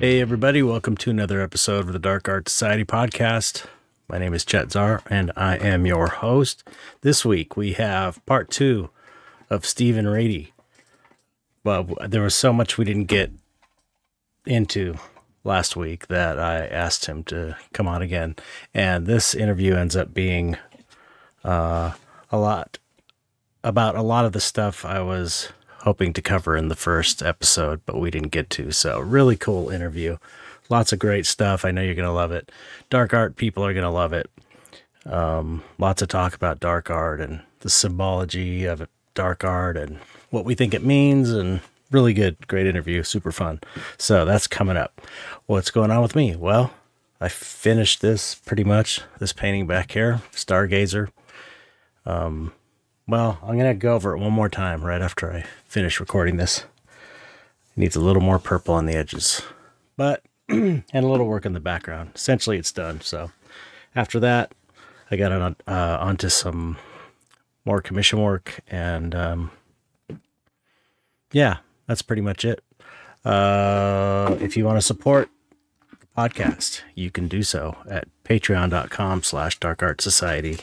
Hey, everybody, welcome to another episode of the Dark Art Society podcast. My name is Chet Zar, and I am your host. This week we have part two of Stephen Reedy. Well, there was so much we didn't get into last week that I asked him to come on again. And this interview ends up being uh, a lot about a lot of the stuff I was hoping to cover in the first episode, but we didn't get to. So, really cool interview. Lots of great stuff. I know you're going to love it. Dark art people are going to love it. Um, lots of talk about dark art and the symbology of dark art and what we think it means and really good, great interview, super fun. So that's coming up. What's going on with me? Well, I finished this pretty much, this painting back here, Stargazer. Um, well, I'm going to go over it one more time right after I finish recording this. It needs a little more purple on the edges, but, and a little work in the background. Essentially, it's done. So after that, I got on, uh, onto some more commission work and, um, yeah, that's pretty much it. Uh, if you want to support the podcast, you can do so at patreon.com slash dark art society.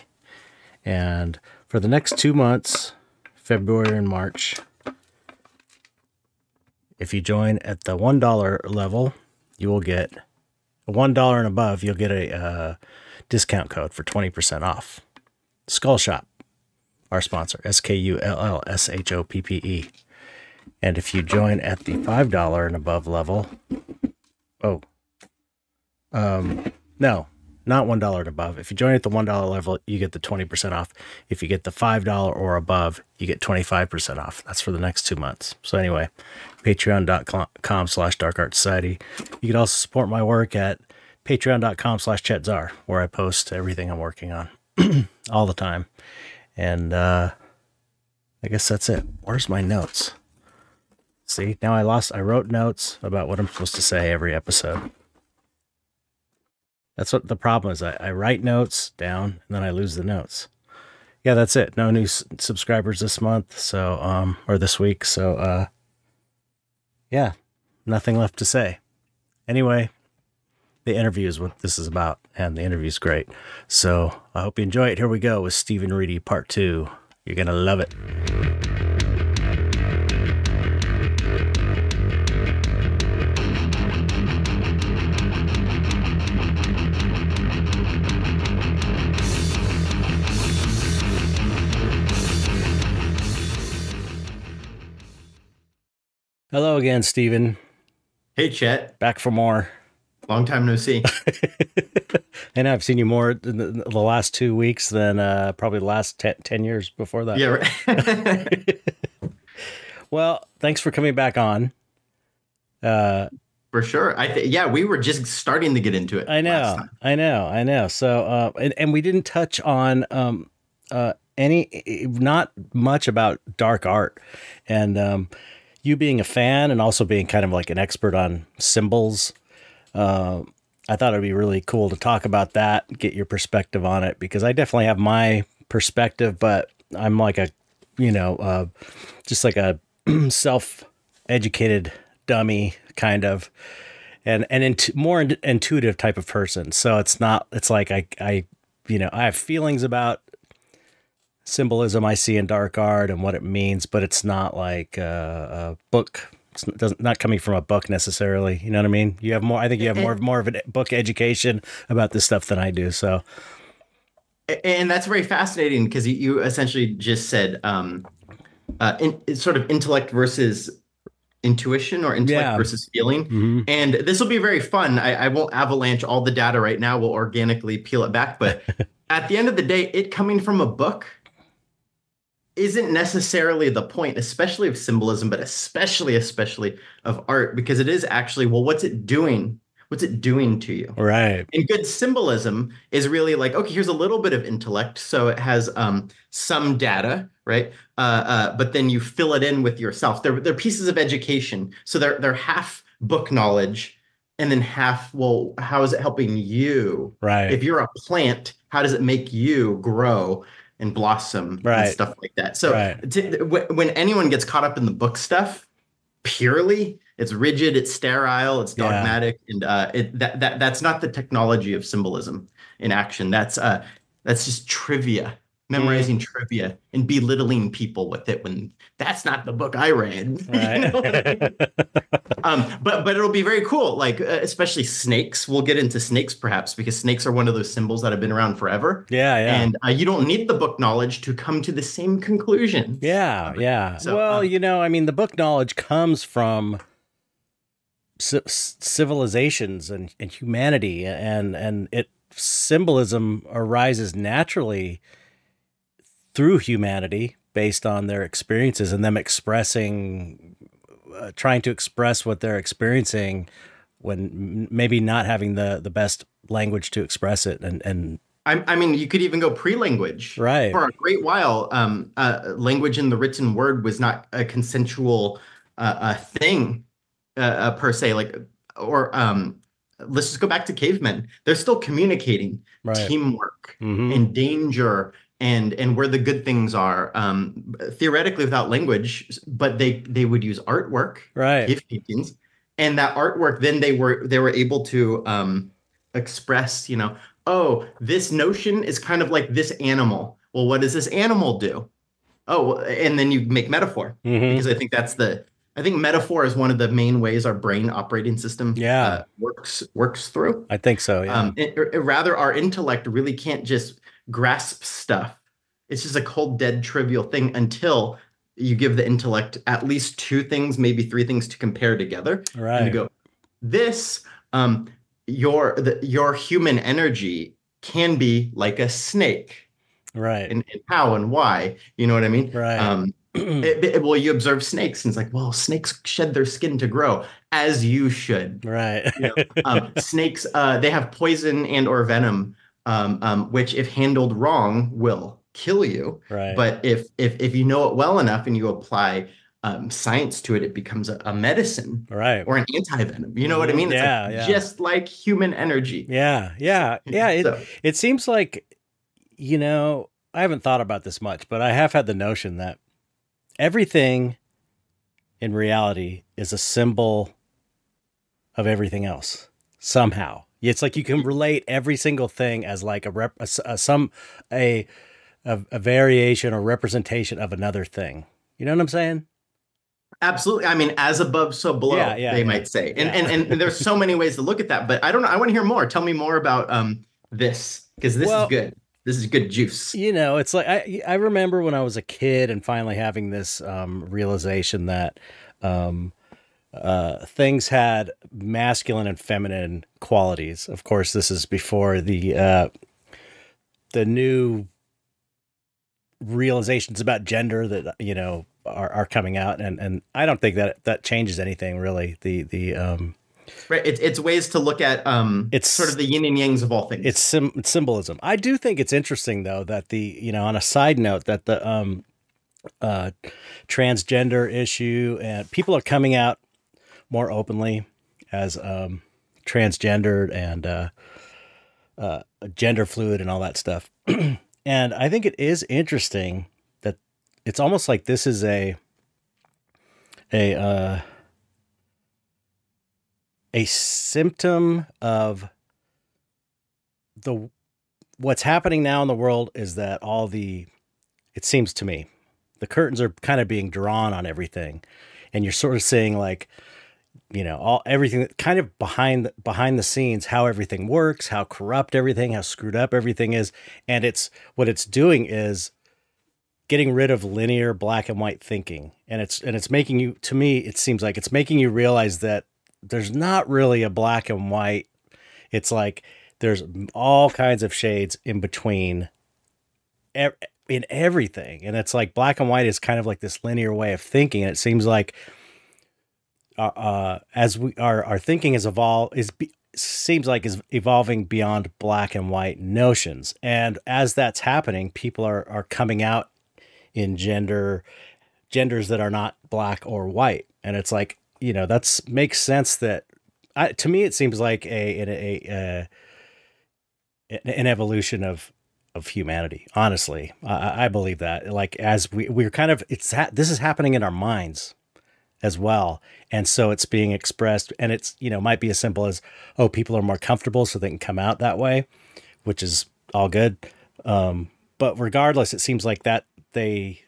And for the next two months, February and March, if you join at the $1 level, you will get $1 and above, you'll get a uh, discount code for 20% off. Skull Shoppe, our sponsor, S K U L L S H O P P E. And if you join at the $5 and above level, oh, um, no, not $1 and above. If you join at the $1 level, you get the 20% off. If you get the $5 or above, you get 25% off. That's for the next two months. So anyway, patreon.com slash dark art society. You can also support my work at patreon.com slash chetzar, where I post everything I'm working on all the time. And, uh, I guess that's it. Where's my notes? See, now I lost, I wrote notes about what I'm supposed to say every episode. That's what the problem is. I, I write notes down and then I lose the notes. Yeah, that's it. No new s- subscribers this month. So, um, or this week. So, uh, yeah, nothing left to say. Anyway, the interview is what this is about, and the interview is great. So, I hope you enjoy it. Here we go with Stephen Reedy, part two. You're going to love it. Hello again, Stephen. Hey, Chet. Back for more. Long time no see. and I've seen you more the, the last two weeks than uh, probably the last ten, 10 years before that. yeah. Right. Well, thanks for coming back on. Uh, For sure. I th- yeah, we were just starting to get into it. I know. I know, I know. So, uh, and, and we didn't touch on um, uh, any, not much about dark art, and um, you being a fan and also being kind of like an expert on symbols. Uh, I thought it'd be really cool to talk about that, get your perspective on it, because I definitely have my perspective, but I'm like a, you know, uh, just like a self-educated dummy kind of and and int- more in- intuitive type of person. So it's not. It's like I I you know I have feelings about symbolism I see in dark art and what it means, but it's not like a, a book. It's not, doesn't, not coming from a book necessarily. You know what I mean? You have more. I think you have more more of a book education about this stuff than I do. So And that's very fascinating because you, you essentially just said um, uh, in, it's sort of intellect versus intuition or intellect Yeah. versus feeling. mhm. And this will be very fun. I, I won't avalanche all the data right now. We'll organically peel it back. But at the end of the day, it coming from a book isn't necessarily the point, especially of symbolism, but especially, especially of art, because it is actually, well, what's it doing? What's it doing to you? right, And good symbolism is really like, okay, here's a little bit of intellect. So it has um, some data, right? Uh, uh, but then you fill it in with yourself. They're, they're pieces of education. So they're, they're half book knowledge and then half, well, how is it helping you? right, If you're a plant, how does it make you grow and blossom Right. and stuff like that? So Right. to, wh- when anyone gets caught up in the book stuff, purely, it's rigid, it's sterile, it's Yeah. dogmatic, and uh, it, that that that's not the technology of symbolism in action. That's uh, that's just trivia, memorizing trivia and belittling people with it when that's not the book I read. You know I mean? Um, but but it'll be very cool. Like uh, especially snakes. We'll get into snakes perhaps because snakes are one of those symbols that have been around forever. yeah, yeah. And uh, you don't need the book knowledge to come to the same conclusion. Yeah, yeah. So, well, um, you know, I mean, the book knowledge comes from ci- civilizations and, and humanity, and and it symbolism arises naturally through humanity based on their experiences and them expressing, uh, trying to express what they're experiencing when maybe not having the the best language to express it, and and I, I mean, you could even go pre-language. right, For a great while, um, uh, language in the written word was not a consensual uh, uh, thing uh, uh, per se. Like, or um, let's just go back to cavemen. They're still communicating right, teamwork Mhm. and danger and and where the good things are. Um, theoretically, without language, but they they would use artwork right, cave paintings and that artwork then they were they were able to um express you know oh this notion is kind of like this animal well what does this animal do oh and then you make metaphor Mhm. because i think that's the i think metaphor is one of the main ways our brain operating system Yeah. uh, works works through I think so. Yeah. um it- rather our intellect really can't just grasp stuff it's just a cold dead trivial thing until you give the intellect at least two things maybe three things to compare together right. and you go this um your the, your human energy can be like a snake right. and, and how and why you know what i mean Right. um it- it- well you observe snakes and it's like well snakes shed their skin to grow as you should right. you know, um, snakes uh, they have poison and or venom um, um, which if handled wrong will kill you right. but if if if you know it well enough and you apply um, science to it it becomes a, a medicine right. or an anti-venom you know what i mean it's Yeah, like yeah. just like human energy Yeah. Yeah. Yeah. It, So, it seems like, you know, I haven't thought about this much, but I have had the notion that everything in reality is a symbol of everything else somehow. It's like you can relate every single thing as like a rep, a, a- some, a, a, a variation or representation of another thing. You know what I'm saying? absolutely i mean as above so below Yeah, yeah, they yeah. might say and, Yeah. and and there's so many ways to look at that but i don't know i want to hear more tell me more about um this because this Well- is good this is good juice you know it's like i i remember when i was a kid and finally having this um realization that um uh things had masculine and feminine qualities. Of course this is before the uh the new realizations about gender that you know are, are coming out. And and i don't think that that changes anything really. The the um right. It's, it's ways to look at um It's- sort of the yin and yangs of all things. It's sim- it's symbolism. I do think it's interesting though that the you know on a side note that the um uh transgender issue and people are coming out more openly as um transgendered and uh uh gender fluid and all that stuff. and I think it is interesting that it's almost like this is a a uh a symptom of the what's happening now in the world is that all the it seems to me the curtains are kind of being drawn on everything and you're sort of seeing like you know all everything that kind of behind the, behind the scenes how everything works how corrupt everything how screwed up everything is. And it's what it's doing is getting rid of linear black and white thinking. And it's and it's making you to me it seems like it's making you realize that there's not really a black and white. It's like there's all kinds of shades in between in everything. And it's like black and white is kind of like this linear way of thinking. And it seems like uh, uh as we our our thinking is evolved is be, seems like is evolving beyond black and white notions. And as that's happening people are are coming out in gender genders that are not black or white. And it's like you know that's makes sense that I, to me it seems like a a, a, a an evolution of of humanity honestly. I, I believe that. Like as we we're kind of it's ha- this is happening in our minds as well. And so it's being expressed and it's, you know, might be as simple as, oh, people are more comfortable so they can come out that way, which is all good. Um, but regardless, it seems like that they,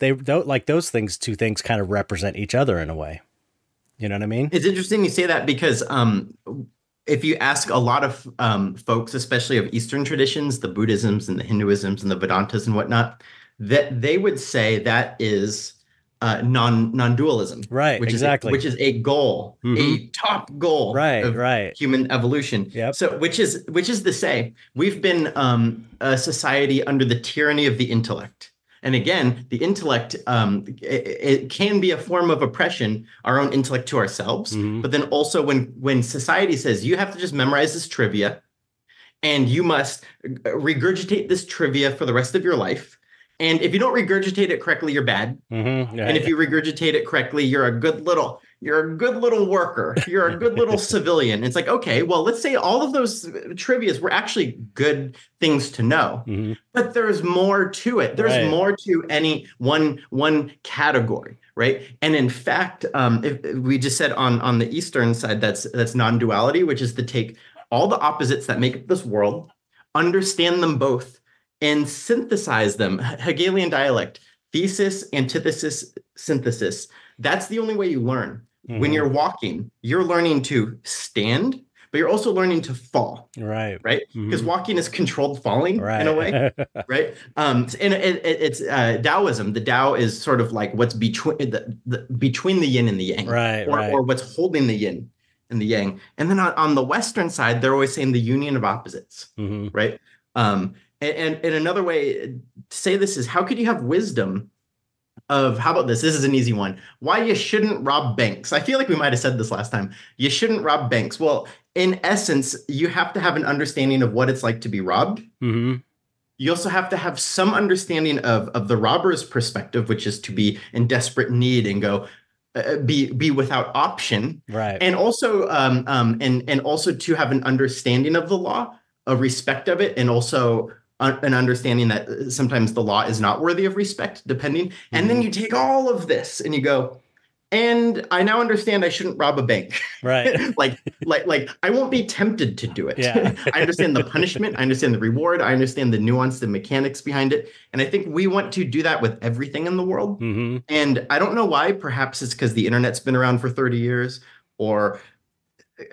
they don't like those things, two things kind of represent each other in a way. You know what I mean? It's interesting you say that because um, if you ask a lot of um, folks, especially of Eastern traditions, the Buddhisms and the Hinduisms and the Vedantas and whatnot, that they would say that is uh, non non dualism, right? Which exactly, is a, which is a goal, mm-hmm. a top goal, right? right. Human evolution. Yeah. So, which is which is to say, we've been um, a society under the tyranny of the intellect. And again, the intellect um, it, it, can be a form of oppression, our own intellect to ourselves. Mm-hmm. But then also when when society says you have to just memorize this trivia, and you must regurgitate this trivia for the rest of your life and if you don't regurgitate it correctly, you're bad. Mm-hmm. Yeah, and if you regurgitate it correctly, you're a good little, you're a good little worker. You're a good little civilian. It's like, okay, well, let's say all of those trivias were actually good things to know, mm-hmm. but there's more to it. There's right. more to any one one category, right? And in fact, um, if, if we just said on on the eastern side, that's that's non-duality, which is to take all the opposites that make up this world, understand them both and synthesize them. Hegelian dialect, thesis, antithesis, synthesis. That's the only way you learn. Mm-hmm. When you're walking, you're learning to stand, but you're also learning to fall. Right. Right. Because mm-hmm. walking is controlled falling right. in a way. right. Um, and it, it, it's uh, Taoism. The Tao is sort of like what's between the, the between the yin and the yang. Right. Or, right. or what's holding the yin and the yang. And then on, on the Western side, they're always saying the union of opposites. Mm-hmm. Right. Um, and, and, another way to say this is how could you have wisdom of how about this? This is an easy one. Why you shouldn't rob banks. I feel like we might have said this last time. You shouldn't rob banks. Well, in essence, you have to have an understanding of what it's like to be robbed. Mm-hmm. You also have to have some understanding of, of the robber's perspective, which is to be in desperate need and go, uh, be be without option, right? And also, um, um, and and also to have an understanding of the law, a respect of it, and also an understanding that sometimes the law is not worthy of respect, depending. Mm-hmm. And then mm-hmm. you take all of this and you go, and I now understand I shouldn't rob a bank. Right. like, like, like I won't be tempted to do it. Yeah. I understand the punishment. I understand the reward. I understand the nuance, the mechanics behind it. And I think we want to do that with everything in the world. Mm-hmm. And I don't know why. Perhaps it's because the internet's been around for 30 years or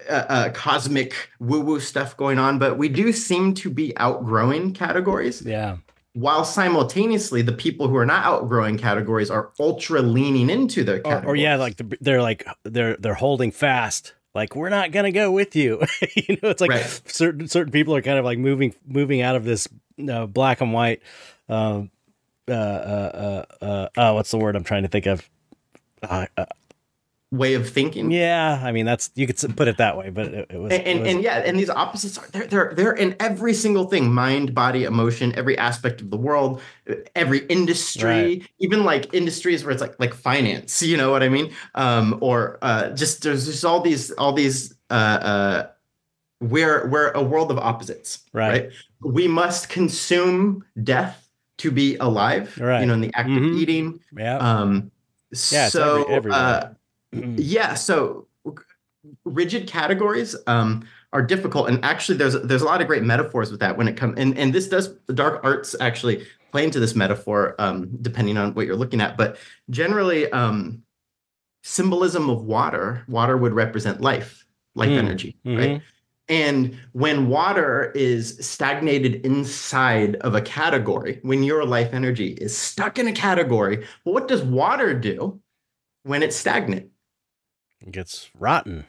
uh, uh, cosmic woo woo stuff going on, but we do seem to be outgrowing categories. Yeah. While simultaneously, the people who are not outgrowing categories are ultra leaning into their categories. Or, or yeah, like they're like they're they're holding fast. Like we're not gonna go with you. you know, it's like right. certain certain people are kind of like moving moving out of this uh, black and white. Um, uh, uh, uh, uh, uh, what's the word I'm trying to think of? Uh, uh way of thinking. Yeah, I mean that's you could put it that way, but it, it was, and, and, it was, and yeah, and these opposites are they're they're they're in every single thing: mind, body, emotion, every aspect of the world, every industry, right. even like industries where it's like like finance. You know what I mean? Um, or uh, just there's just all these all these uh, uh, we're we're a world of opposites, right? right? We must consume death to be alive. Right. You know, in the act mm-hmm. of eating. Yeah. Um, yeah. So. Every, uh. Yeah. So rigid categories um, are difficult, and actually, there's there's a lot of great metaphors with that when it comes. And and this does the dark arts actually play into this metaphor, um, depending on what you're looking at. But generally, um, symbolism of water, water would represent life, life mm. energy, mm-hmm. right? And when water is stagnated inside of a category, when your life energy is stuck in a category, well, what does water do when it's stagnant? It gets rotten.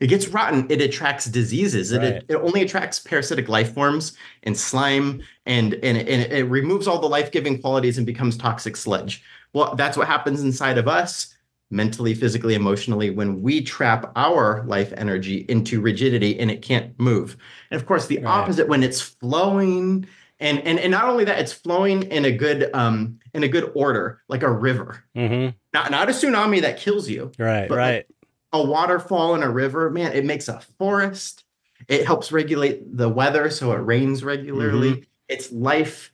It gets rotten. It attracts diseases. Right. It, it only attracts parasitic life forms and slime, and and, and it, it removes all the life giving qualities and becomes toxic sludge. Well, that's what happens inside of us, mentally, physically, emotionally, when we trap our life energy into rigidity and it can't move. And of course, the right. opposite when it's flowing and and and not only that it's flowing in a good um in a good order like a river mm-hmm. not not a tsunami that kills you right right a waterfall in a river, man, it makes a forest. It helps regulate the weather so it rains regularly. Mm-hmm. It's life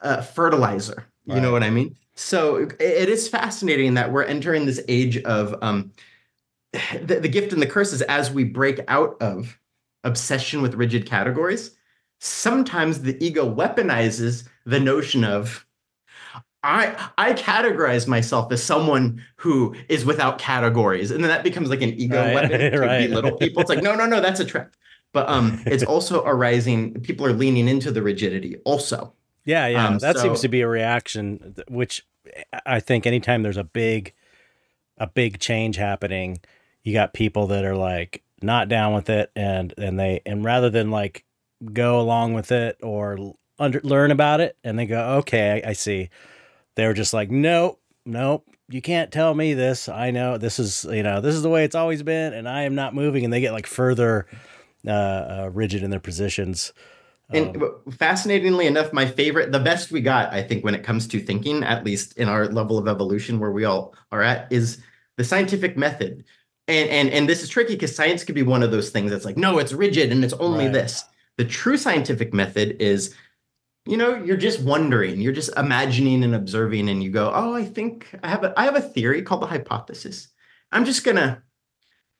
uh, fertilizer. You know what I mean? So it is fascinating that we're entering this age of um, the, the gift and the curse is as we break out of obsession with rigid categories. Sometimes the ego weaponizes the notion of I I categorize myself as someone who is without categories, and then that becomes like an ego Right, weapon to right. belittle people. It's like no, no, no, that's a trap. But um, it's also arising. People are leaning into the rigidity. Also, Yeah, yeah. Um, that seems to be a reaction, which I think anytime there's a big, a big change happening, you got people that are like not down with it, and and they and rather than like go along with it or under learn about it, and they go, okay, I, I see. They're just like, nope, nope. You can't tell me this. I know this is, you know, this is the way it's always been, and I am not moving. And they get like further uh, uh, rigid in their positions. And Um, fascinatingly enough, my favorite, the best we got, I think, when it comes to thinking, at least in our level of evolution where we all are at, is the scientific method. And and and this is tricky because science could be one of those things that's like, no, it's rigid and it's only Right. this. The true scientific method is, you know, you're just wondering, you're just imagining and observing, and you go, oh, I think I have a I have a theory called the hypothesis. I'm just gonna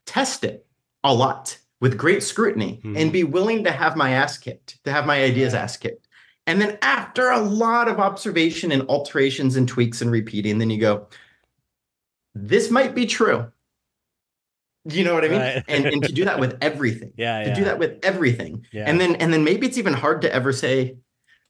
test it a lot with great scrutiny Mhm. and be willing to have my ass kicked, to have my ideas Yeah. ass kicked. And then after a lot of observation and alterations and tweaks and repeating, then you go, this might be true. You know what I mean? Right. and, and to do that with everything, yeah, to yeah. do that with everything. Yeah. And then and then maybe it's even hard to ever say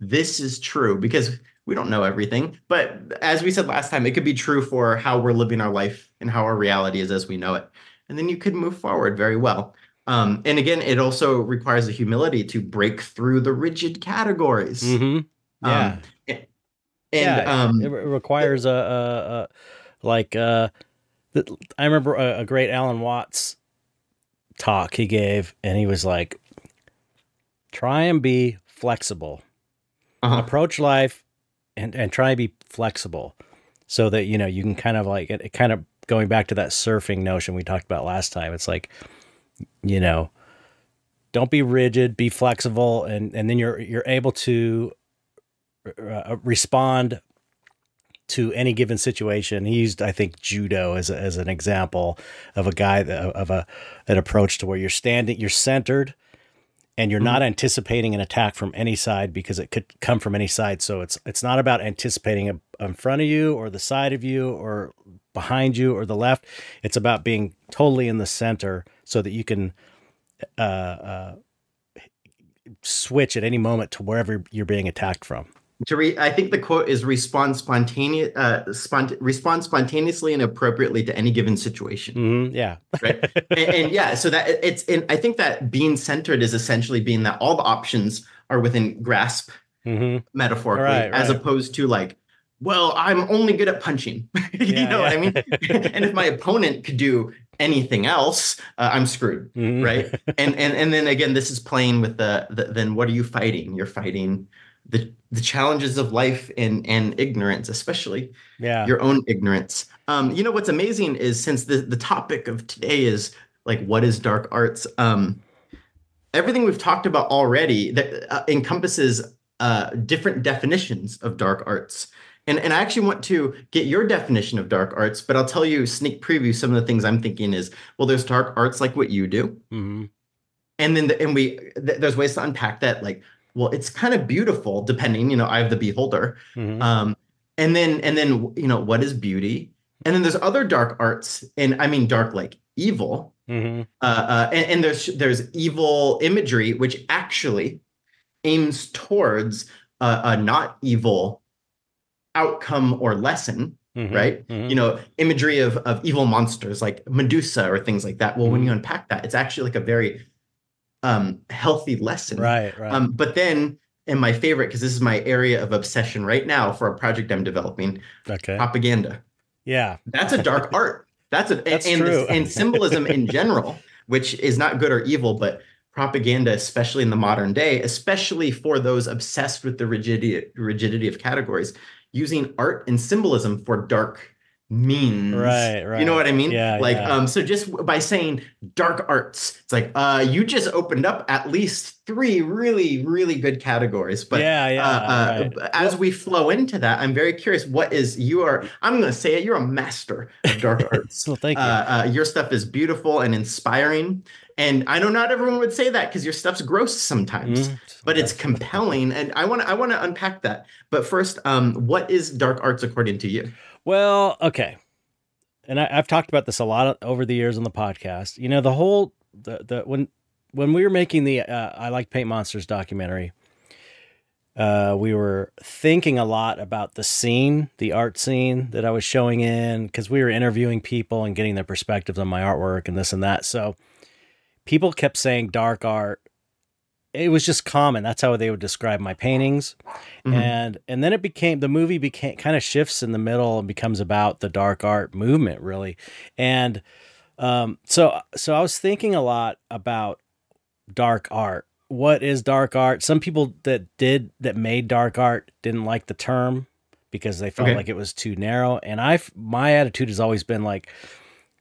this is true because we don't know everything. But as we said last time, it could be true for how we're living our life and how our reality is as we know it. And then you could move forward very well. Um, and again, it also requires a humility to break through the rigid categories. hmm Yeah. Um, and yeah, um, it, requires a, a, a like uh, th- I remember a, a great Alan Watts talk he gave, and he was like, "Try and be flexible, uh-huh. approach life, and and try and be flexible, so that you know you can kind of like it, it kind of going back to that surfing notion we talked about last time. It's like, you know." Don't be rigid. Be flexible, and, and then you're you're able to uh, respond to any given situation. He used, I think, judo as a, as an example of a guy that, of a an approach to where you're standing, you're centered, and you're not anticipating an attack from any side because it could come from any side. So it's it's not about anticipating a, in front of you or the side of you or behind you or the left. It's about being totally in the center so that you can uh, uh, switch at any moment to wherever you're being attacked from. To re- I think the quote is respond spontaneous, uh, spont- respond spontaneously and appropriately to any given situation. hmm yeah. right and, and yeah so that it's and i think that being centered is essentially being that all the options are within grasp hmm metaphorically Right, as right. opposed to like well i'm only good at punching you Yeah, know what i mean and if my opponent could do anything else uh, i'm screwed Mhm. right and and and then again this is playing with the, the then what are you fighting you're fighting the the challenges of life and and ignorance especially Yeah. your own ignorance. Um, you know what's amazing is since the the topic of today is like what is dark arts. Um, everything we've talked about already that uh, encompasses uh, different definitions of dark arts. And and I actually want to get your definition of dark arts, but I'll tell you sneak preview some of the things I'm thinking is well, there's dark arts like what you do, hmm and then the, and we th- there's ways to unpack that like well, it's kind of beautiful depending, you know, I have the beholder. hmm Um, and then and then you know what is beauty? And then there's other dark arts, and I mean dark like evil. hmm Uh, uh, and, and there's there's evil imagery which actually aims towards a, a not evil outcome or lesson, hmm right? hmm You know, imagery of of evil monsters like Medusa or things like that. Well, when you unpack that, it's actually like a very um, healthy lesson. Right. Right. Um, but then, and my favorite, because this is my area of obsession right now for a project I'm developing, okay. propaganda. Yeah. That's a dark art. That's a That's and, true. and symbolism in general, which is not good or evil, but propaganda, especially in the modern day, especially for those obsessed with the rigidity rigidity of categories, using art and symbolism for dark means. Right, right. You know what I mean? Yeah. Like, yeah. um, so just by saying dark arts, it's like, uh, you just opened up at least three really, really good categories. But yeah, yeah. uh, uh, right. as we flow into that, I'm very curious. What is you are? I'm going to say it. You're a master of dark arts. Well, thank you. Uh, uh, your stuff is beautiful and inspiring. And I know not everyone would say that because your stuff's gross sometimes, Mhm. but it's compelling. And I want to I want to unpack that. But first, um, what is dark arts according to you? Well, okay. And I, I've talked about this a lot over the years on the podcast. You know, the whole the the when when we were making the uh, I like paint monsters documentary, uh, we were thinking a lot about the scene, the art scene that I was showing in, because we were interviewing people and getting their perspectives on my artwork and this and that. So people kept saying dark art. It was just common. That's how they would describe my paintings Mhm. and and then it became the movie became kind of shifts in the middle and becomes about the dark art movement really and um so so i was thinking a lot about dark art what is dark art some people that did that made dark art didn't like the term because they felt Okay. like it was too narrow and i my attitude has always been like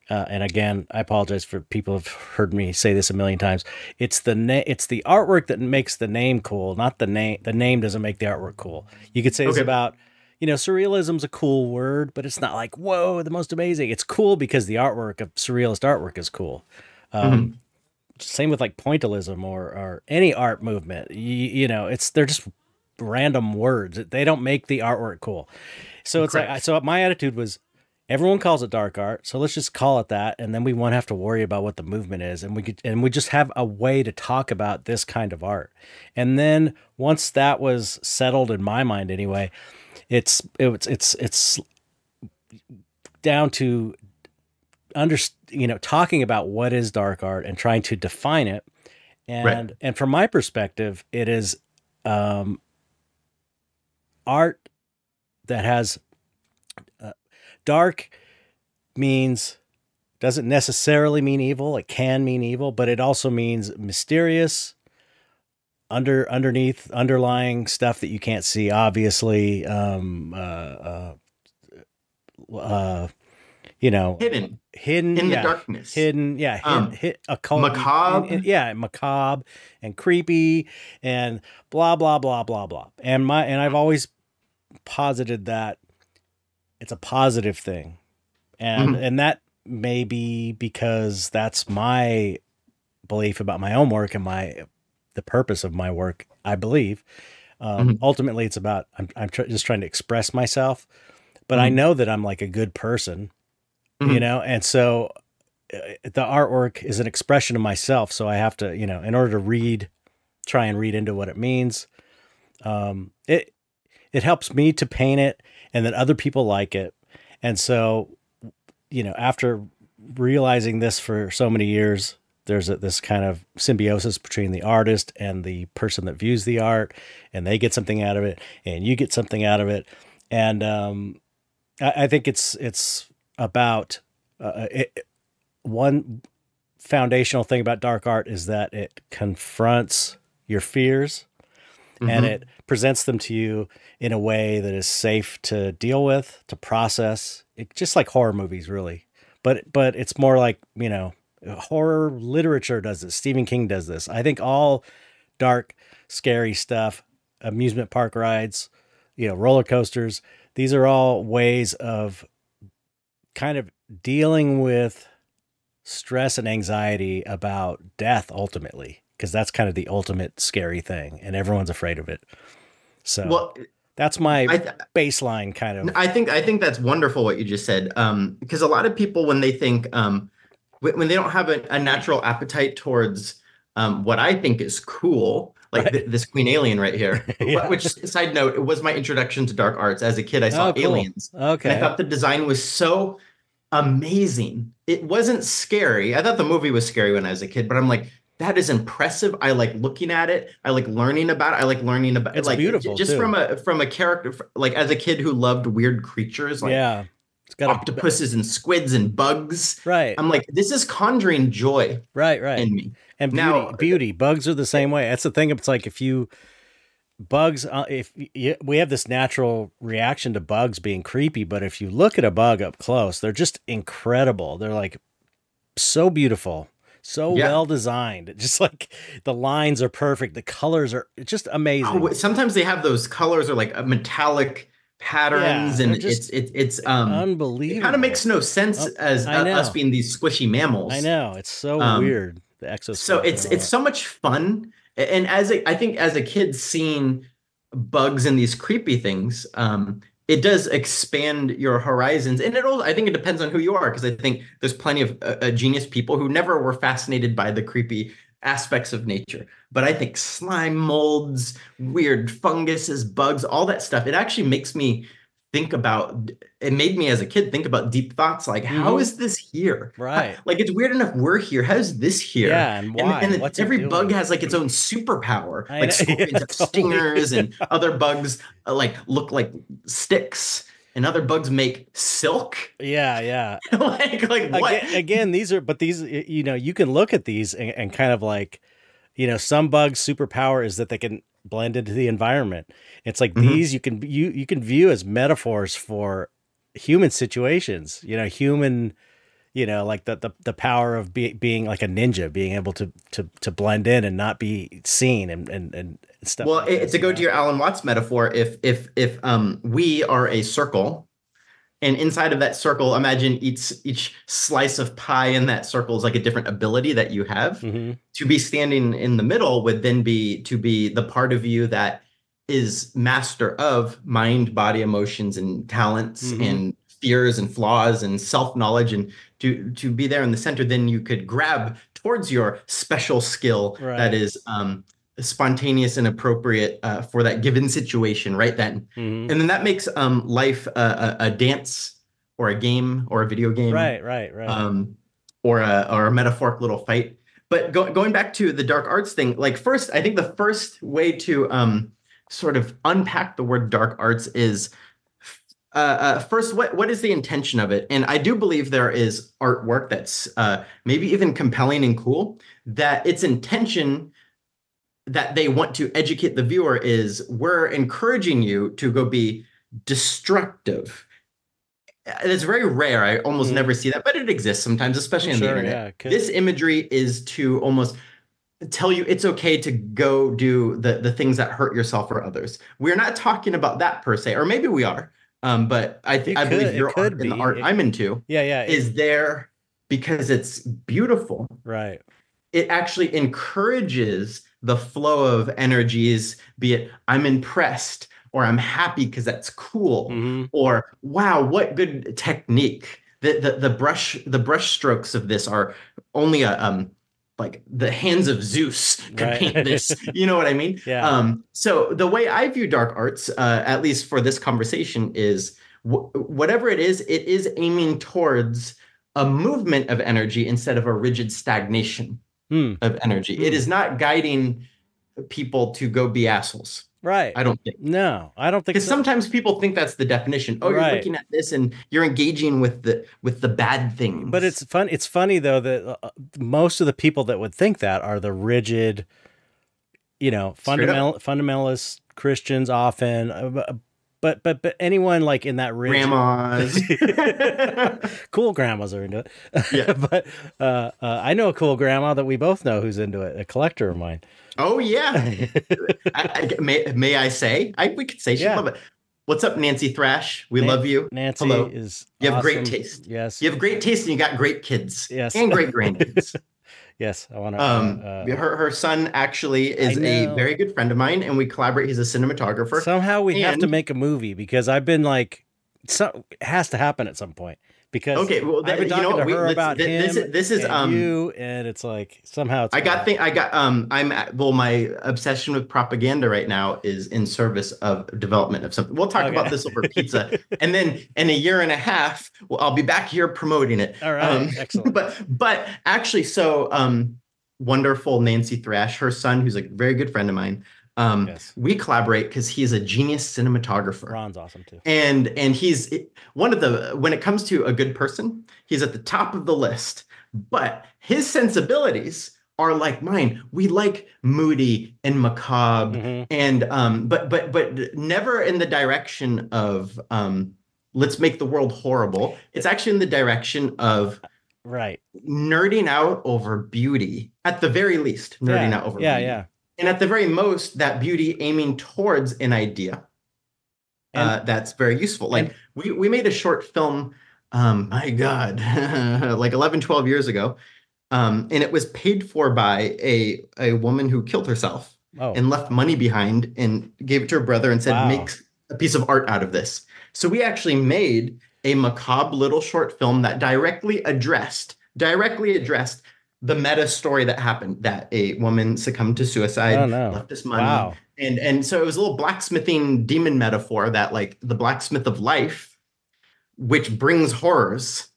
uh, and again, I apologize for people who've heard me say this a million times. It's the na- it's the artwork that makes the name cool, not the name. The name doesn't make the artwork cool. You could say it's about, you know, surrealism's a cool word, but it's not like whoa, the most amazing. It's cool because the artwork of surrealist artwork is cool. Um, Same with like pointillism or or any art movement. You, you know, it's they're just random words. They don't make the artwork cool. So it's like so. My attitude was everyone calls it dark art so let's just call it that and then we won't have to worry about what the movement is and we could and we just have a way to talk about this kind of art and then once that was settled in my mind anyway it's it's it's it's down to under you know talking about what is dark art and trying to define it and Right. and from my perspective it is um art that has dark means doesn't necessarily mean evil it can mean evil but it also means mysterious under underneath underlying stuff that you can't see obviously um uh uh, uh you know Hidden hidden in yeah, the darkness. hidden yeah Um, hid, occult macabre. and- and- yeah macabre and creepy and blah blah blah blah blah and my and i've always posited that it's a positive thing and Mhm. and that may be because that's my belief about my own work and my the purpose of my work i believe um, Mhm. ultimately it's about i'm, I'm tr- just trying to express myself but i Mhm. know that i'm like a good person you Mhm. know and so uh, the artwork is an expression of myself so i have to you know in order to read try and read into what it means um it it helps me to paint it and then other people like it and so you know after realizing this for so many years there's a, this kind of symbiosis between the artist and the person that views the art and they get something out of it and you get something out of it and um i, I think it's it's about uh, it, one foundational thing about dark art is that it confronts your fears and Mhm. it presents them to you in a way that is safe to deal with to process it, just like horror movies really. But but it's more like you know horror literature does this stephen king does this. I think all dark scary stuff amusement park rides you know roller coasters these are all ways of kind of dealing with stress and anxiety about death ultimately because that's kind of the ultimate scary thing and everyone's afraid of it so well, that's my th- baseline kind of I think I think that's wonderful what you just said. Um, because a lot of people when they think um, when, they don't have a, a natural appetite towards um, what I think is cool, like Right. th- this Queen Alien right here. Yeah. Which side note, it was my introduction to dark arts. As a kid, I saw Oh, cool. Aliens, and I thought the design was so amazing. It wasn't scary. I thought the movie was scary when I was a kid, but I'm like, that is impressive. I like looking at it. I like learning about it. I like learning about It's like beautiful, just too. from a from a character like as a kid who loved weird creatures like yeah it's got a octopuses and squids and bugs. right I'm like, this is conjuring joy right right in me. and beauty now- beauty bugs are the same way that's the thing it's like if you bugs uh, if y- we have this natural reaction to bugs being creepy but if you look at a bug up close they're just incredible they're like so beautiful so Yeah. well designed. Just like the lines are perfect. The colors are just amazing. Oh, sometimes they have those colors or like metallic patterns, Yeah, and it's it's it's um. unbelievable It kind of makes no sense Oh, as uh, us being these squishy mammals. i know. It's so Um, weird the exoskeleton So it's it's so much fun, and as a, I think as a kid seeing bugs and these creepy things, um, it does expand your horizons, and it all I think it depends on who you are because I think there's plenty of uh, uh, genius people who never were fascinated by the creepy aspects of nature. But I think slime molds, weird funguses, bugs, all that stuff, it actually makes me think about it made me as a kid think about deep thoughts like how Mhm. is this here Right. like it's weird enough we're here how's this here yeah and why and, and What's every bug has like its own superpower. I Like scorpions Yeah, have stingers, and other bugs uh, like look like sticks, and other bugs make silk. yeah yeah like like what? again, again these are but these you know you can look at these and, and kind of like you know some bugs superpower is that they can blend into the environment it's like Mhm. these you can you you can view as metaphors for human situations you know human you know like the the, the power of be, being like a ninja being able to to to blend in and not be seen and and, and stuff well, like it, to go you to your Alan Watts metaphor, if if if um we are a circle, and inside of that circle, imagine each each slice of pie in that circle is like a different ability that you have. Mhm. to be standing in the middle would then be to be the part of you that is master of mind body emotions and talents Mhm. and fears and flaws and self-knowledge and to to be there in the center then you could grab towards your special skill Right. that is um spontaneous and appropriate uh, for that given situation right then Mhm. and then that makes um life a, a, a dance or a game or a video game right right right um, or a or a metaphoric little fight. But go, going back to the dark arts thing, like first, I think the first way to um, sort of unpack the word dark arts is uh, uh, first, what what is the intention of it? And I do believe there is artwork that's uh, maybe even compelling and cool. That its intention that they want to educate the viewer is we're encouraging you to go be destructive. And It's very rare. I almost Mhm. never see that, but it exists sometimes, especially on the Sure, internet. yeah, This imagery is to almost tell you it's okay to go do the the things that hurt yourself or others. We're not talking about that per se, or maybe we are. Um, but I think I believe your art and the art It- I'm into yeah yeah it- is there because it's beautiful. right It actually encourages the flow of energies, be it I'm impressed or I'm happy because that's cool Mhm. or wow what good technique the, the the brush the brush strokes of this are only a um like the hands of zeus could Right. paint this you know what i mean Yeah. um so the way i view dark arts uh at least for this conversation is wh- whatever it is it is aiming towards a movement of energy instead of a rigid stagnation Hmm. of energy it Hmm. is not guiding people to go be assholes right i don't think no i don't think because so. sometimes people think that's the definition. Oh, you're looking at this and you're engaging with the with the bad things. But it's fun. It's funny though that uh, most of the people that would think that are the rigid, you know, fundamental fundamentalist Christians often. uh, But but but anyone like in that rigid, grandmas. cool grandmas are into it. Yeah. but uh, uh, I know a cool grandma that we both know who's into it. A collector of mine. oh yeah. I, I, may may I say? I we could say she Yeah. love it. What's up, Nancy Thrash? We Nan- love you. Nancy Hello. is. You have great taste. Yes. You have great taste and you got great kids. Yes. And great grandkids. Yes. I want to. um, uh, her her son actually is a very good friend of mine, and we collaborate. He's a cinematographer. Somehow we have to make a movie because I've been like, so it has to happen at some point because okay, well, I've been th- you know to We, her about th- him. this is this is and um you, and it's like somehow it's I got thing I got um I'm at, well my obsession with propaganda right now is in service of development of something. We'll talk Okay. about this over pizza and then in a year and a half well, I'll be back here promoting it. All right, Um, excellent. But but actually so um wonderful Nancy Thrash her son who's a very good friend of mine um Yes. we collaborate cuz he is a genius cinematographer Ron's awesome too. and and he's one of the when it comes to a good person he's at the top of the list but his sensibilities are like mine. We like moody and macabre Mhm. and um but but but never in the direction of um let's make the world horrible. It's actually in the direction of Right. nerding out over beauty at the very least nerding yeah. out over Yeah, beauty. yeah. And at the very most that beauty aiming towards an idea uh, that's very useful like we, we made a short film um my god like 11 12 years ago um and it was paid for by a a woman who killed herself Oh. and left money behind and gave it to her brother and said Wow. make a piece of art out of this so we actually made a macabre little short film that directly addressed directly addressed the meta story that happened that a woman succumbed to suicide Oh, no. left this money wow. and and so it was a little blacksmithing demon metaphor that like the blacksmith of life which brings horrors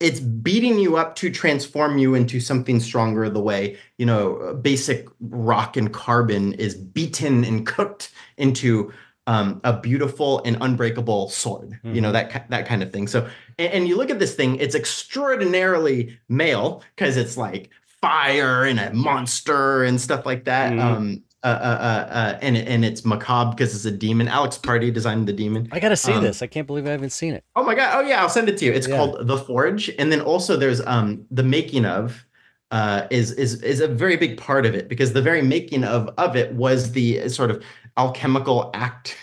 it's beating you up to transform you into something stronger the way you know basic rock and carbon is beaten and cooked into um, a beautiful and unbreakable sword you know Mhm. that that kind of thing so and, and you look at this thing it's extraordinarily male because it's like fire and a monster and stuff like that Mhm. um uh, uh, uh, uh, and and it's macabre because it's a demon. Alex Pardee designed the demon. I got to see um, this. I can't believe I haven't seen it. Oh my god! Oh yeah, I'll send it to you. It's Yeah. called The Forge, and then also there's um the making of uh is is is a very big part of it because the very making of of it was the sort of alchemical act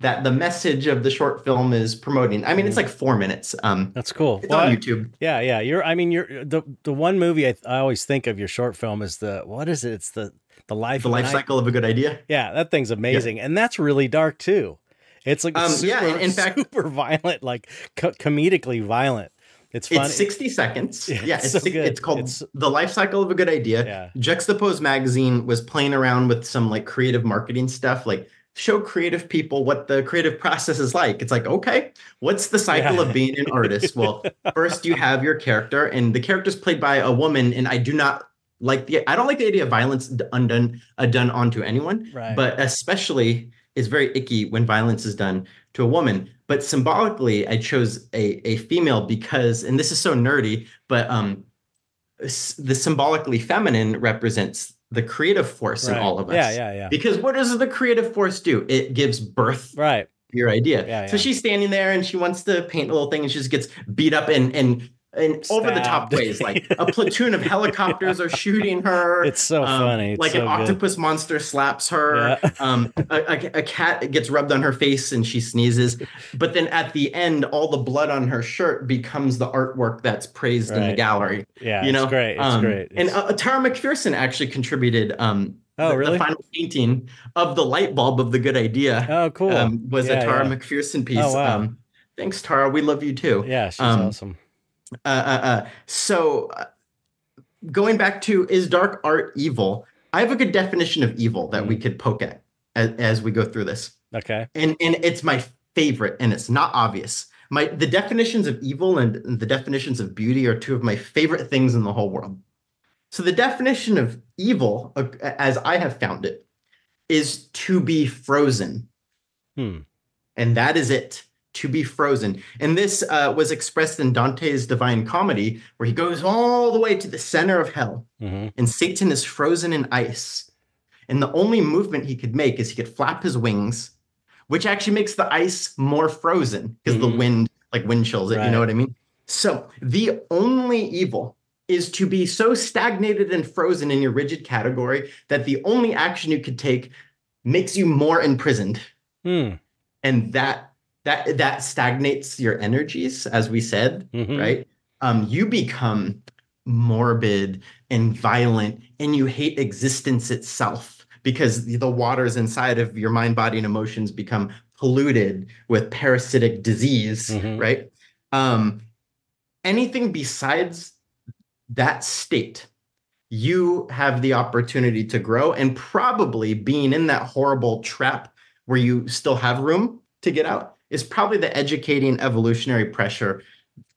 that the message of the short film is promoting. I mean, it's like four minutes. Um, That's cool. it's Well, on YouTube. Yeah, yeah. You're. I mean, you're the the one movie I, I always think of your short film is the what is it? It's the the life The life cycle of a good idea. Yeah, that thing's amazing, and that's really dark too. It's like Um, super, yeah, in- in fact- super violent, like co- comedically violent. It's. It's 60 seconds. Yeah, Yeah, it's it's, so six- good. it's called It's- The Life Cycle of a Good Idea. yeah, Juxtapoz magazine was playing around with some like creative marketing stuff, like show creative people what the creative process is like. It's like, okay, what's the cycle Yeah. of being an artist? Well, first you have your character, and the character's played by a woman, and I do not like the I don't like the idea of violence undone uh, done onto anyone, right. but especially it's very icky when violence is done to a woman. But symbolically, I chose a a female because, and this is so nerdy, but um, the symbolically feminine represents the creative force in all of us. Yeah, yeah, yeah. Because what does the creative force do? It gives birth Right. your idea. Yeah, So yeah. she's standing there and she wants to paint a little thing, and she just gets beat up and and and over the top ways. Like a platoon of helicopters are shooting her. It's so Um, funny. It's like so an good. octopus monster slaps her. Yeah. Um, a, a, a cat gets rubbed on her face and she sneezes. But then at the end, all the blood on her shirt becomes the artwork that's praised in the gallery. Yeah, you know, it's great. It's Um, great. And uh, Tara McPherson actually contributed. Um, Oh, the, really? The final painting of the light bulb of the good idea oh, cool. um, was Yeah, a Tara yeah. McPherson piece. Oh, wow. um, thanks, Tara. We love you too. yeah, she's um, awesome. Uh, uh, uh, so, uh, going back to is dark art evil? I have a good definition of evil that Mm. we could poke at as, as we go through this, Okay. and and it's my favorite, and it's not obvious. My the definitions of evil and the definitions of beauty are two of my favorite things in the whole world. So the definition of evil, uh, as I have found it, is to be frozen Hmm. and that is it to be frozen. And this uh, was expressed in dante's divine comedy where he goes all the way to the center of hell hmm and satan is frozen in ice. And the only movement he could make is he could flap his wings which actually makes the ice more frozen because Mhm. the wind like wind chills it you know what i mean? So the only evil is to be so stagnated and frozen in your rigid category that the only action you could take makes you more imprisoned. Hmm. and that that that stagnates your energies as we said Mhm. right um you become morbid and violent and you hate existence itself because the waters inside of your mind body and emotions become polluted with parasitic disease Mhm. right um anything besides that state you have the opportunity to grow and probably being in that horrible trap where you still have room to get out is probably the educating evolutionary pressure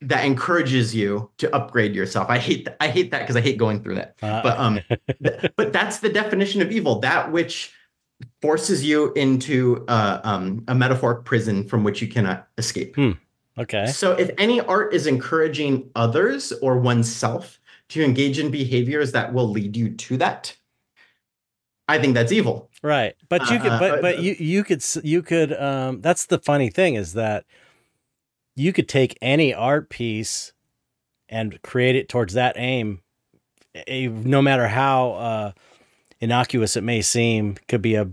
that encourages you to upgrade yourself. I hate that. I hate that because I hate going through that. Uh, But um, th- but that's the definition of evil. That which forces you into uh, um, a metaphoric prison from which you cannot escape. okay. So if any art is encouraging others or oneself to engage in behaviors that will lead you to that, I think that's evil. Right. But you could Uh, but uh, but you you could you could um that's the funny thing is that you could take any art piece and create it towards that aim no matter how uh innocuous it may seem could be a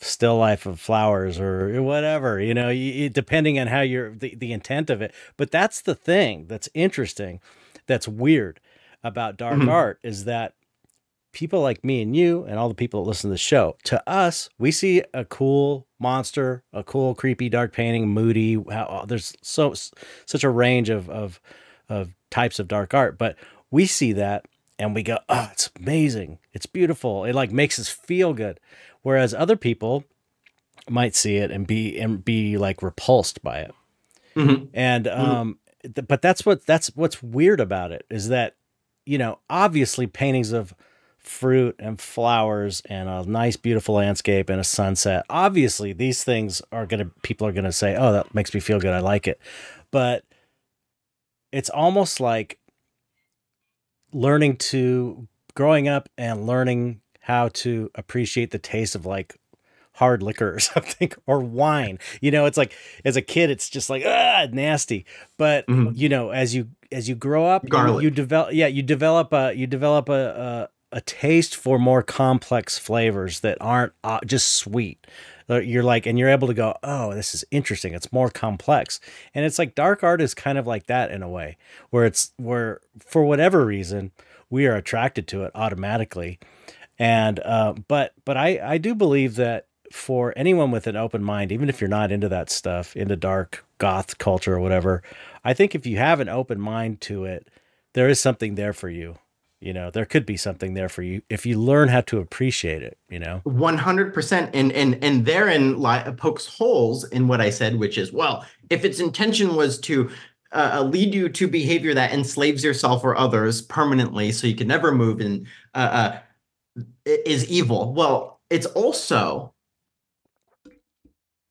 still life of flowers or whatever you know you, you- depending on how you're the, the intent of it but that's the thing that's interesting that's weird about dark Mhm. art is that people like me and you and all the people that listen to the show. To us we see a cool monster a cool creepy dark painting moody how, there's so such a range of of of types of dark art but we see that and we go oh it's amazing. It's beautiful. It like makes us feel good. Whereas other people might see it and be and be like repulsed by it. Mhm. and um th- but that's what that's what's weird about it is that you know obviously paintings of fruit and flowers and a nice beautiful landscape and a sunset. Obviously these things are going to people are going to say oh that makes me feel good. I like it. But it's almost like learning to growing up and learning how to appreciate the taste of like hard liquor or something or wine. You know it's like as a kid it's just like ah nasty. But Mhm. you know as you as you grow up you- you, develop yeah you develop a you develop a, a a taste for more complex flavors that aren't uh, just sweet. Uh, you're like and you're able to go oh this is interesting. It's more complex. And it's like dark art is kind of like that in a way where it's where for whatever reason we are attracted to it automatically. And uh, but but I I do believe that for anyone with an open mind, even if you're not into that stuff, into dark goth culture or whatever, I think if you have an open mind to it, there is something there for you. You know, there could be something there for you if you learn how to appreciate it. You know, One hundred percent, and and and therein li- pokes holes in what I said, which is well, if its intention was to uh, lead you to behavior that enslaves yourself or others permanently, so you can never move, and uh, uh, is evil. Well, it's also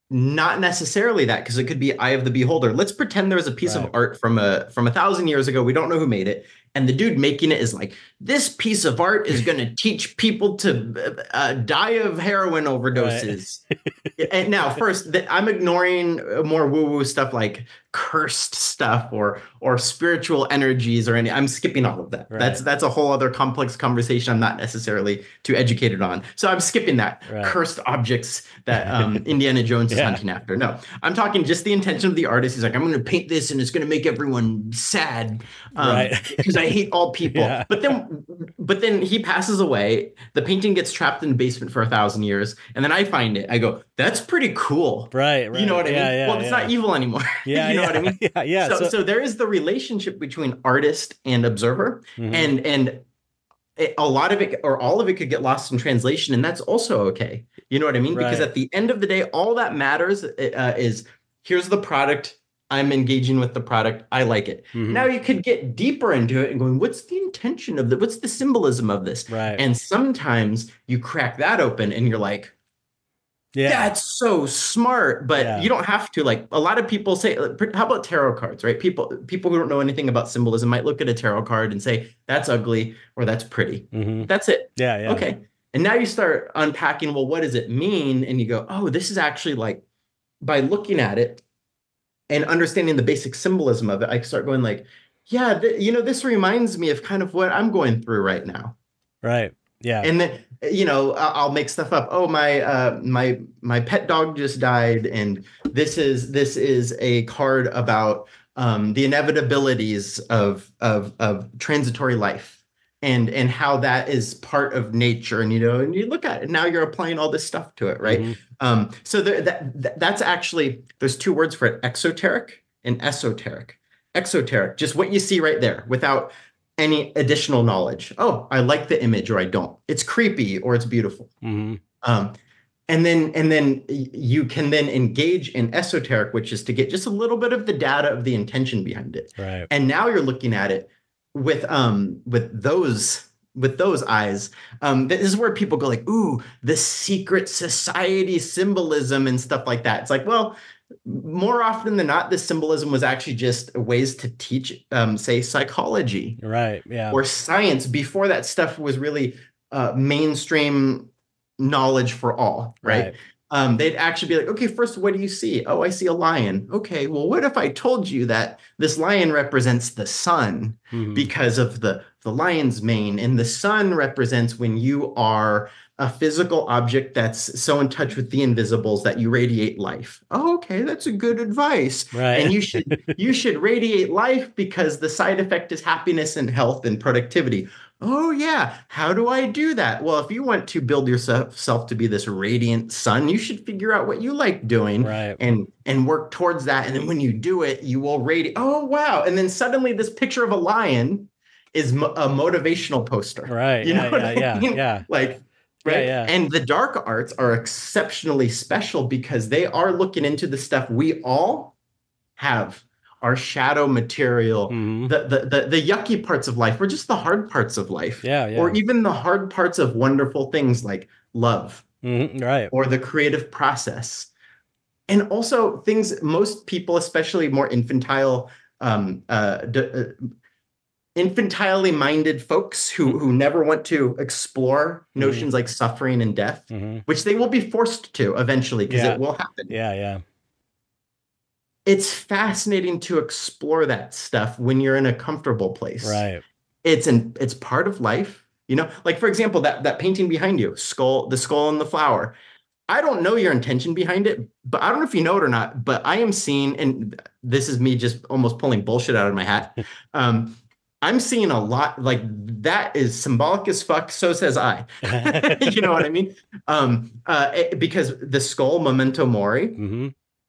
not necessarily that because it could be eye of the beholder. Let's pretend there was a piece Right. of art from a from a thousand years ago. We don't know who made it, and the dude making it is like, this piece of art is going to teach people to uh, die of heroin overdoses. and now, first, I'm ignoring uh, more woo woo stuff like cursed stuff or or spiritual energies or any. I'm skipping all of that. Right. That's that's a whole other complex conversation. I'm not necessarily too educated on, so I'm skipping that Right. cursed objects that um, Indiana Jones is hunting after. No, I'm talking just the intention of the artist. He's like, I'm going to paint this, and it's going to make everyone sad, um, Right. I hate all people. Yeah. But then, but then he passes away. The painting gets trapped in the basement for a thousand years, and then I find it. I go, that's pretty cool. right? Right. You know what I yeah, mean? Yeah, well, it's not evil anymore. Yeah, you know what I mean? Yeah, yeah. so, so- so there is the relationship between artist and observer, Mhm. and and it- a lot of it or all of it could get lost in translation, and that's also okay. You know what I mean? Because at the end of the day, all that matters uh, is here's the product. I'm engaging with the product. I like it. Mhm. Now you could get deeper into it and going, what's the intention of the what's the symbolism of this? right. And sometimes you crack that open and you're like, yeah. that's so smart. But Yeah. you don't have to. Like a lot of people say, how about tarot cards, right? People people who don't know anything about symbolism might look at a tarot card and say, that's ugly or that's pretty. hmm That's it. Yeah. Yeah. Okay. And now you start unpacking, well, what does it mean? And you go, oh, this is actually like by looking at it and understanding the basic symbolism of it, I start going like, yeah, th- you know, this reminds me of kind of what I'm going through right now. Right. Yeah. And then, you know, I'll make stuff up. Oh, my uh my my pet dog just died and this is this is a card about um the inevitabilities of of of transitory life and and how that is part of nature and you know and you look at it now you're applying all this stuff to it right Mhm. um so there, that, that that's actually there's two words for it exoteric and esoteric exoteric just what you see right there without any additional knowledge oh i like the image or i don't it's creepy or it's beautiful Mhm. um and then and then you can then engage in esoteric which is to get just a little bit of the data of the intention behind it Right. and now you're looking at it with um with those with those eyes. Um, this is where people go like, "Ooh, the secret society symbolism and stuff like that." It's like, well, more often than not, this symbolism was actually just ways to teach, um, say, psychology, right? Yeah, or science before that stuff was really uh, mainstream knowledge for all, right? right? Um, they'd actually be like, okay, first, what do you see? Oh, I see a lion. Okay, well, what if I told you that this lion represents the sun mm-hmm. because of the the lion's mane, and the sun represents when you are a physical object that's so in touch with the invisibles that you radiate life. Oh, okay, that's a good advice. Right. And you should you should radiate life because the side effect is happiness and health and productivity. Oh, yeah. How do I do that? Well, if you want to build yourself to be this radiant sun, you should figure out what you like doing right. and and work towards that. And then when you do it, you will radiate. Oh, wow. And then suddenly this picture of a lion is mo- a motivational poster. Right. You know yeah, yeah, I mean? yeah, Like Right. Yeah, yeah. And the dark arts are exceptionally special because they are looking into the stuff we all have our shadow material, mm-hmm. the, the, the the yucky parts of life, or just the hard parts of life, yeah, yeah. or even the hard parts of wonderful things like love, mm-hmm. right, or the creative process, and also things most people, especially more infantile, um, uh, d- uh, infantilely minded folks who mm-hmm. who never want to explore mm-hmm. notions like suffering and death, mm-hmm. which they will be forced to eventually because yeah. it will happen. Yeah, yeah it's fascinating to explore that stuff when you're in a comfortable place. Right. It's an it's part of life. You know, like for example, that that painting behind you, skull, the skull and the flower. I don't know your intention behind it, but I don't know if you know it or not. But I am seeing, and this is me just almost pulling bullshit out of my hat. Um, I'm seeing a lot like that is symbolic as fuck. So says I. you know what I mean? Um, uh, it, because the skull, memento mori, mm-hmm.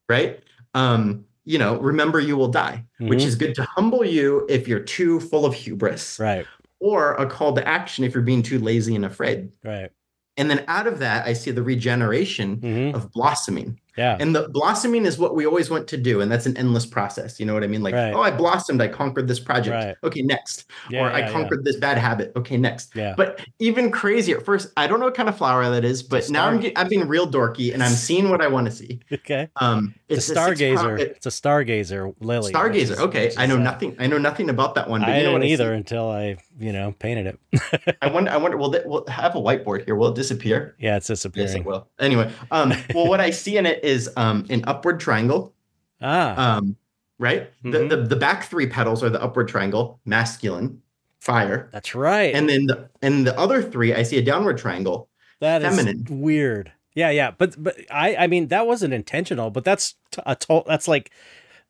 right? Um, you know, remember you will die, mm-hmm. which is good to humble you if you're too full of hubris. Right. Or a call to action if you're being too lazy and afraid. Right. And then out of that, I see the regeneration mm-hmm. of blossoming. Yeah. And the blossoming is what we always want to do. And that's an endless process. You know what I mean? Like, right. oh, I blossomed. I conquered this project. Right. Okay, next. Yeah, or yeah, I conquered yeah. this bad habit. Okay, next. Yeah. But even crazier, first, I don't know what kind of flower that is, but now I'm, I'm being real dorky and I'm seeing what I want to see. Okay. Um, it's, a stargazer. A it's a stargazer lily. Stargazer. Is, okay. I know uh, nothing. I know nothing about that one. But I you know didn't either until I, you know, painted it. I wonder, I wonder, will it, we'll have a whiteboard here. Will it disappear? Yeah, it's disappearing. Yes, it will. Anyway, um, well, what I see in it is um, an upward triangle. Ah. Um, right? Mm-hmm. The, the the back three petals are the upward triangle, masculine, fire. That's right. And then the and the other three, I see a downward triangle. That feminine. is weird. Yeah, yeah, but but I I mean that wasn't intentional, but that's a to- that's like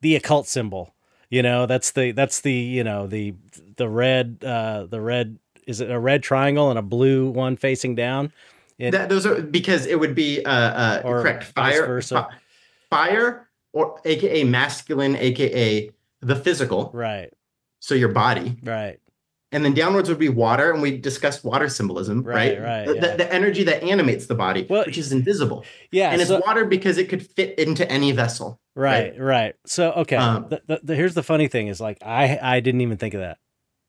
the occult symbol. You know, that's the that's the you know the the red uh the red is it a red triangle and a blue one facing down? It, that, those are because it would be uh, uh correct fire fire or aka masculine aka the physical. Right. So your body. Right and then downwards would be water and we discussed water symbolism right right, right the, yeah. the, the, energy that animates the body well, which is invisible yeah and it's water because it could fit into any vessel right right, right. so okay um, the, the, here's the funny thing is like i i didn't even think of that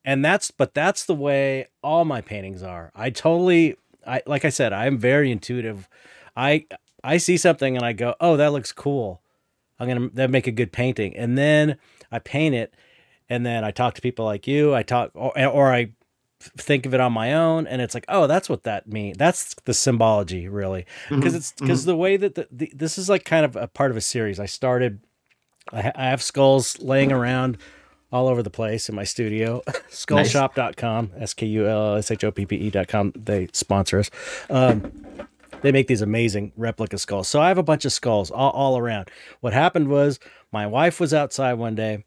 and that's but that's the way all my paintings are i totally i like i said i'm very intuitive i I see something and I go, "Oh, that looks cool. I'm gonna that make a good painting." And then I paint it, and then I talk to people like you. I talk, or, or I think of it on my own, and it's like, "Oh, that's what that means. That's the symbology, really." Because mm-hmm. it's because mm-hmm. the way that the, the, this is like kind of a part of a series. I started. I, ha- I have skulls laying around all over the place in my studio. SkullShoppe.com, S K U L S H O P P E.com. They sponsor us. Um, they make these amazing replica skulls. So I have a bunch of skulls all, all around. What happened was my wife was outside one day.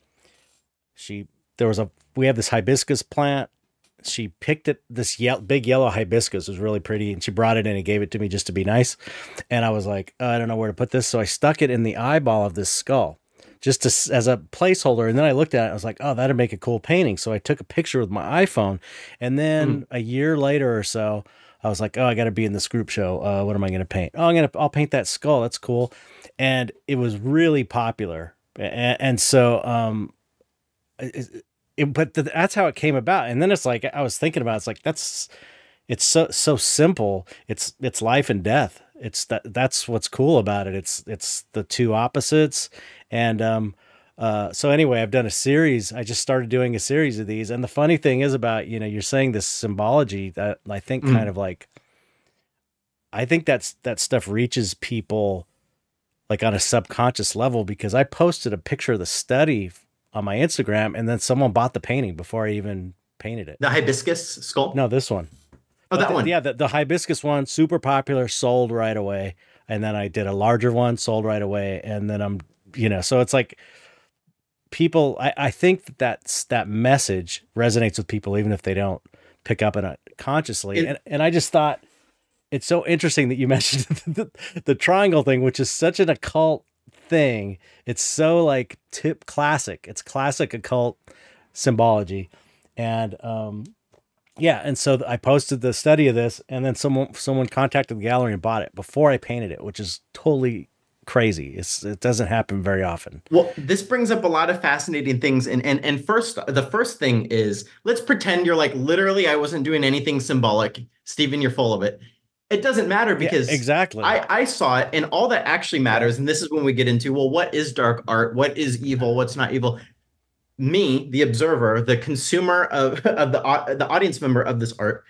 She there was a we have this hibiscus plant. She picked it this ye- big yellow hibiscus was really pretty, and she brought it in and gave it to me just to be nice. And I was like, oh, I don't know where to put this, so I stuck it in the eyeball of this skull just to, as a placeholder. And then I looked at it, I was like, oh, that'd make a cool painting. So I took a picture with my iPhone, and then mm. a year later or so, I was like, oh, I got to be in this group show. Uh, what am I going to paint? Oh, I'm going to, I'll paint that skull. That's cool. And it was really popular. And, and so, um, it, it, but th- that's how it came about. And then it's like I was thinking about. It, it's like that's it's so so simple. It's it's life and death. It's that that's what's cool about it. It's it's the two opposites. And um, uh, so anyway, I've done a series. I just started doing a series of these. And the funny thing is about you know you're saying this symbology that I think mm. kind of like. I think that's that stuff reaches people like on a subconscious level because I posted a picture of the study on my Instagram, and then someone bought the painting before I even painted it. The hibiscus skull? No, this one. Oh, that the, one. Yeah, the, the hibiscus one, super popular, sold right away. And then I did a larger one, sold right away. And then I'm, you know, so it's like people, I, I think that that's, that message resonates with people, even if they don't pick up on it consciously. It, and, and I just thought it's so interesting that you mentioned the, the triangle thing, which is such an occult thing. It's so like tip classic. It's classic occult symbology. And um yeah, and so I posted the study of this and then someone someone contacted the gallery and bought it before I painted it, which is totally crazy. It's it doesn't happen very often. Well, this brings up a lot of fascinating things. And and and first, the first thing is let's pretend you're like literally I wasn't doing anything symbolic. Stephen, you're full of it it doesn't matter because yeah, exactly. I, I saw it and all that actually matters and this is when we get into well what is dark art? What is evil? What's not evil? Me the observer the consumer of, of the the audience member of this art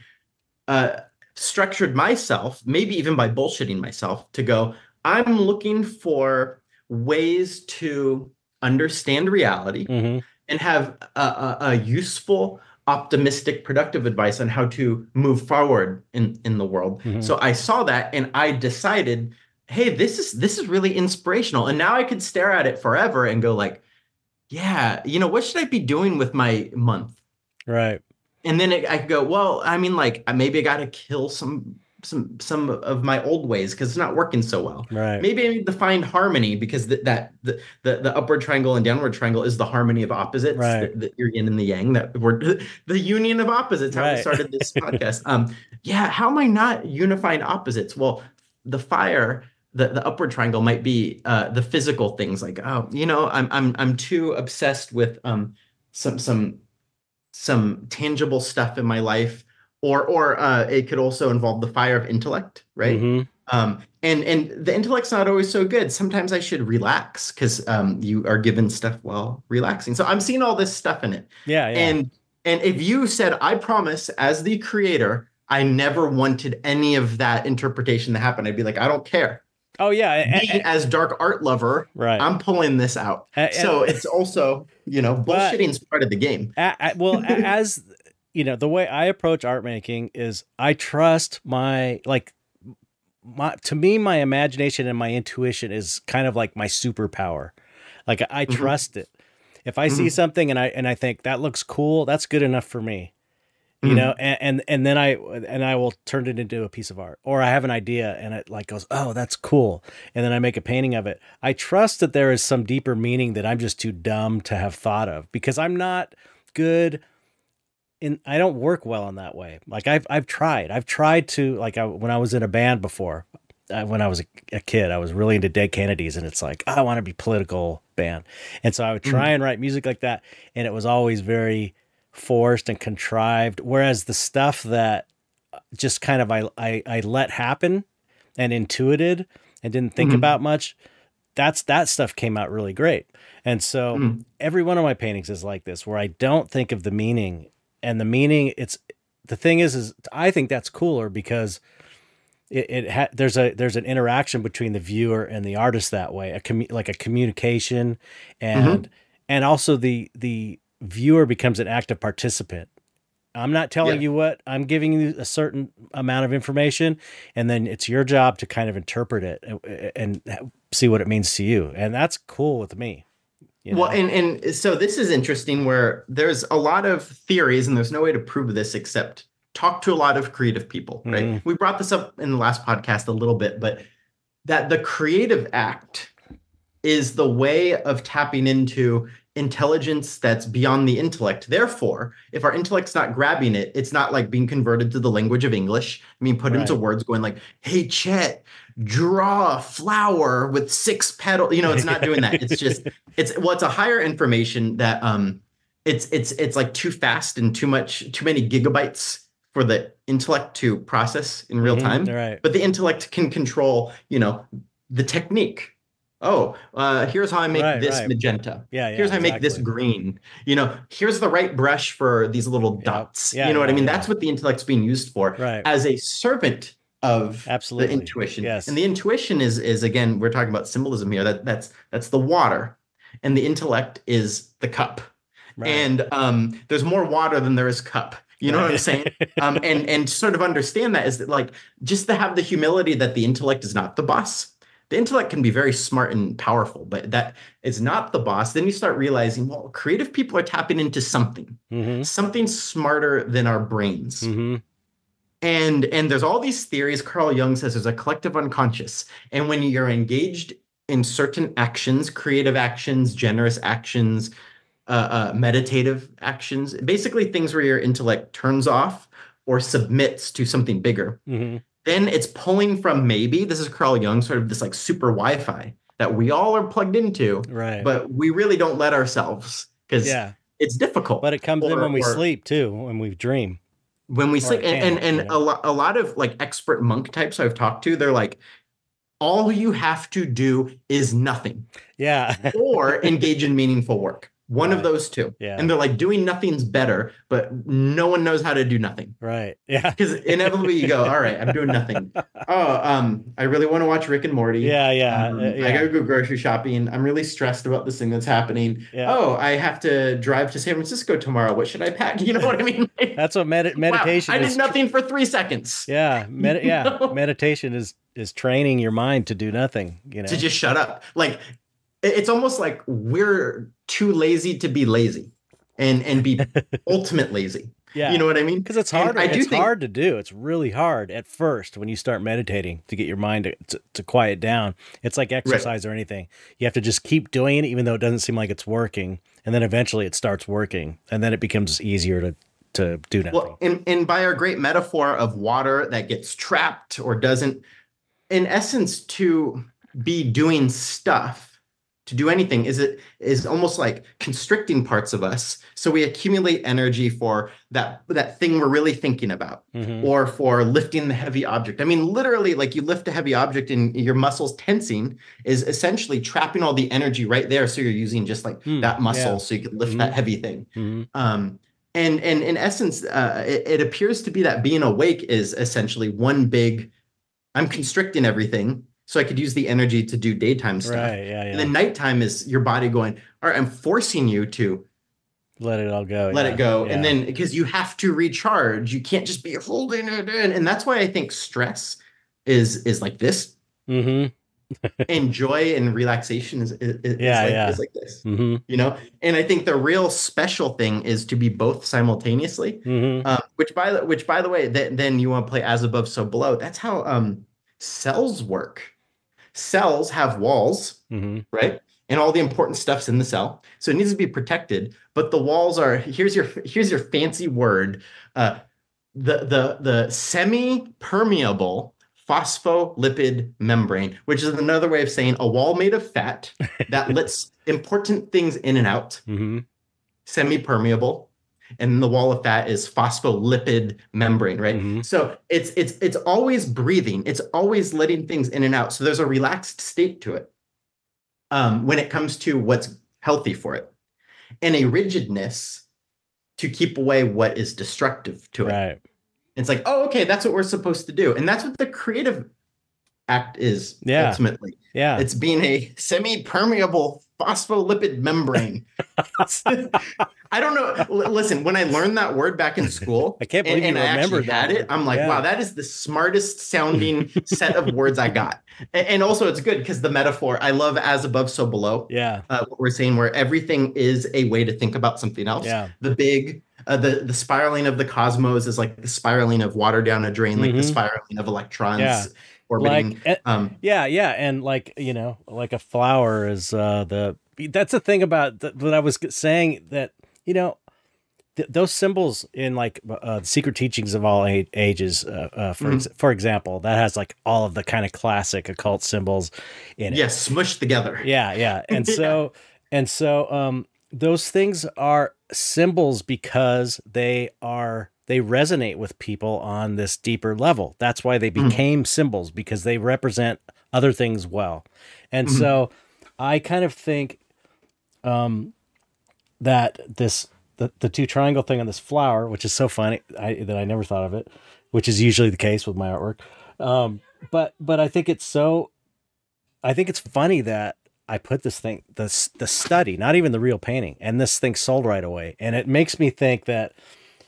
uh, structured myself maybe even by bullshitting myself to go i'm looking for ways to understand reality mm-hmm. and have a, a, a useful optimistic productive advice on how to move forward in in the world. Mm-hmm. so i saw that and i decided hey this is this is really inspirational. And now i could stare at it forever and go like yeah you know what should i be doing with my month? Right. And then it, i could go well i mean like maybe i gotta kill some some some of my old ways because it's not working so well. Right. Maybe I need to find harmony because th- that the, the the upward triangle and downward triangle is the harmony of opposites. Right. The, the yin and the yang. That we're the union of opposites. How right. we started this podcast. Um. Yeah. How am I not unifying opposites? Well, the fire. The, the upward triangle might be uh, the physical things like oh you know I'm I'm I'm too obsessed with um some some some tangible stuff in my life or or uh, it could also involve the fire of intellect, right? Mm-hmm. Um, and and the intellect's not always so good. Sometimes I should relax because um, you are given stuff while relaxing. So I'm seeing all this stuff in it. Yeah, yeah. And and if you said, I promise, as the creator, I never wanted any of that interpretation to happen, I'd be like, I don't care. Oh yeah, Me, as dark art lover, right? I'm pulling this out. so it's also you know bullshitting's is part of the game. well, as you know, the way I approach art making is I trust my like my to me my imagination and my intuition is kind of like my superpower. Like I mm-hmm. trust it. If I mm-hmm. see something and I and I think that looks cool, that's good enough for me. You mm-hmm. know, and, and and then I and I will turn it into a piece of art. Or I have an idea and it like goes, "Oh, that's cool." And then I make a painting of it. I trust that there is some deeper meaning that I'm just too dumb to have thought of because I'm not good in I don't work well in that way. Like I've I've tried. I've tried to like I, when I was in a band before. Uh, when I was a, a, kid, I was really into Dead Kennedys, and it's like I want to be political band, and so I would try mm. and write music like that, and it was always very forced and contrived. Whereas the stuff that just kind of I I, I let happen and intuited and didn't think mm-hmm. about much, that's that stuff came out really great. And so mm. every one of my paintings is like this, where I don't think of the meaning and the meaning it's the thing is is i think that's cooler because it, it ha- there's a there's an interaction between the viewer and the artist that way a commu- like a communication and mm-hmm. and also the the viewer becomes an active participant i'm not telling yeah. you what i'm giving you a certain amount of information and then it's your job to kind of interpret it and, and see what it means to you and that's cool with me you know? Well, and and so this is interesting where there's a lot of theories, and there's no way to prove this except talk to a lot of creative people, right? Mm. We brought this up in the last podcast a little bit, but that the creative act is the way of tapping into intelligence that's beyond the intellect. Therefore, if our intellect's not grabbing it, it's not like being converted to the language of English. I mean, put right. into words going like, hey, Chet, draw a flower with six petals. You know, it's not doing that. It's just it's well, it's a higher information that um it's it's it's like too fast and too much too many gigabytes for the intellect to process in real Mhm, time. Right. But the intellect can control, you know, the technique. Oh, uh, here's how I make Right, this right. magenta. Yeah. yeah here's how I make this green. You know, here's the right brush for these little Yeah. dots. Yeah, you know what I mean? yeah. That's what the intellect's being used for Right. as a servant of Absolutely. the intuition. Yes. And the intuition is is again, we're talking about symbolism here. That that's that's the water, and the intellect is the cup. Right. And um, there's more water than there is cup. You know what I'm saying? um, and and to sort of understand that is that like just to have the humility that the intellect is not the boss. The intellect can be very smart and powerful, but that is not the boss. Then you start realizing, well, creative people are tapping into something, Mhm, something smarter than our brains. mhm. And and there's all these theories. Carl Jung says there's a collective unconscious, and when you're engaged in certain actions, creative actions, generous actions, uh, uh, meditative actions, basically things where your intellect turns off or submits to something bigger, Mhm. then it's pulling from maybe this is Carl Jung, sort of this like super Wi-Fi that we all are plugged into, Right. but we really don't let ourselves because yeah. it's difficult But it comes in when we or- sleep too, when we dream. When we sleep and and, and know. a, lot, a lot of like expert monk types i've talked to they're like all you have to do is nothing Yeah. or engage in meaningful work one of those two Yeah. and they're like doing nothing's better but no one knows how to do nothing right. Yeah. because inevitably you go all right i'm doing nothing oh um i really want to watch rick and morty Yeah. Yeah. um, uh, I gotta go grocery shopping. I'm really stressed about this thing that's happening. Yeah. Oh, I have to drive to San Francisco tomorrow. What should I pack? You know what I mean? That's what med- Wow, meditation I is. did nothing for three seconds. Yeah. Med- yeah. Meditation is is training your mind to do nothing. You know. to just shut up. Like it's almost like we're too lazy to be lazy and and be ultimate lazy. yeah. You know what I mean? because it's hard. I do It's think- hard to do. It's really hard at first when you start meditating to get your mind to, to, to quiet down. It's like exercise or anything. You have to just keep doing it, even though it doesn't seem like it's working, and then eventually it starts working, and then it becomes easier to to do nothing. Well, and, and by our great metaphor of water that gets trapped or doesn't, in essence, to be doing stuff, to do anything, is it is almost like constricting parts of us. So we accumulate energy for that that thing we're really thinking about. Mhm. or for lifting the heavy object. I mean, literally, like you lift a heavy object and your muscles tensing is essentially trapping all the energy right there. So you're using just like Hmm, that muscle yeah. so you can lift Mhm. that heavy thing. Mhm. Um, and and in essence, uh, it, it appears to be that being awake is essentially one big. I'm constricting everything so I could use the energy to do daytime stuff. Right. Yeah. yeah. And then nighttime is your body going, all right, I'm forcing you to Let it all go. let yeah, it go yeah. and then because you have to recharge you can't just be holding it in and that's why i think stress is is like this Mm-hmm. and joy and relaxation is, is, is Yeah, like, yeah. is like this Mhm. you know and i think the real special thing is to be both simultaneously Mhm. um, which by the which by the way that then you want to play as above so below that's how um cells work cells have walls Mhm. right? And all the important stuff's in the cell, so it needs to be protected. But the walls are here's your here's your fancy word, uh, the the the semi-permeable phospholipid membrane, which is another way of saying a wall made of fat that lets important things in and out. Mhm. Semi-permeable, and the wall of fat is phospholipid membrane, right? Mhm. So it's it's it's always breathing. It's always letting things in and out. So there's a relaxed state to it um, when it comes to what's healthy for it, and a rigidness to keep away what is destructive to it. Right. It's like, oh, okay, that's what we're supposed to do, and that's what the creative act is. Yeah. ultimately, Yeah. it's being a semi-permeable phospholipid membrane. I don't know. Listen, when I learned that word back in school, I can't believe and, you and I actually remembered that it. I'm like, Yeah. wow, that is the smartest sounding set of words I got. And, and also, it's good because the metaphor. I love as above, so below. yeah. Uh, what we're saying, where everything is a way to think about something else. Yeah. The big, uh, the the spiraling of the cosmos is like the spiraling of water down a drain, like the Mhm. spiraling of electrons Yeah. Orbiting. Like eh, um, Yeah, yeah, and like you know, like a flower is uh the that's the thing about th- what I was saying that you know th- those symbols in like uh, the secret teachings of all a- ages, uh, uh, for ex- for example, that has like all of the kind of classic occult symbols in it. yes, smushed together. Yeah, yeah, and so and so um those things are symbols because they are they resonate with people on this deeper level. That's why they Mhm. became symbols because they represent other things well. And Mhm. so I kind of think um that this the, the two triangle thing on this flower, which is so funny I, that I never thought of it, which is usually the case with my artwork. Um, but but I think it's so I think it's funny that I put this thing the the study, not even the real painting, and this thing sold right away, and it makes me think that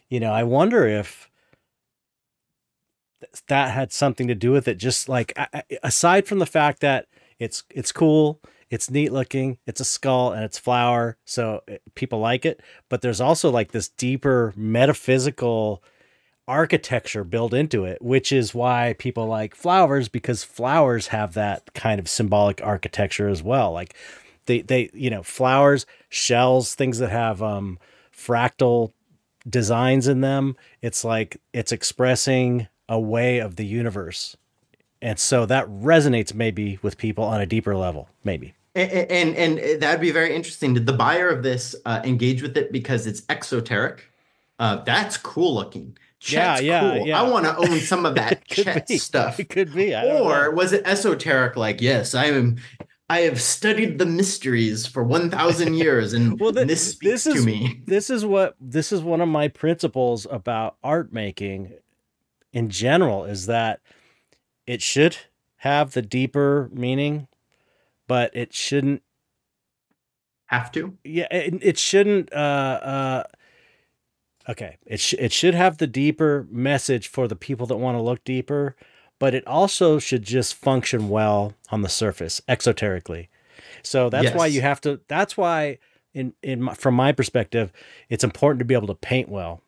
you know I wonder if that had something to do with it. Just like aside from the fact that it's it's cool, it's neat looking, it's a skull and it's flower, so people like it. But there's also like this deeper metaphysical architecture built into it, which is why people like flowers because flowers have that kind of symbolic architecture as well. Like they they you know flowers, shells, things that have um fractal designs in them. It's like it's expressing a way of the universe. And so that resonates maybe with people on a deeper level, maybe. And, and and that'd be very interesting. Did the buyer of this uh, engage with it because it's exoteric? Uh, that's cool looking. Yeah, Chet's yeah, cool. yeah. I want to own some of that Chet be. stuff. It could be. I Or know. was it esoteric? Like, yes, I am. I have studied the mysteries for one thousand years, and Well, thi- this speaks this is- to me. this is what this is one of my principles about art making in general is that it should have the deeper meaning but it shouldn't Have to. yeah it, it shouldn't uh uh okay it sh- it should have the deeper message for the people that want to look deeper but it also should just function well on the surface exoterically. So that's why you have to that's why in in my, from my perspective it's important to be able to paint well.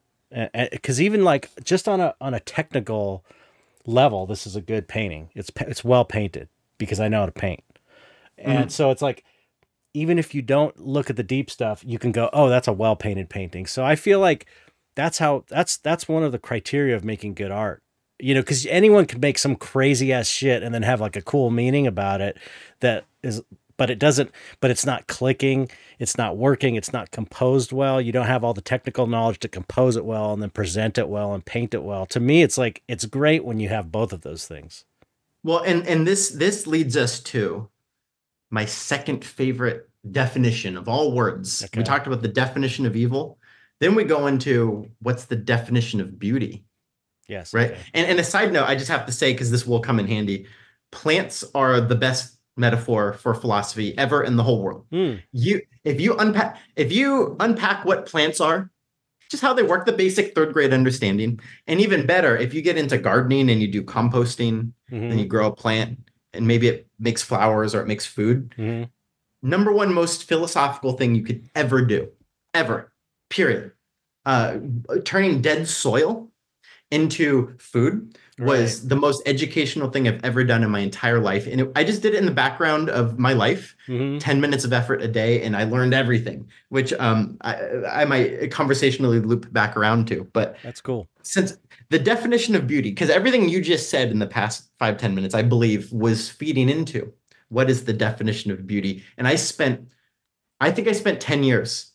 Because even like just on a on a technical level this is a good painting. It's it's well painted because i know how to paint. And mm-hmm. so it's like even if you don't look at the deep stuff you can go oh that's a well painted painting. So i feel like that's how that's that's one of the criteria of making good art you know because anyone can make some crazy ass shit and then have like a cool meaning about it that is but it doesn't but it's not clicking it's not working it's not composed well you don't have all the technical knowledge to compose it well and then present it well and paint it well to me it's like it's great when you have both of those things Well, and and this this leads us to my second favorite definition of all words. Okay. We talked about the definition of evil. Then we go into what's the definition of beauty, yes right? okay. And and a side note, I just have to say because this will come in handy. Plants are the best metaphor for philosophy ever in the whole world. Hmm. You if you unpack if you unpack what plants are, just how they work, the basic third grade understanding, and even better if you get into gardening and you do composting Mhm. and you grow a plant and maybe it makes flowers or it makes food. Mhm. Number one most philosophical thing you could ever do, ever, period. Uh, turning dead soil into food was the most educational thing I've ever done in my entire life. And it, I just did it in the background of my life, Mhm. 10 minutes of effort a day, and I learned everything, which um, I, I might conversationally loop back around to. But that's cool. since the definition of beauty because everything you just said in the past five ten minutes i believe was feeding into what is the definition of beauty. And i spent i think i spent 10 years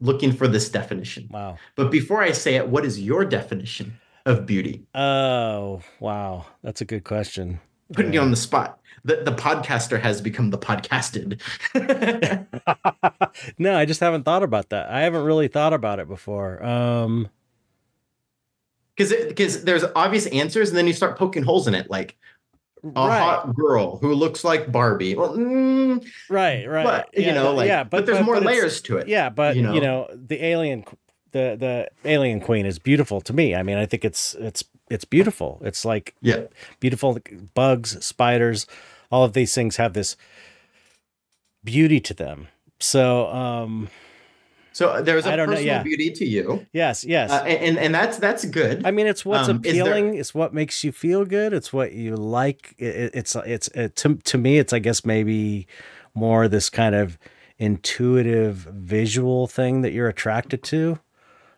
looking for this definition. Wow. But before i say it what is your definition of beauty Oh, wow. That's a good question. putting you on the spot the, the podcaster has become the podcasted no, I just haven't thought about that. I haven't really thought about it before. Um, because because there's obvious answers and then you start poking holes in it like a right, hot girl who looks like barbie well mm, right, right. but you know like yeah, but, there's more it's- layers to it Yeah, but you you know? know, the alien, the the alien queen is beautiful to me. I mean, I think it's it's it's beautiful. It's like yeah beautiful bugs, spiders, all of these things have this beauty to them. So, um, So there's a don't know, personal yeah. beauty to you, yes, yes. uh, and and that's that's good. I mean, it's what's Um, is there- appealing. It's what makes you feel good. It's what you like. It, it- it's it's it, to to me. It's I guess maybe more this kind of intuitive visual thing that you're attracted to,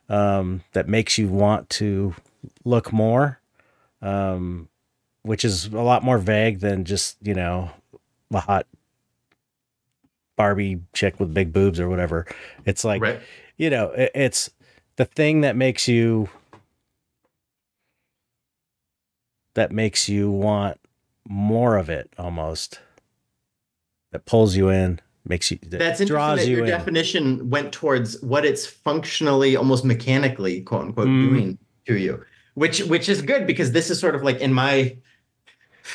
um, that makes you want to look more, um, which is a lot more vague than just you know a hot Barbie chick with big boobs or whatever. It's like right. you know, it, it's the thing that makes you that makes you want more of it almost. That pulls you in, makes you that That's interesting draws that you your in. definition went towards what it's functionally, almost mechanically, quote unquote, Mm. doing to you, which which is good because this is sort of like in my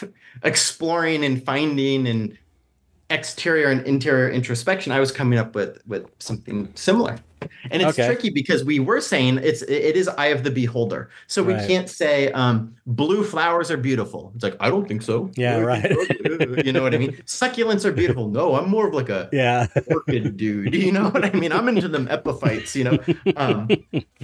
exploring and finding and exterior and interior introspection. I was coming up with with something similar, and it's Okay. tricky because we were saying it's it is eye of the beholder, so we Right. can't say um, blue flowers are beautiful. It's like I don't think so. Yeah, think you know what I mean? Succulents are beautiful. No, I'm more of like a yeah. orchid dude. You know what I mean? I'm into them epiphytes, you know. Um,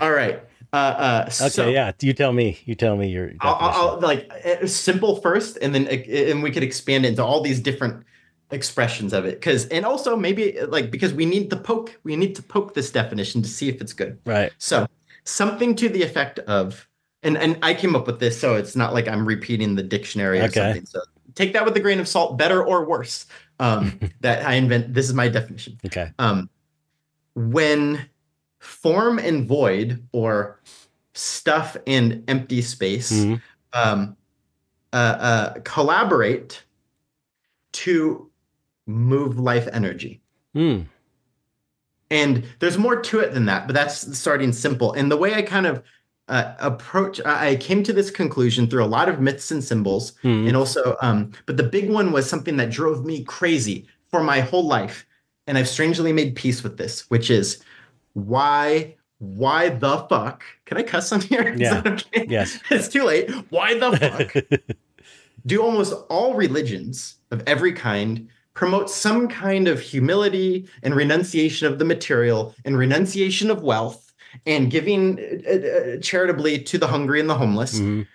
all right. Uh, uh, Okay, so yeah. You tell me. You tell me your I'll, I'll, like uh, simple first, and then uh, and we could expand into all these different expressions of it. Because and also maybe like because we need to poke, we need to poke this definition to see if it's good. right. So something to the effect of, and and I came up with this, so it's not like I'm repeating the dictionary or Okay. something. So take that with a grain of salt, better or worse. Um, that I invent. This is my definition. Okay. Um, when form and void, or stuff and empty space, Mhm. um, uh, uh, collaborate to move life energy. Hmm. And there's more to it than that, but that's starting simple. And the way I kind of uh, approach, I came to this conclusion through a lot of myths and symbols, Hmm. and also, um, but the big one was something that drove me crazy for my whole life, and I've strangely made peace with this, which is why, why the fuck? Can I cuss on here Yeah. okay? Yes. it's too late. Why the fuck? do almost all religions of every kind promote some kind of humility and renunciation of the material and renunciation of wealth and giving uh, uh, charitably to the hungry and the homeless. Mhm.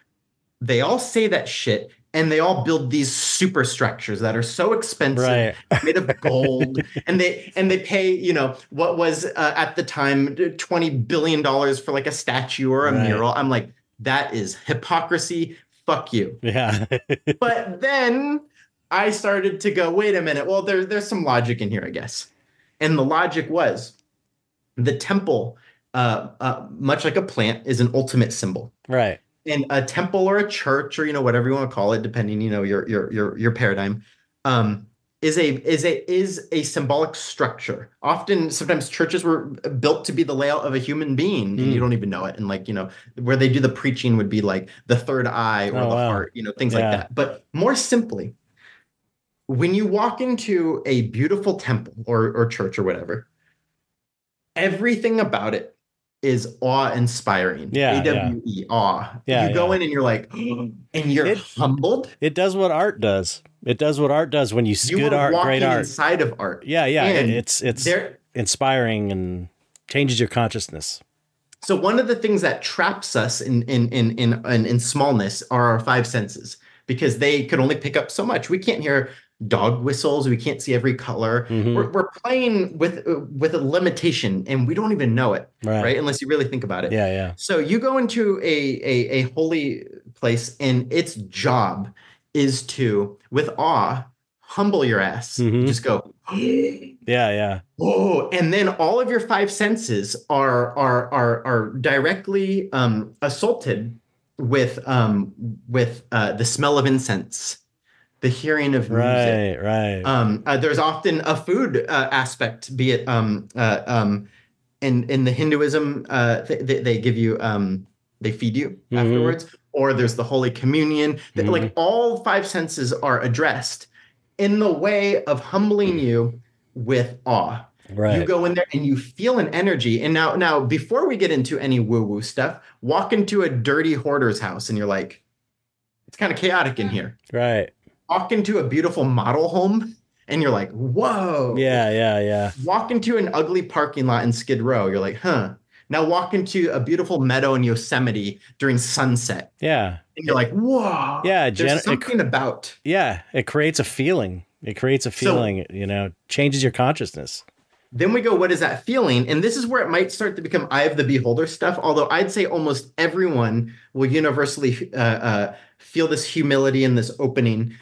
They all say that shit and they all build these superstructures that are so expensive Right. made of gold and they and they pay you know what was uh, at the time 20 billion dollars for like a statue or a Right. mural i'm like that is hypocrisy fuck you Yeah. but then I started to go, wait a minute. Well, there, there's some logic in here, I guess. And the logic was the temple, uh, uh, much like a plant, is an ultimate symbol. right. And a temple or a church, or you know whatever you want to call it, depending you know your your your your paradigm, um, is a is a is a symbolic structure. Often, sometimes churches were built to be the layout of a human being, and Mm. you don't even know it. And like you know, where they do the preaching would be like the third eye or Oh, the wow. heart, you know, things Yeah. like that. But more simply, when you walk into a beautiful temple or or church or whatever, everything about it is awe-inspiring. Yeah, A-W-E, awe. Yeah, you go yeah. in and you're like, and you're It- humbled. It does what art does. It does what art does when you see You good art, great art. inside of art. Yeah, yeah. And it's it's inspiring and changes your consciousness. so one of the things that traps us in in in in in, in smallness are our five senses because they could only pick up so much. We can't hear dog whistles. We can't see every color. Mhm. We're, we're playing with with a limitation, and we don't even know it, Right. right? Unless you really think about it. Yeah, yeah. So you go into a, a a holy place, and its job is to, with awe, humble your ass. Mhm. Just go. Yeah, yeah. Oh, and then all of your five senses are are are are directly um, assaulted with um, with uh, the smell of incense, the hearing of music. Right, right. Um, uh, there's often a food uh, aspect, be it um, uh, um, in in the Hinduism, uh, th- they, they give you um, they feed you Mhm. afterwards, or there's the Holy Communion. Th- Mhm. Like all five senses are addressed in the way of humbling you with awe. right. You go in there and you feel an energy. And now, now before we get into any woo woo stuff, walk into a dirty hoarder's house and you're like, it's kind of chaotic in here right. Walk into a beautiful model home and you're like, whoa. Yeah, yeah, yeah. Walk into an ugly parking lot in Skid Row. You're like, huh. Now walk into a beautiful meadow in Yosemite during sunset. Yeah. And you're like, whoa. Yeah, There's gen- it- something about. Yeah. It creates a feeling. It creates a So- feeling, you know, changes your consciousness. Then we go, what is that feeling? And this is where it might start to become eye of the beholder stuff. Although I'd say almost everyone will universally uh, uh, feel this humility and this opening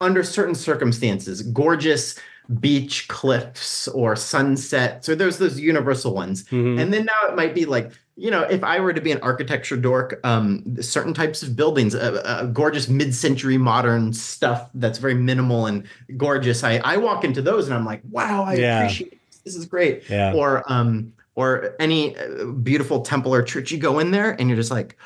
under certain circumstances. Gorgeous beach cliffs or sunsets or there's those universal ones Mhm. and then now it might be like you know if i were to be an architecture dork um certain types of buildings uh, uh, gorgeous mid-century modern stuff that's very minimal and gorgeous i i walk into those and i'm like wow i Yeah. appreciate this. this is great yeah. or um or any uh, beautiful temple or church you go in there and you're just like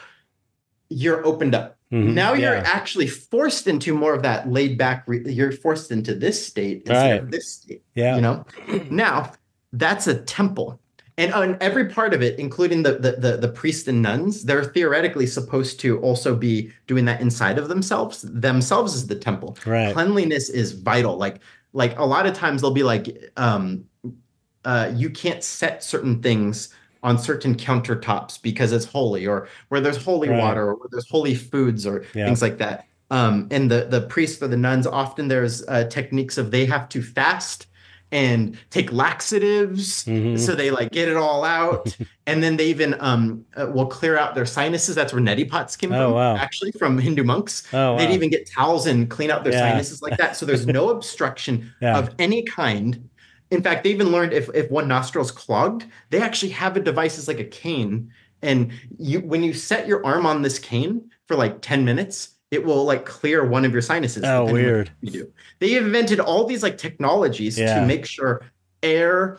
you're opened up Mhm. now you're Yeah. actually forced into more of that laid back re- you're forced into this state instead Right. of this state yeah. you know now that's a temple and on every part of it including the, the the the priests and nuns they're theoretically supposed to also be doing that inside of themselves themselves is the temple Right. cleanliness is vital like like a lot of times they'll be like um uh you can't set certain things on certain countertops because it's holy or where there's holy Right. water or where there's holy foods or Yeah. things like that um and the the priests or the nuns often there's uh, techniques of they have to fast and take laxatives Mhm. so they like get it all out and then they even um uh, will clear out their sinuses that's where neti pots came Oh, from wow. actually from hindu monks Oh, they'd wow. even get towels and clean out their Yeah. sinuses like that so there's no obstruction Yeah. of any kind in fact they even learned if, if one nostril's clogged they actually have a device as like a cane and you when you set your arm on this cane for like 10 minutes it will like clear one of your sinuses Oh, depending on what weird. you do they invented all these like technologies Yeah. to make sure air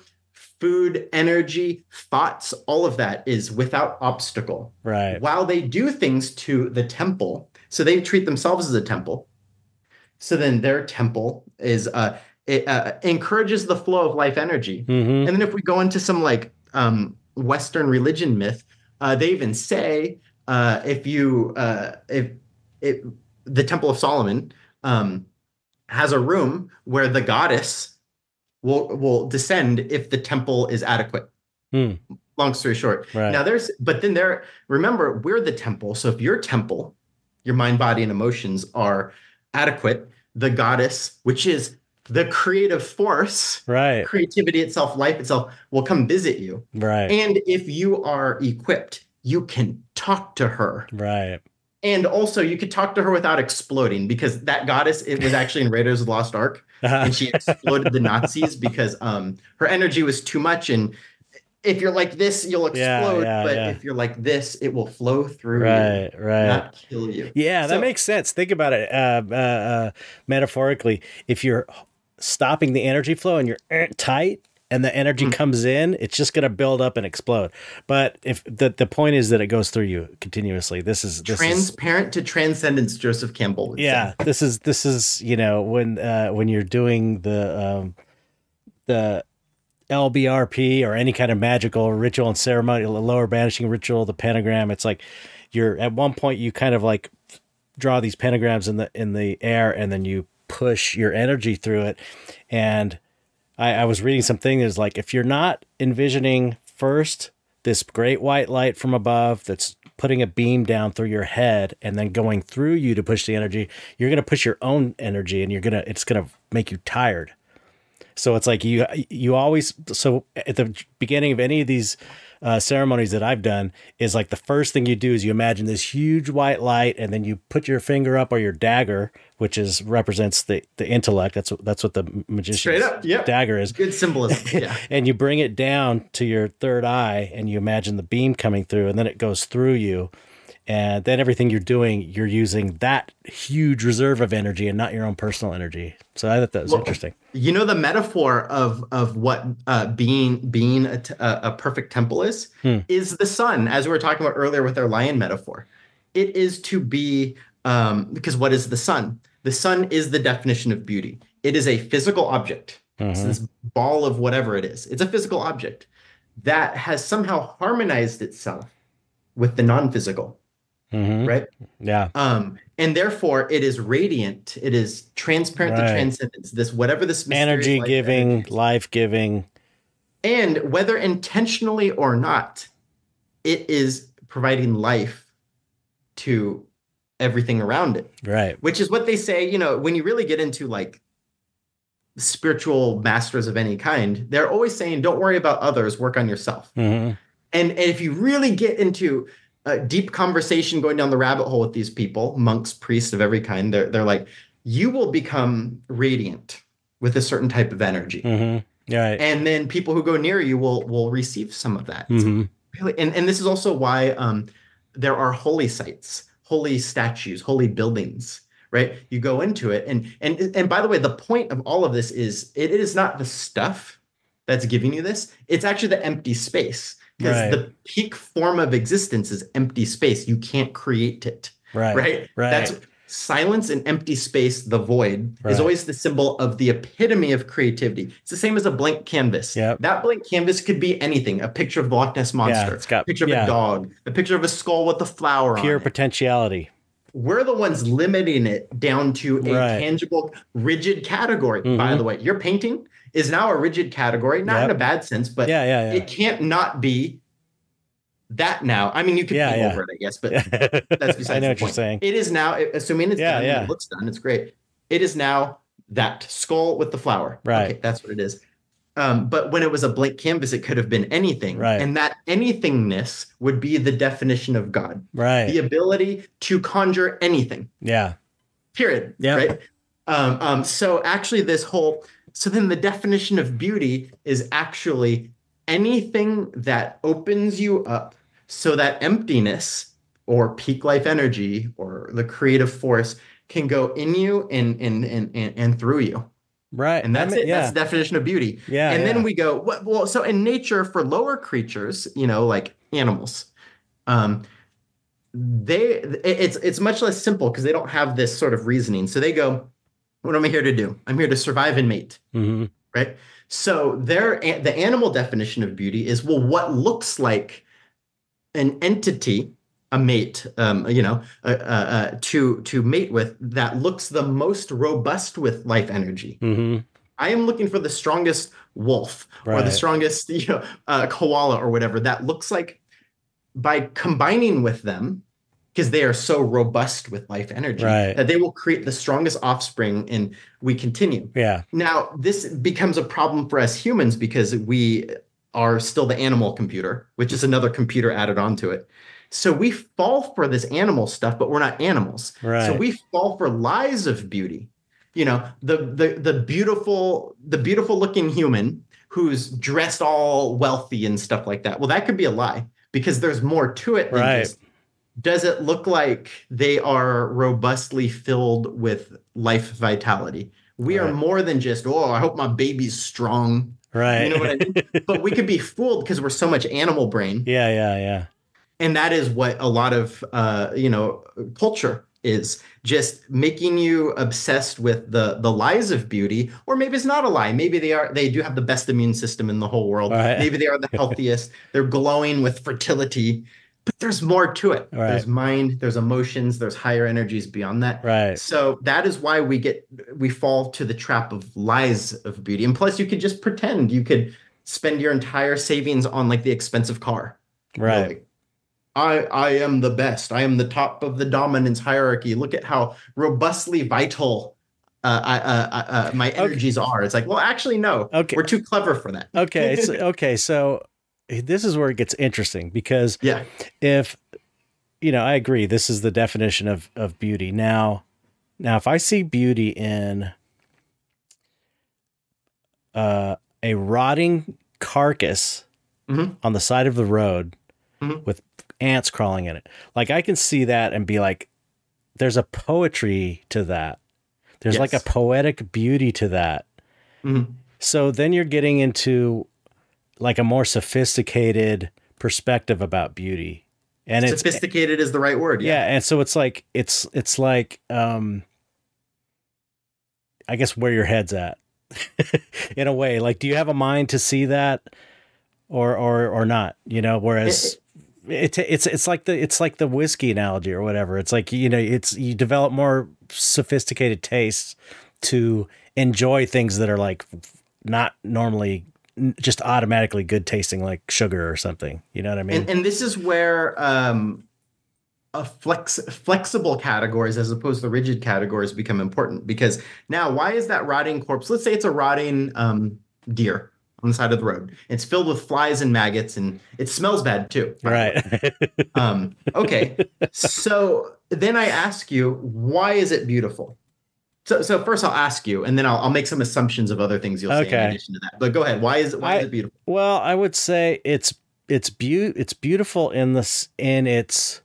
food energy thoughts all of that is without obstacle Right. while they do things to the temple so they treat themselves as a temple so then their temple is uh it uh, encourages the flow of life energy. Hmm and then if we go into some like um western religion myth uh they even say uh if you uh if if the temple of solomon um has a room where the goddess will will descend if the temple is adequate. Hmm. long story short. Right. now there's but then there remember we're the temple. So if your temple your mind body and emotions are adequate the goddess which is the creative force right. creativity itself life itself will come visit you Right. and if you are equipped you can talk to her right. and also you could talk to her without exploding because that goddess it was actually in raiders of the lost ark and she exploded the nazis because um her energy was too much and if you're like this you'll explode yeah, but yeah. if you're like this it will flow through right. you Right. not kill you Yeah, that makes sense. Think about it uh, uh, uh, metaphorically. If you're stopping the energy flow and you're eh, tight and the energy Mm. comes in, it's just going to build up and explode. But if the, the point is that it goes through you continuously, this is this is transparent to transcendence joseph campbell would say. yeah this is this is you know when uh when you're doing the um the lbrp or any kind of magical ritual and ceremony lower banishing ritual the pentagram it's like you're at one point you kind of like draw these pentagrams in the in the air and then you push your energy through it and I, I was reading something that's like if you're not envisioning first this great white light from above that's putting a beam down through your head and then going through you to push the energy, you're gonna push your own energy and you're gonna it's gonna make you tired. So it's like you you always so at the beginning of any of these uh, ceremonies that I've done is like the first thing you do is you imagine this huge white light and then you put your finger up or your dagger, which is represents the the intellect. That's what that's what the magician's up, yep. dagger is good symbolism yeah and you bring it down to your third eye and you imagine the beam coming through and then it goes through you and then everything you're doing you're using that huge reserve of energy and not your own personal energy. So i thought that was Well, interesting. you know the metaphor of of what uh, being being a, t- a perfect temple is Hmm. is the sun as we were talking about earlier with our lion metaphor. It is to be um because what is the sun? The sun is the definition of beauty. It is a physical object. It's Mhm. this ball of whatever it is. It's a physical object that has somehow harmonized itself with the non-physical Mhm. right? Yeah. Um and therefore it is radiant. It is transparent Right. to transcendence. This whatever this energy giving life giving. And whether intentionally or not it is providing life to everything around it. Right. Which is what they say you know when you really get into like spiritual masters of any kind they're always saying don't worry about others. Work on yourself. Mhm. and, and if you really get into a deep conversation going down the rabbit hole with these people, monks, priests of every kind, they're, they're like, you will become radiant with a certain type of energy. Mm-hmm. Right. And then people who go near you will will receive some of that. hmm Really, and, and this is also why um, there are holy sites, holy statues, holy buildings, right? You go into it, and and and by the way, the point of all of this is it is not the stuff that's giving you this; it's actually the empty space. Because Right. the peak form of existence is empty space. You can't create it, Right. right? Right. That's silence and empty space, the void, Right. is always the symbol of the epitome of creativity. It's the same as a blank canvas. Yep. That blank canvas could be anything a picture of the Loch Ness Monster, it's got- a picture of yeah. a dog, a picture of a skull with a flower Pure on it. potentiality. We're the ones limiting it down to a Right. tangible, rigid category. By Mhm. the way, your painting is now a rigid category, not in a bad sense, but yeah, yeah, it can't not be that now. I mean, you could Yeah, yeah. over it, I guess, but that's besides I know what you're saying. It is now, assuming it's Yeah, done, yeah. it looks done, it's great. It is now that skull with the flower. Right. Okay, that's what it is. Um, but when it was a blank canvas, it could have been anything. Right. And that anythingness would be the definition of God. Right. The ability to conjure anything. Yeah. Period. Yeah. Right. Um, um, so actually, this whole so then the definition of beauty is actually anything that opens you up so that emptiness or peak life energy or the creative force can go in you and and and and, and through you. Right. And that's I mean, it. Yeah. That's the definition of beauty. yeah. and yeah. then we go well, well so in nature for lower creatures you know like animals um they it's it's much less simple because they don't have this sort of reasoning so they go what am i here to do i'm here to survive and mate Mhm. right so their the animal definition of beauty is well what looks like an entity a mate um you know uh, uh, uh, to to mate with that looks the most robust with life energy Mhm. I am looking for the strongest wolf or the strongest, you know, uh, koala or whatever. That looks like by combining with them, because they are so robust with life energy, Right. that they will create the strongest offspring, and we continue. Yeah. Now, this becomes a problem for us humans because we are still the animal computer, which is another computer added onto it. So we fall for this animal stuff, but we're not animals. Right. So we fall for lies of beauty. You know, the the the beautiful the beautiful looking human who's dressed all wealthy and stuff like that. Well, that could be a lie because there's more to it than Right. just does it look like they are robustly filled with life vitality? We are more than just, oh, I hope my baby's strong. Right. You know what I mean? but we could be fooled because we're so much animal brain yeah. Yeah. Yeah. and that is what a lot of uh, you know culture is just making you obsessed with the the lies of beauty or maybe it's not a lie maybe they are they do have the best immune system in the whole world Right. maybe they are the healthiest they're glowing with fertility but there's more to it Right. there's mind there's emotions there's higher energies beyond that Right. so that is why we get we fall to the trap of lies of beauty and plus you could just pretend you could spend your entire savings on like the expensive car you know, Right. like, I I am the best. I am the top of the dominance hierarchy. Look at how robustly vital uh, I, uh, uh, uh, my Okay. energies are. It's like, well, actually, no. Okay. We're too clever for that. Okay. So, okay. So this is where it gets interesting because Yeah. if you know, I agree. This is the definition of of beauty. Now, now, if I see beauty in uh, a rotting carcass Mhm. on the side of the road Mhm. with ants crawling in it, like I can see that and be like, "There's a poetry to that. There's like a poetic beauty to that." Mhm. So then you're getting into like a more sophisticated perspective about beauty. And it's Sophisticated is the right word. yeah. Yeah. and so it's like it's it's like um I guess where your head's at. In a way, like do you have a mind to see that or or or not, you know, whereas it, it's it's like the it's like the whiskey analogy or whatever. It's like you know, it's you develop more sophisticated tastes to enjoy things that are like not normally just automatically good tasting like sugar or something. You know what I mean? And, and this is where um, a flex flexible categories as opposed to rigid categories become important because now why is that rotting corpse? Let's say it's a rotting um, deer on the side of the road. It's filled with flies and maggots and it smells bad too. right. Um, okay. so then I ask you, why is it beautiful? So, so first I'll ask you, and then I'll, I'll make some assumptions of other things you'll say in addition to that. But go ahead. Why is it? Why I- is it beautiful? Well, I would say it's it's beau- it's beautiful in this in its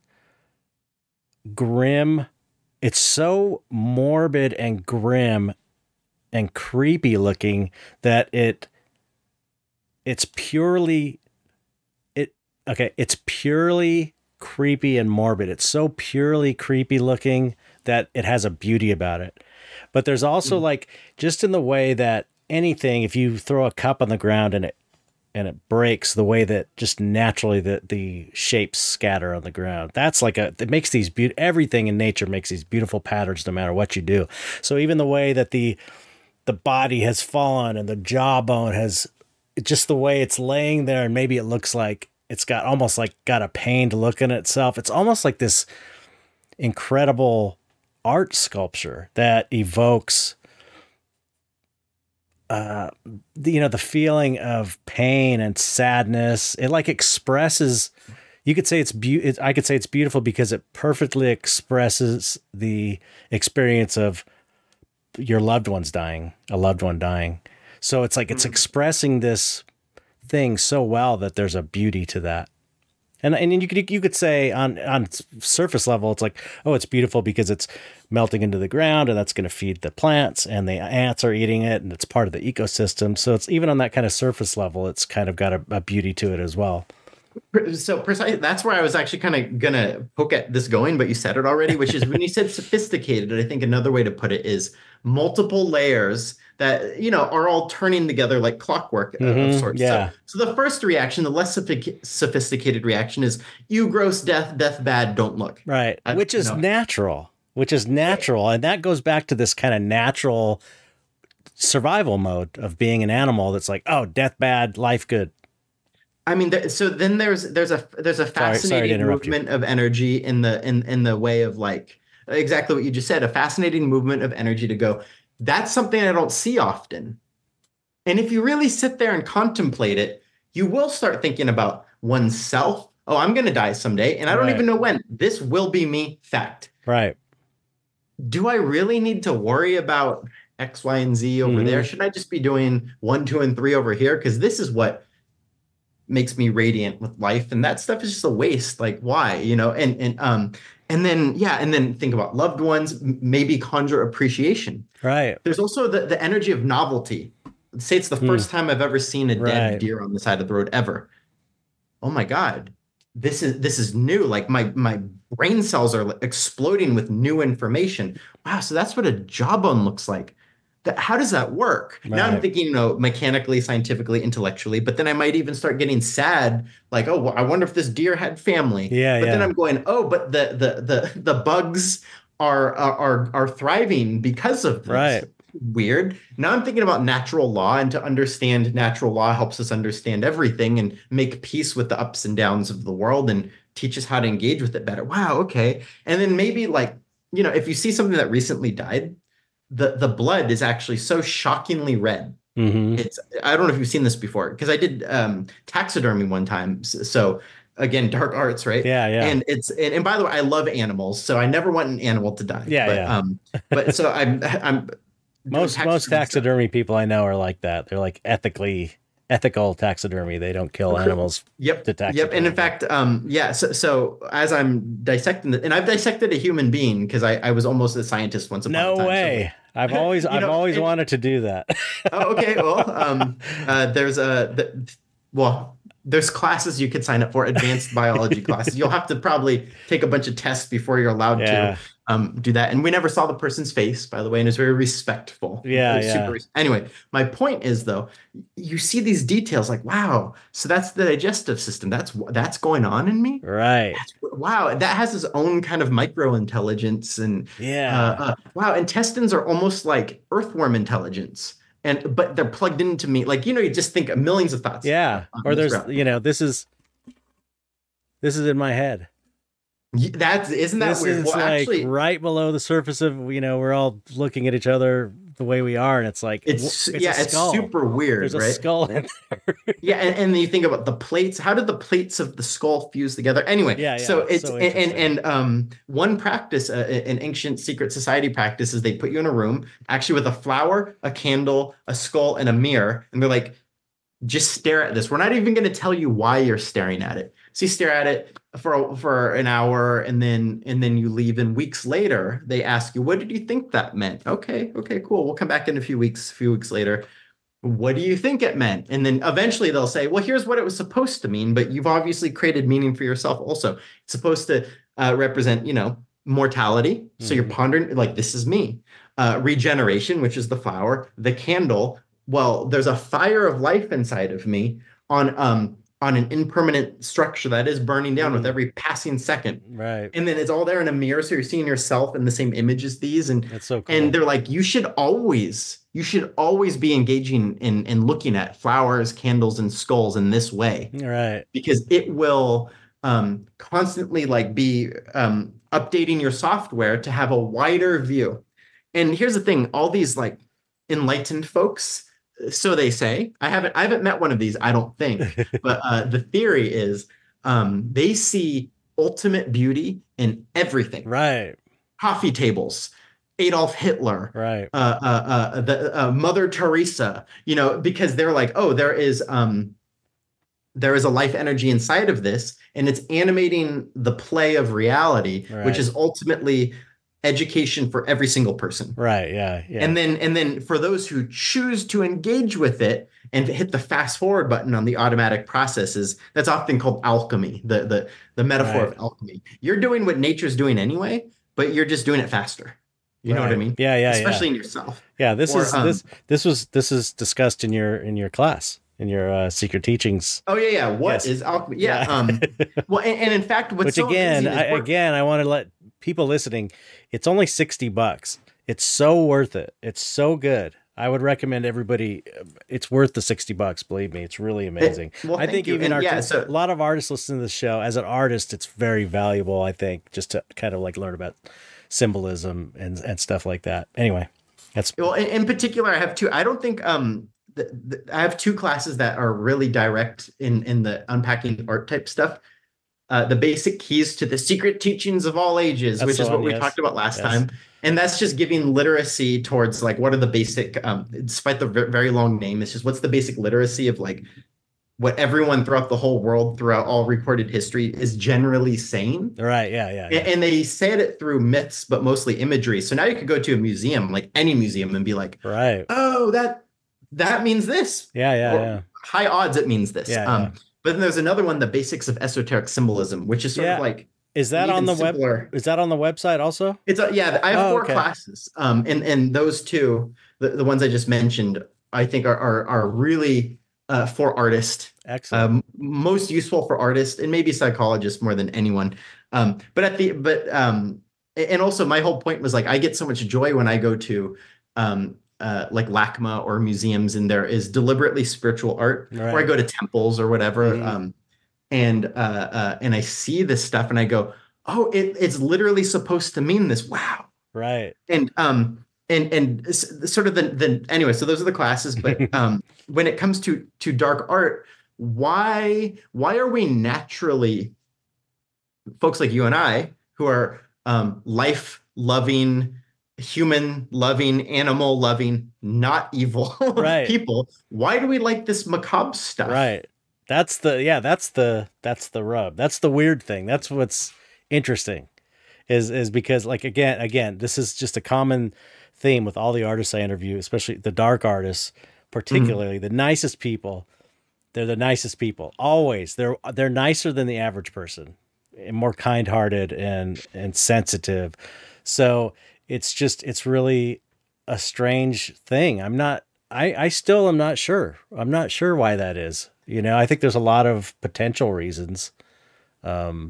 grim. It's so morbid and grim and creepy looking that it it's purely it okay, it's purely creepy and morbid. It's so purely creepy looking that it has a beauty about it. But there's also mm. like just in the way that anything if you throw a cup on the ground and it and it breaks the way that just naturally the the shapes scatter on the ground. That's like a it makes these beaut everything in nature makes these beautiful patterns no matter what you do. So even the way that the the body has fallen and the jawbone has just the way it's laying there and maybe it looks like it's got almost like got a pained look in itself. It's almost like this incredible art sculpture that evokes uh the, you know the feeling of pain and sadness. It like expresses you could say it's be- it, i could say it's beautiful because it perfectly expresses the experience of your loved one's dying a loved one dying. So it's like it's expressing this thing so well that there's a beauty to that and and you could you could say on on surface level it's like oh it's beautiful because it's melting into the ground and that's going to feed the plants and the ants are eating it and it's part of the ecosystem. So it's even on that kind of surface level it's kind of got a, a beauty to it as well So precise. That's where I was actually kind of gonna poke at this going, but you said it already, which is when you said sophisticated. I think another way to put it is multiple layers that you know are all turning together like clockwork uh, Mhm, of sorts. yeah. So, so the first reaction, the less sophisticated reaction, is you gross, death, death bad, don't look. right I- which is know. natural which is natural and that goes back to this kind of natural survival mode of being an animal that's like oh death bad life good I mean, there, so then there's there's a there's a Sorry- sorry to fascinating you. movement of energy in the in in the way of like exactly what you just said, a fascinating movement of energy to go. That's something I don't see often. And if you really sit there and contemplate it, you will start thinking about oneself. Oh, I'm going to die someday, and I don't Right. even know when. This will be me. Fact. right Do I really need to worry about X, Y, and Z over Mhm. there? Should I just be doing one, two, and three over here? Because this is what makes me radiant with life, and that stuff is just a waste. Like, why? You know? And and um and then yeah, and then think about loved ones. Maybe conjure appreciation. right There's also the the energy of novelty. Say it's the first time I've ever seen a dead Hmm. Right. deer on the side of the road ever. Oh my god, this is this is new. Like my my brain cells are exploding with new information. Wow, so that's what a jawbone looks like. That, how does that work? Now I'm thinking, you know, mechanically, scientifically, intellectually, but then I might even start getting sad, like, oh, well, I wonder if this deer had family. Yeah, But then. I'm going, oh, but the the the the bugs are are are, are thriving because of this. Right. Weird. Now I'm thinking about natural law, and to understand natural law helps us understand everything and make peace with the ups and downs of the world and teach us how to engage with it better. Wow, okay. And then maybe like, you know, if you see something that recently died, the the blood is actually so shockingly red. hmm It's I don't know if you've seen this before because I did um taxidermy one time. So again, dark arts, right? yeah yeah And it's and, and by the way, I love animals, so I never want an animal to die. Yeah, but, yeah. Um, but so I'm I'm most most stuff. taxidermy people I know are like that. They're like ethically ethical taxidermy. They don't kill animals. Yep. Yep. And in fact, um, yeah. So, so as I'm dissecting it, and I've dissected a human being because I, I was almost a scientist once upon No a time. so- way. I've always I've know, always it- wanted to do that. oh, okay. Well, um, uh, there's a the, well, there's classes you could sign up for, advanced biology classes. You'll have to probably take a bunch of tests before you're allowed Yeah. to um, do that. And we never saw the person's face, by the way, and it's very respectful. Yeah, yeah. super anyway, my point is though, you see these details like, wow, so that's the digestive system. That's that's going on in me. right. That's, wow, that has its own kind of micro intelligence and Yeah. uh, uh, wow, intestines are almost like earthworm intelligence, and but they're plugged into me. Like you know, you just think of millions of thoughts. yeah. Or there's route. you know, this is this is in my head. That's isn't that this weird? is Well, like actually, right below the surface of you know, we're all looking at each other the way we are, and it's like It's, w- yeah, a it's super weird, There's a right? skull in there. yeah, and, and then you think about the plates. How did the plates of the skull fuse together? Anyway, Yeah, yeah, so it's so and, and and um one practice, uh, an ancient secret society practice, is they put you in a room actually with a flower, a candle, a skull, and a mirror, and they're like, just stare at this. We're not even going to tell you why you're staring at it. So you stare at it for for an hour, and then and then you leave. And weeks later, they ask you, "What did you think that meant?" Okay, okay, cool. We'll come back in a few weeks. A few weeks later, what do you think it meant? And then eventually they'll say, well, here's what it was supposed to mean, but you've obviously created meaning for yourself also. It's supposed to uh, represent, you know, mortality. So you're Mhm. pondering, like, this is me. Uh, regeneration, which is the flower, the candle. Well, there's a fire of life inside of me on um on an impermanent structure that is burning down with Mhm. every passing second. right. And then it's all there in a mirror. So you're seeing yourself in the same image as these. And That's so cool. and they're like you should always you should always be engaging in in looking at flowers candles and skulls in this way right. because it will um constantly like be um updating your software to have a wider view and here's the thing all these like enlightened folks so they say i haven't i haven't met one of these i don't think but uh the theory is um they see ultimate beauty in everything Right. coffee tables adolf hitler Right. uh, uh, uh, the uh, Mother Teresa, you know, because they're like, oh, there is um, there is a life energy inside of this, and it's animating the play of reality, Right. which is ultimately education for every single person. Right. Yeah. Yeah. And then and then for those who choose to engage with it and hit the fast forward button on the automatic processes, that's often called alchemy, the the the metaphor Right. of alchemy. You're doing what nature's doing anyway, but you're just doing it faster. You know what I mean? Yeah. Yeah. Especially yeah. in yourself. Yeah. This or, is um, this this was this is discussed in your in your class in your uh, secret teachings. Oh yeah, yeah. What Yes. is alchemy? Yeah. Um. Well, and, and in fact, what's Which so again, I, again, I want to let people listening. It's only sixty bucks. It's so worth it. It's so good. I would recommend everybody. It's worth the sixty bucks. Believe me, it's really amazing. well, I think you. even our yeah, so a lot of artists listen to the show. As an artist, it's very valuable. I think just to kind of like learn about symbolism and and stuff like that. Anyway, that's well, in, in particular, I have two. I don't think um. The, the, I have two classes that are really direct in in the unpacking art type stuff. Uh, the basic keys to the secret teachings of all ages, That's which is what one, we yes. talked about last Yes. time, and that's just giving literacy towards like what are the basic, um, despite the ve- very long name, it's just what's the basic literacy of like what everyone throughout the whole world, throughout all recorded history, is generally saying. right. Yeah, yeah, yeah. A- And they said it through myths, but mostly imagery. So now you could go to a museum, like any museum, and be like, right. "Oh, that that means this." Yeah, yeah, yeah. High odds it means this. Yeah, um, yeah. But then there's another one, the basics of esoteric symbolism, which is sort Yeah. of like Is that on the web? simpler. Is that on the website also? It's a, yeah. I have Oh, four okay. classes, um, and and those two, the, the ones I just mentioned, I think are are, are really uh, for artists Excellent. um, most useful for artists and maybe psychologists more than anyone. Um, but at the but um, and also my whole point was like I get so much joy when I go to um, uh, like LACMA or museums and there is deliberately spiritual art, or I go to temples or whatever, Mhm. um, and uh, uh, and I see this stuff and I go, oh, it, it's literally supposed to mean this. Wow right. and um and and sort of the the anyway so those are the classes but um when it comes to to dark art why why are we naturally folks like you and i who are um life loving human loving animal loving not evil Right. people why do we like this macabre stuff Right. That's the yeah, that's the that's the rub. That's the weird thing. That's what's interesting. Is is because like again, again, this is just a common theme with all the artists I interview, especially the dark artists, particularly mm-hmm. the nicest people. They're the nicest people. Always. They're they're nicer than the average person. And more kind-hearted and and sensitive. So it's just it's really a strange thing. I'm not I I still am not sure. I'm not sure why that is. You know, I think there's a lot of potential reasons. Um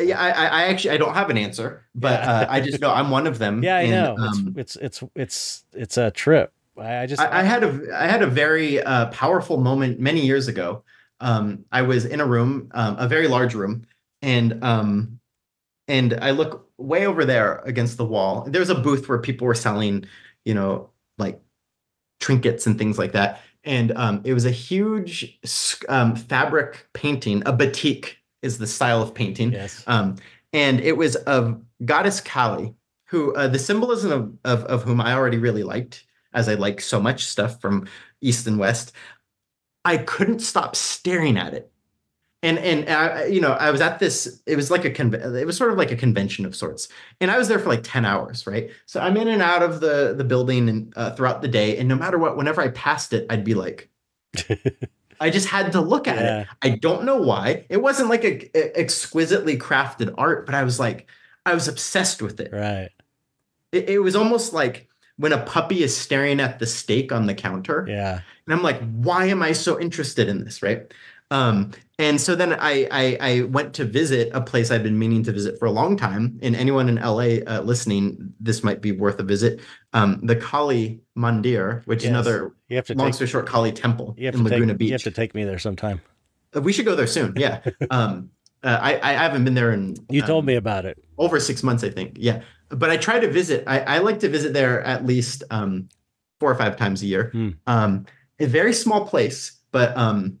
yeah i i actually i don't have an answer but Yeah. uh, i just know i'm one of them yeah, I and, know. um, it's, it's it's it's it's a trip. I, I just I, I had a I had a very uh, powerful moment many years ago. Um, I was in a room, um, a very large room, and um, and I look way over there against the wall. There's a booth where people were selling, you know, like trinkets and things like that. And um, it was a huge um, fabric painting. A batik is the style of painting. Yes. Um, and it was of goddess Kali, who uh, the symbolism of, of, of whom I already really liked, as I like so much stuff from East and West. I couldn't stop staring at it and and I, you know i was at this it was like a con- it was sort of like a convention of sorts. And i was there for like 10 hours right? So i'm in and out of the the building and uh, throughout the day. And no matter what whenever i passed it i'd be like i just had to look at yeah. it i don't know why. It wasn't like a, a, exquisitely crafted art but i was like i was obsessed with it. Right. It, it was almost like when a puppy is staring at the steak on the counter. Yeah. And i'm like why am i so interested in this right um, and so then I, I, I went to visit a place I've been meaning to visit for a long time. And anyone in LA uh, listening, this might be worth a visit. Um, the Kali Mandir, which yes. is another you have to long take, story short Kali temple in Laguna take, Beach. You have to take me there sometime. Uh, we should go there soon. Yeah. um, uh, I, I haven't been there in. You told um, me about it. Over six months, I think. Yeah, but I try to visit. I, I like to visit there at least um, four or five times a year. Hmm. Um, a very small place, but um,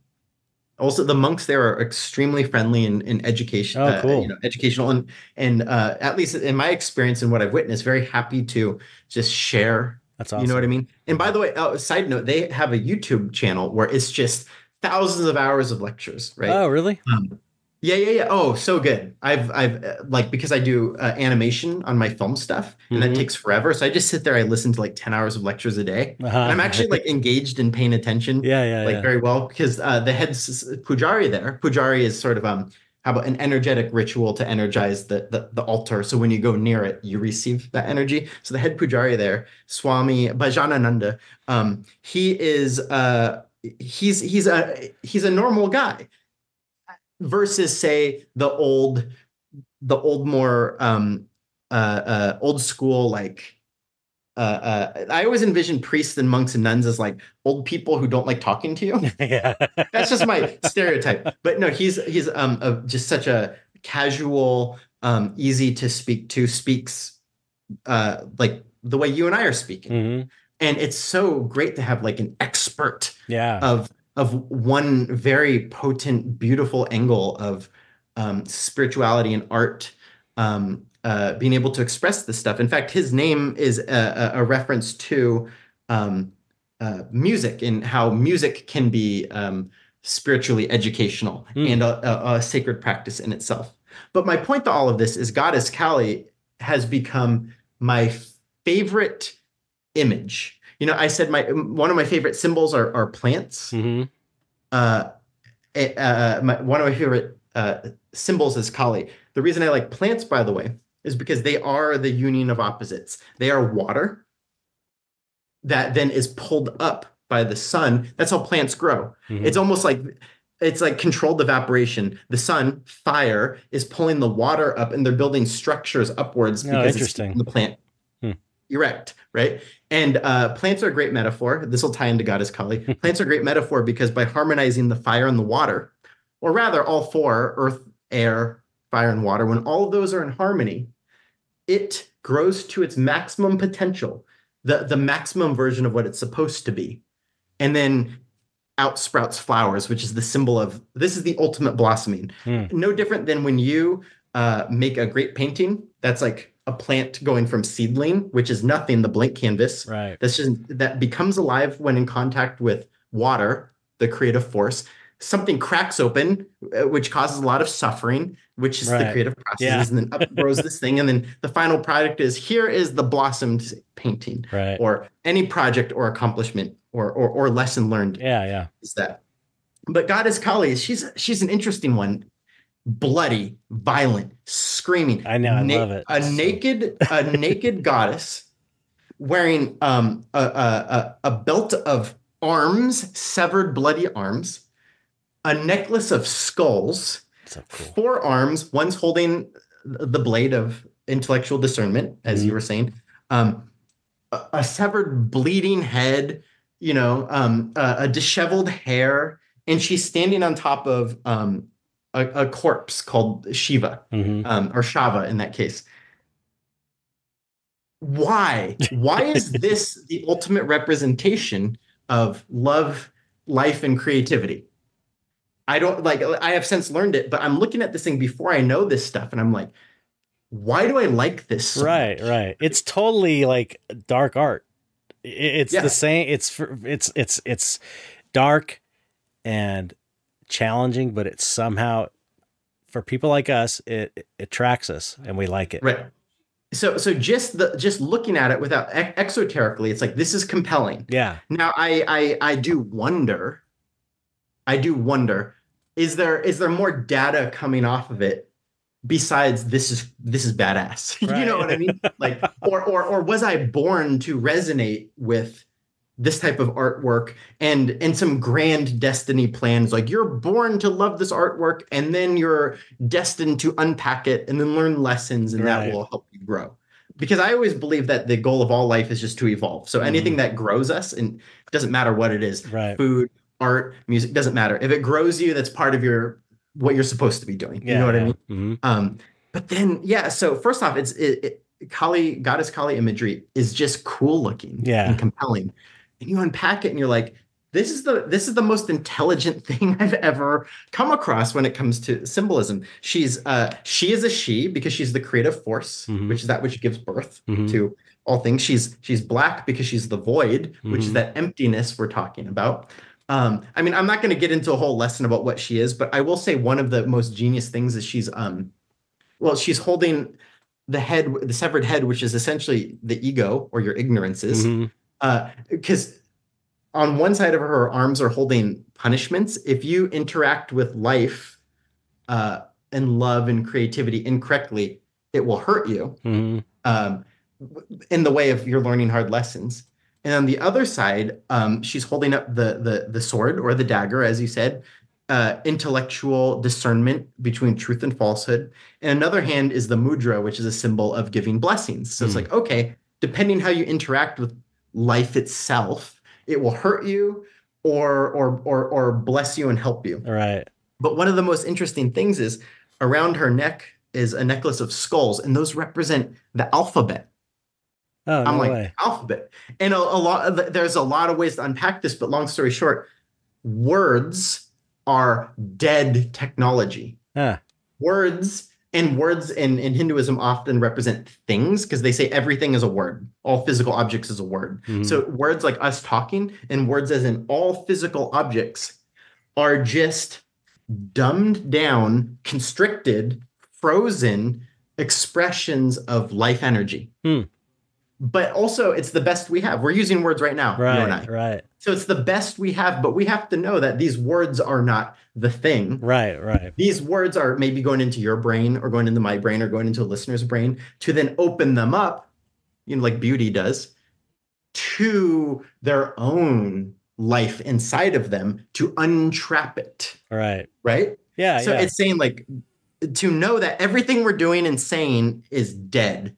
also the monks there are extremely friendly and, and education oh, cool. uh, you know educational and and uh, at least in my experience and what i've witnessed very happy to just share that's awesome you know what i mean? And by the way uh, side note they have a youtube channel where it's just thousands of hours of lectures right? Oh really? Um, yeah, yeah, yeah. Oh, so good. I've, I've uh, like because I do uh, animation on my film stuff, and mm-hmm. that takes forever. So I just sit there. I listen to like ten hours of lectures a day, uh-huh. and I'm actually like engaged and paying attention. Yeah, yeah, like yeah. very well because uh, the head pujari there. Pujari is sort of um how about an energetic ritual to energize the, the the altar. So when you go near it, you receive that energy. So the head pujari there, Swami Bhajanananda, um, he is uh he's he's a he's a normal guy versus say the old the old more um uh, uh old school like uh, uh, I always envision priests and monks and nuns as like old people who don't like talking to you. yeah, that's just my stereotype. But no, he's he's um a, just such a casual, um, easy to speak to, speaks uh like the way you and I are speaking, mm-hmm. and it's so great to have like an expert yeah of of one very potent, beautiful angle of um, spirituality and art, um, uh, being able to express this stuff. In fact, his name is a, a reference to um, uh, music and how music can be um, spiritually educational mm. and a, a, a sacred practice in itself. But my point to all of this is Goddess Kali has become my favorite image you know, I said my one of my favorite symbols are are plants. Mm-hmm. Uh, uh, my, one of my favorite uh, symbols is Kali. The reason I like plants, by the way, is because they are the union of opposites. They are water that then is pulled up by the sun. That's how plants grow. Mm-hmm. It's almost like it's like controlled evaporation. The sun, fire, is pulling the water up, and they're building structures upwards oh, because interesting. the plant hmm. erect, right? And uh, plants are a great metaphor. This will tie into Goddess Kali. plants are a great metaphor because by harmonizing the fire and the water, or rather all four earth, air, fire, and water, when all of those are in harmony, it grows to its maximum potential, the, the maximum version of what it's supposed to be. And then out sprouts flowers, which is the symbol of this is the ultimate blossoming. Hmm. No different than when you uh, make a great painting that's like a plant going from seedling, which is nothing, the blank canvas. Right. That's just that becomes alive when in contact with water, the creative force. Something cracks open, uh, which causes a lot of suffering, which is right. the creative process, yeah. and then up grows this thing, and then the final product is here is the blossomed painting, right. or any project or accomplishment or or, or lesson learned. Yeah, yeah. Is that? But Goddess Kali, she's she's an interesting one bloody, violent, screaming. I know, I na- love it. A naked, a naked goddess wearing um, a, a, a belt of arms, severed, bloody arms, a necklace of skulls, so cool. four arms. One's holding the blade of intellectual discernment, as mm-hmm. you were saying. Um, a, a, severed, bleeding head. You know, um, a, a disheveled hair, and she's standing on top of um, a, a corpse called Shiva mm-hmm. um, or Shava in that case. why? Why is this the ultimate representation of love, life, and creativity? I don't like, I have since learned it, but I'm looking at this thing before I know this stuff and I'm like, why do I like this? So right, much? right. It's totally like dark art. It's yeah. the same. It's it's it's it's dark and challenging, but it's somehow for people like us, it, it attracts us and we like it. Right. So so just the just looking at it without exoterically, it's like this is compelling. Yeah. Now I I I do wonder. I do wonder is there is there more data coming off of it besides this is this is badass right. you know what i mean like or or or was i born to resonate with this type of artwork and and some grand destiny plans like you're born to love this artwork and then you're destined to unpack it and then learn lessons and right. that will help you grow because i always believe that the goal of all life is just to evolve so anything mm. that grows us and doesn't matter what it is right. food art music doesn't matter if it grows you that's part of your what you're supposed to be doing. Yeah, you know what yeah. I mean? Mm-hmm. Um, but then, yeah. So first off, it's it, it, Kali goddess Kali imagery is just cool looking, yeah, and compelling. And you unpack it, and you're like, this is the this is the most intelligent thing I've ever come across when it comes to symbolism. She's uh she is a she because she's the creative force, mm-hmm. which is that which gives birth mm-hmm. to all things. She's she's black because she's the void, which is mm-hmm. that emptiness we're talking about. Um, I mean, I'm not going to get into a whole lesson about what she is, but I will say one of the most genius things is she's, um, well, she's holding the head, the severed head, which is essentially the ego or your ignorances. Mm-hmm. Uh, because on one side of her, arms are holding punishments. If you interact with life, uh, and love and creativity incorrectly, it will hurt you. Mm-hmm. Um, in the way of you're learning hard lessons. And on the other side, um, she's holding up the, the the sword or the dagger, as you said, uh, intellectual discernment between truth and falsehood. And another hand is the mudra, which is a symbol of giving blessings. So mm. it's like, okay, depending how you interact with life itself, it will hurt you or or or or bless you and help you. All right. But one of the most interesting things is around her neck is a necklace of skulls, and those represent the alphabet. Oh, no I'm like way. alphabet, and a, a lot. Of, there's a lot of ways to unpack this, but long story short, words are dead technology. Huh. Words and words in, in Hinduism often represent things because they say everything is a word. All physical objects is a word. Mm-hmm. So words like us talking and words as in all physical objects are just dumbed down, constricted, frozen expressions of life energy. Hmm but also it's the best we have. We're using words right now, right? Right. So it's the best we have, but we have to know that these words are not the thing. Right, right. These words are maybe going into your brain or going into my brain or going into a listener's brain to then open them up, you know, like beauty does, to their own life inside of them to untrap it. Right. Right? Yeah. So yeah. it's saying like to know that everything we're doing and saying is dead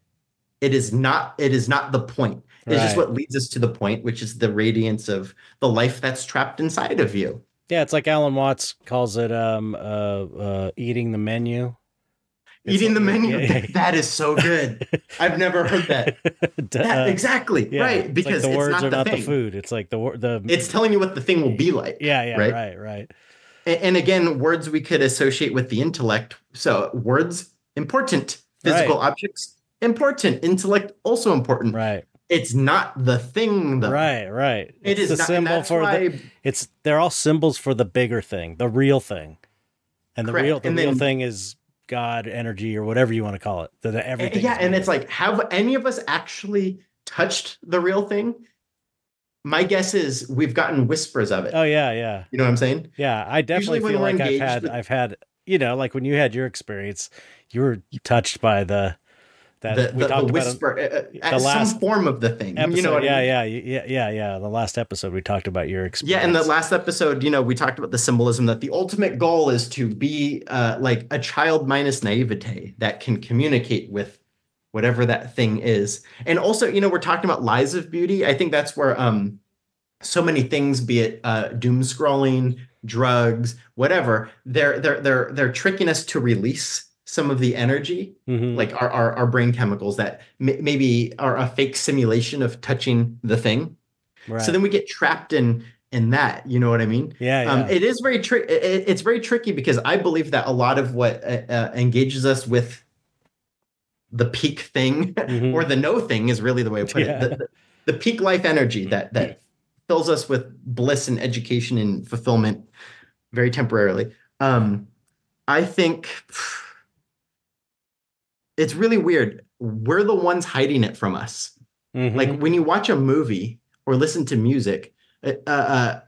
it is not it is not the point it's right. just what leads us to the point which is the radiance of the life that's trapped inside of you yeah it's like alan watts calls it um uh, uh eating the menu it's eating like, the menu yeah, yeah. that is so good i've never heard that, that exactly yeah, right because like the words not are the not thing. the food it's like the the it's telling you what the thing will be like yeah yeah right right, right. And, and again words we could associate with the intellect so words important physical right. objects important. Intellect also important. Right. It's not the thing though. Right, right. It it's is the not, symbol for why... the it's they're all symbols for the bigger thing, the real thing. And the Correct. real the and real then, thing is God, energy, or whatever you want to call it. The, eh, the everything. Yeah, and it's like, have any of us actually touched the real thing? My guess is we've gotten whispers of it. Oh yeah, yeah. You know what I'm saying? Yeah, I definitely feel like I've had with... I've had you know, like when you had your experience, you were touched by the that the, we the, talked the whisper, about uh, uh the last some form of the thing. Episode, you know yeah, I mean? yeah, yeah, yeah, yeah. The last episode we talked about your experience. Yeah, in the last episode, you know, we talked about the symbolism that the ultimate goal is to be uh, like a child minus naivete that can communicate with whatever that thing is. And also, you know, we're talking about lies of beauty. I think that's where um so many things, be it uh, doom scrolling, drugs, whatever, they're they're they're they're tricking us to release some of the energy, Mhm. like our, our our brain chemicals that m- maybe are a fake simulation of touching the thing. right. So then we get trapped in in that. You know what I mean? yeah, yeah. Um, it is very tricky. It's very tricky because I believe that a lot of what uh, uh, engages us with the peak thing Mhm. or the no thing is really the way to put Yeah. it. The, the, the peak life energy that that fills us with bliss and education and fulfillment very temporarily. Um, I think it's really weird. We're the ones hiding it from us. Mhm. Like when you watch a movie or listen to music, uh, uh,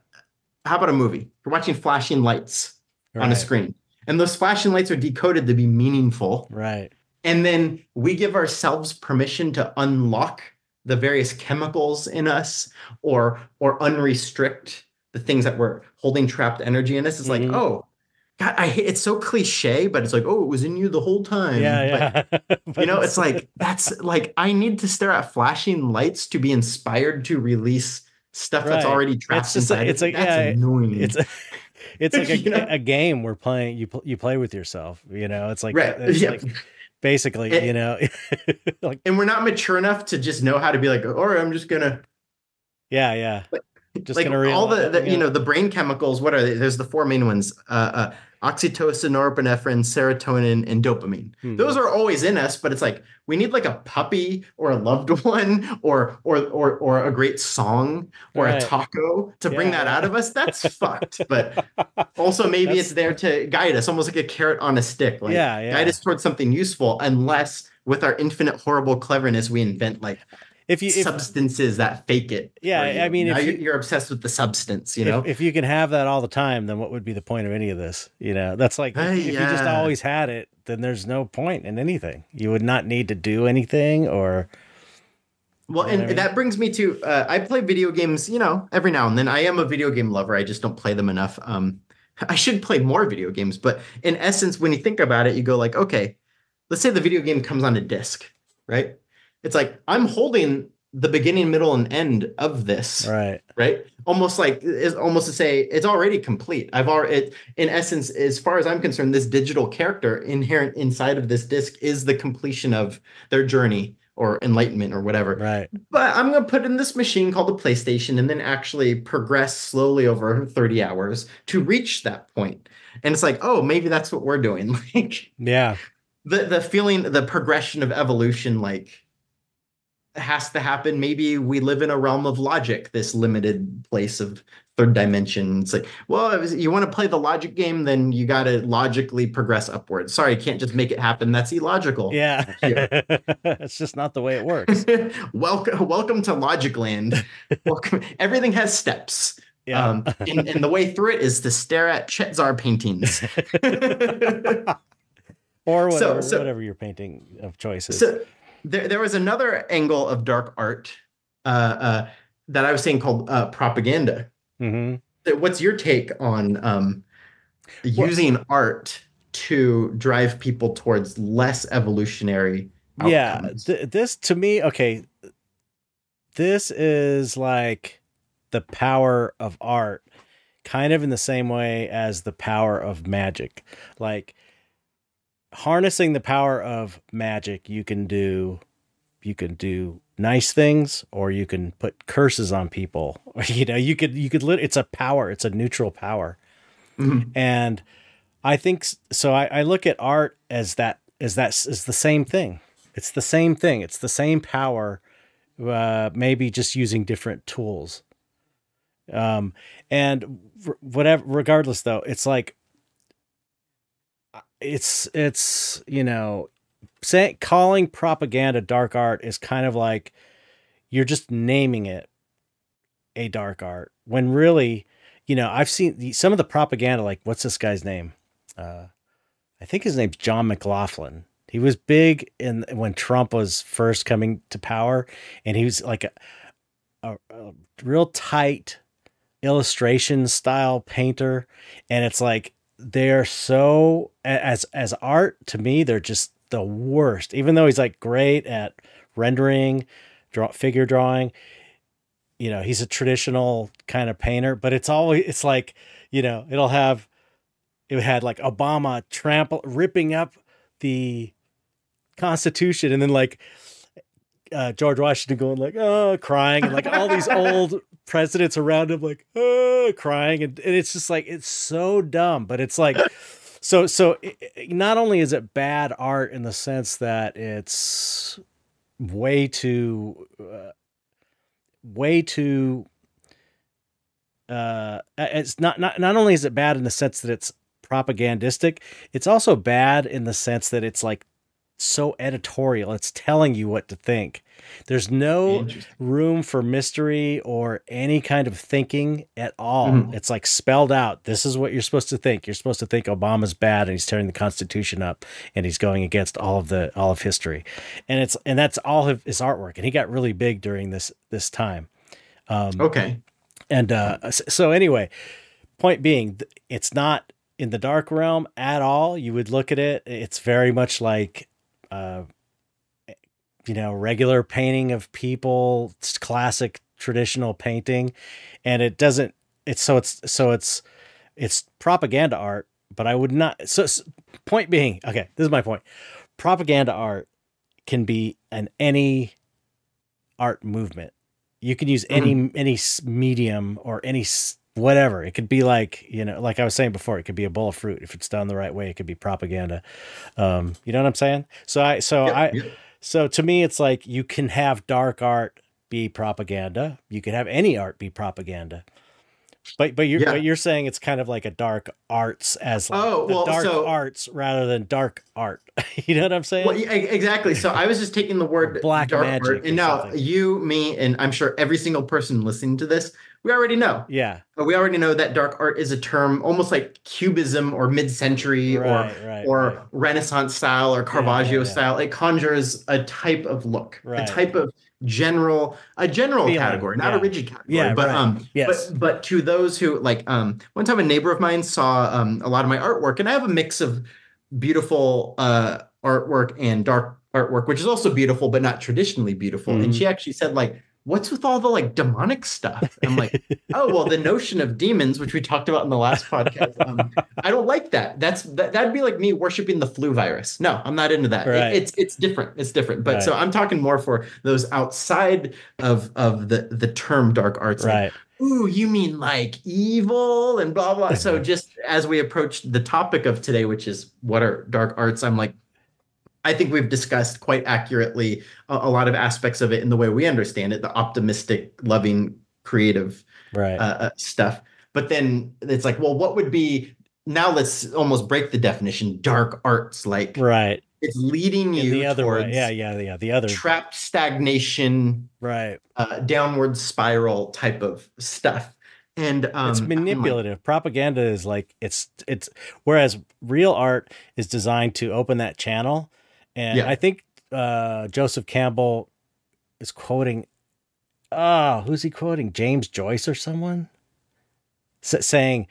how about a movie? You're watching flashing lights on a screen, and those flashing lights are decoded to be meaningful. Right. And then we give ourselves permission to unlock the various chemicals in us or or unrestrict the things that we're holding trapped energy in us. It's Mhm. like, oh, God, I hate it's so cliche, but it's like, oh, it was in you the whole time. Yeah, But, yeah. you know, it's like that's like I need to stare at flashing lights to be inspired to release stuff that's already trapped It's just a- inside. it's like- that's yeah, annoying. it's it's like a, You know? a game we're playing. You you play with yourself. You know, it's like right. it's yeah. like basically, It- you know, like and we're not mature enough to just know how to be like, all right, I'm just gonna yeah, yeah. Just like all the, the yeah. you know the brain chemicals what are they there's the four main ones uh, uh oxytocin norepinephrine serotonin and dopamine Hmm. those are always in us but it's like we need like a puppy or a loved one or or or, or a great song or Right. a taco to bring Yeah, that out of us that's fucked but also maybe That's- it's there to guide us almost like a carrot on a stick like yeah, yeah. guide us towards something useful unless with our infinite horrible cleverness we invent like if you if, substances that fake it. Yeah. I mean, now if you're, you- you're obsessed with the substance, you know. if, if you can have that all the time, then what would be the point of any of this? You know, that's like if, Hey, if you just always had it, then there's no point in anything. You would not need to do anything or well, you know and I mean? that brings me to uh, I play video games, you know, every now and then. I am a video game lover. I just don't play them enough. Um, I should play more video games, but in essence, when you think about it, you go like, okay, let's say the video game comes on a disc, right? It's like I'm holding the beginning, middle, and end of this. right. right? Almost like is almost to say it's already complete. I've already, it, in essence, as far as I'm concerned, this digital character inherent inside of this disc is the completion of their journey or enlightenment or whatever. Right. But I'm gonna put in this machine called a PlayStation and then actually progress slowly over 30 hours to reach that point. And it's like, oh, maybe that's what we're doing. Like Yeah. the the feeling, the progression of evolution, like has to happen. Maybe we live in a realm of logic, this limited place of third dimension. It's like, well, you want to play the logic game, then you got to logically progress upwards. Sorry, you can't just make it happen. That's illogical. Yeah. it's just not the way it works. welcome, welcome to Logic Land. welcome. Everything has steps. Yeah. Um, and, and the way through it is to stare at Chet Zar paintings. or so- whatever, so- whatever your painting of choice is. So there, there was another angle of dark art uh, uh, that I was saying called uh, propaganda. hmm What's your take on um, Well- using art to drive people towards less evolutionary? Yeah. Th- this to me, okay. This is like the power of art, kind of in the same way as the power of magic. Like harnessing the power of magic, you can do you can do nice things or you can put curses on people. You know, you could you could lit- it's a power, it's a neutral power. Mhm. and i think so I, I look at art as that as that is the same thing it's the same thing it's the same power uh maybe just using different tools um and r- whatever regardless though it's like it's it's you know saying calling propaganda dark art is kind of like you're just naming it a dark art when really you know i've seen the, some of the propaganda like what's this guy's name? Uh i think his name's john mclaughlin. He was big in when trump was first coming to power and he was like a, a, a real tight illustration style painter and it's like they're so as as art to me they're just the worst. Even though he's like great at rendering draw figure drawing you know he's a traditional kind of painter but it's always it's like you know it'll have it had like obama trample ripping up the Constitution, and then like uh, George Washington going like oh crying, and like all these old presidents around him like oh crying, and, and it's just like it's so dumb, but it's like. So, so it, not only is it bad art in the sense that it's way too, uh, way too uh it's not not not only is it bad in the sense that it's propagandistic it's also bad in the sense that it's like so editorial it's telling you what to think. There's no room for mystery or any kind of thinking at all. Mm-hmm. it's like spelled out this is what you're supposed to think. You're supposed to think obama's bad and he's tearing the constitution up and he's going against all of the all of history. And it's and that's all of his artwork. And he got really big during this this time. Um, okay. and uh, so anyway, point being, it's not in the dark realm at all. You would look at it; it's very much like, uh, you know, regular painting of people, it's classic traditional painting, and it doesn't. It's so it's so it's it's propaganda art, but I would not. So, point being, okay, this is my point. Propaganda art can be an any art movement you can use any mm-hmm. any medium or any whatever. It could be like you know, like I was saying before, it could be a bowl of fruit if it's done the right way. It could be propaganda. Um, you know what I'm saying? So I so I so to me, it's like you can have dark art be propaganda. You can have any art be propaganda. But but you're yeah. but you're saying it's kind of like a dark arts as like oh well dark so, arts rather than dark art. you know what I'm saying? Well, yeah, exactly. So I was just taking the word black dark magic, art, and now something. you, me, and I'm sure every single person listening to this, we already know. Yeah, we already know that dark art is a term almost like Cubism or mid-century right, or right, or right. Renaissance style or Caravaggio yeah, style. It conjures a type of look, a type of general a general Feeling, category not yeah. a rigid category yeah, but right. um yes. but but to those who like um one time a neighbor of mine saw um a lot of my artwork and i have a mix of beautiful uh artwork and dark artwork which is also beautiful but not traditionally beautiful mm-hmm. and she actually said like what's with all the like demonic stuff? I'm like, oh well, the notion of demons, which we talked about in the last podcast, um, I don't like that. That's that, that'd be like me worshiping the flu virus. No, I'm not into that. Right. It, it's it's different. It's different. But right. so I'm talking more for those outside of of the the term dark arts. Right. Like, Ooh, you mean like evil and blah blah. So just as we approach the topic of today, which is what are dark arts, I'm like, I think we've discussed quite accurately a, a, lot of aspects of it in the way we understand it, the optimistic, loving, creative right. uh, uh, stuff. But then it's like, well, what would be now? Let's almost break the definition. Dark arts, like right. It's leading you the other way. Yeah, yeah, yeah. The other trapped stagnation, right? Uh, downward spiral type of stuff and um, it's manipulative like, propaganda is like it's it's whereas real art is designed to open that channel and yeah. I think uh, Joseph Campbell is quoting, oh, who's he quoting? James Joyce or someone? S- saying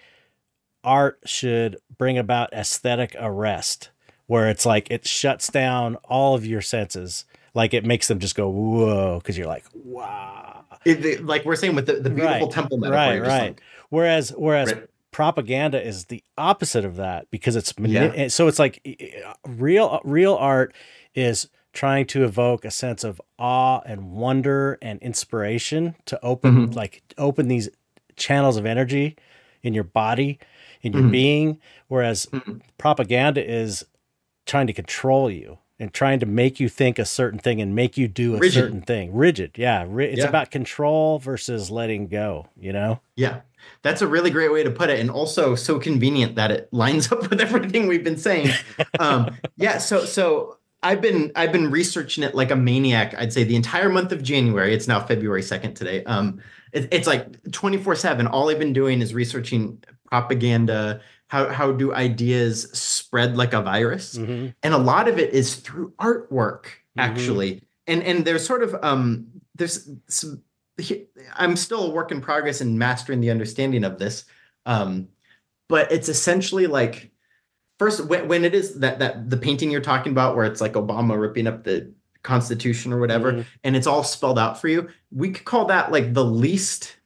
art should bring about aesthetic arrest, where it's like it shuts down all of your senses. Like it makes them just go, whoa, because you're like, wow. It, like we're saying with the, the beautiful right. temple metaphor. Right, right. Like, whereas, whereas right propaganda is the opposite of that because it's yeah. so it's like real real art is trying to evoke a sense of awe and wonder and inspiration to open mm-hmm. like open these channels of energy in your body in your mm-hmm. being whereas mm-hmm. propaganda is trying to control you and trying to make you think a certain thing and make you do a rigid. certain thing rigid yeah it's yeah. about control versus letting go you know yeah that's a really great way to put it, and also so convenient that it lines up with everything we've been saying. Um, yeah, so so I've been I've been researching it like a maniac. I'd say the entire month of January. It's now February second today. Um, it, it's like twenty four seven. All I've been doing is researching propaganda. How how do ideas spread like a virus? Mm-hmm. And a lot of it is through artwork, mm-hmm. actually. Mm-hmm. And and there's sort of um there's some I'm still a work in progress in mastering the understanding of this. Um, but it's essentially like first when, when it is that that the painting you're talking about where it's like Obama ripping up the Constitution or whatever, mm-hmm. and it's all spelled out for you. We could call that like the least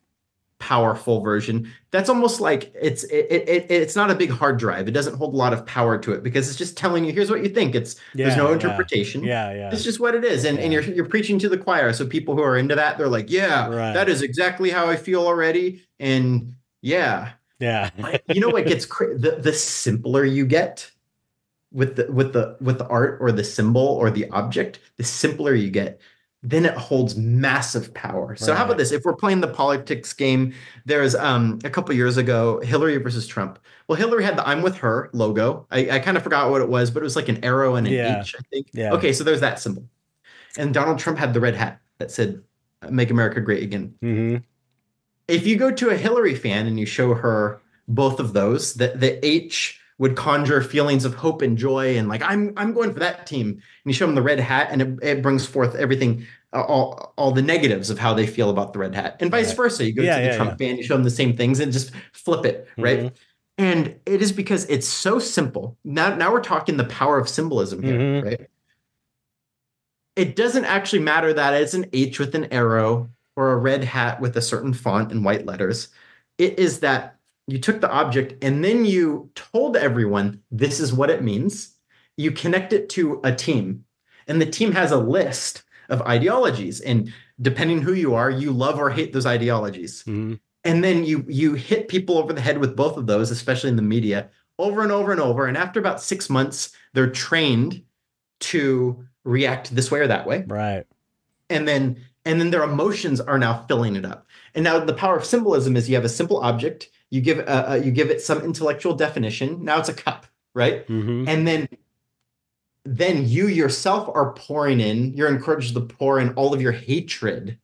powerful version. That's almost like it's it, it it's not a big hard drive. It doesn't hold a lot of power to it because it's just telling you here's what you think. It's yeah, there's no interpretation. Yeah yeah. It's just what it is. And, yeah. and you're you're preaching to the choir. So people who are into that they're like yeah right. that is exactly how i feel already. And yeah. Yeah. You know what gets cra- the, the simpler you get with the with the with the art or the symbol or the object the simpler you get then it holds massive power. So right. how about this? If we're playing the politics game, there's um a couple years ago, Hillary versus Trump. Well, Hillary had the "I'm with her" logo. I, I kind of forgot what it was, but it was like an arrow and an yeah. H, I think. Yeah. Okay, so there's that symbol. And Donald Trump had the red hat that said "Make America Great Again." Mm-hmm. If you go to a Hillary fan and you show her both of those, the the H would conjure feelings of hope and joy and like i'm i'm going for that team and you show them the red hat and it, it brings forth everything uh, all all the negatives of how they feel about the red hat and vice right. versa you go yeah, to the yeah, trump yeah. band you show them the same things and just flip it right mm-hmm. and it is because it's so simple now now we're talking the power of symbolism here mm-hmm. right it doesn't actually matter that it's an h with an arrow or a red hat with a certain font and white letters it is that you took the object and then you told everyone this is what it means. You connect it to a team, and the team has a list of ideologies. And depending who you are, you love or hate those ideologies. Mm-hmm. And then you you hit people over the head with both of those, especially in the media, over and over and over. And after about six months, they're trained to react this way or that way. Right. And then and then their emotions are now filling it up. And now the power of symbolism is you have a simple object, you give uh, uh, you give it some intellectual definition. Now it's a cup, right? Mm-hmm. And then then you yourself are pouring in. You're encouraged to pour in all of your hatred,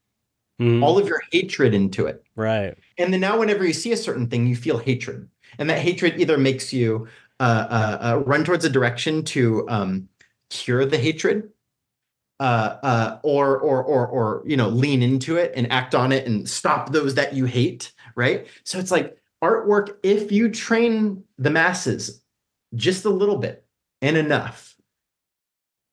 mm-hmm. all of your hatred into it, right? And then now, whenever you see a certain thing, you feel hatred, and that hatred either makes you uh, uh, uh run towards a direction to um, cure the hatred, uh, uh, or or or or you know lean into it and act on it and stop those that you hate, right? So it's like artwork, if you train the masses just a little bit and enough,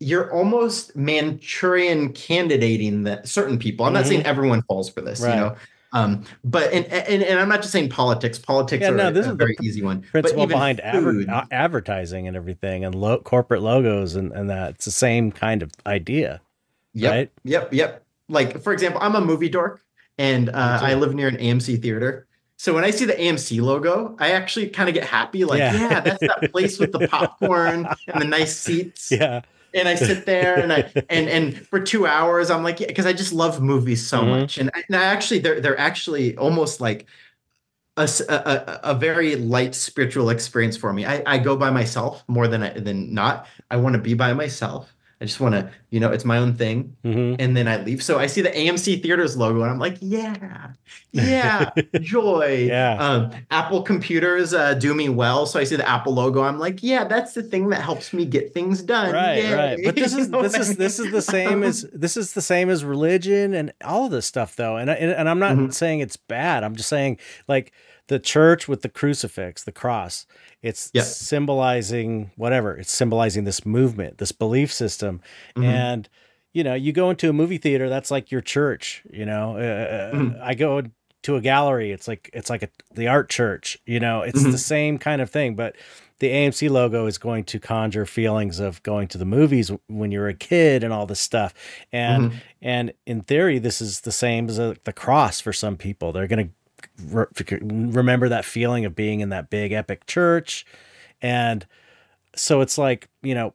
you're almost Manchurian candidating that certain people. I'm mm-hmm. not saying everyone falls for this, right. you know. Um, but and, and and I'm not just saying politics. Politics yeah, are no, this a, is a very easy one. Principle behind adver- advertising and everything, and lo- corporate logos and and that it's the same kind of idea. Yep, right? yep, yep. Like for example, I'm a movie dork, and uh, I live near an AMC theater. So when I see the AMC logo, I actually kind of get happy. Like, yeah. yeah, that's that place with the popcorn and the nice seats. Yeah. And I sit there and I and and for two hours, I'm like, because yeah, I just love movies so mm-hmm. much. And I, and I actually, they're they're actually almost like a, a, a, very light spiritual experience for me. I, I go by myself more than I, than not. I want to be by myself. I just want to, you know, it's my own thing. Mm-hmm. And then I leave. So I see the AMC Theaters logo and I'm like, yeah, yeah, joy. Yeah. Um, Apple computers uh, do me well. So I see the Apple logo. I'm like, yeah, that's the thing that helps me get things done. Right, Yay. right. But this is this is this is the same as this is the same as religion and all of this stuff though. And and, and I'm not mm-hmm. saying it's bad. I'm just saying like the church with the crucifix, the cross. It's yep. symbolizing whatever. It's symbolizing this movement, this belief system, mm-hmm. and you know, you go into a movie theater. That's like your church. You know, uh, uh mm-hmm. I go to a gallery. It's like it's like a, the art church. You know, it's mm-hmm. the same kind of thing, but the AMC logo is going to conjure feelings of going to the movies when you're a kid and all this stuff. And mm-hmm. and in theory, this is the same as a, the cross for some people. They're going to re- remember that feeling of being in that big epic church and so it's like you know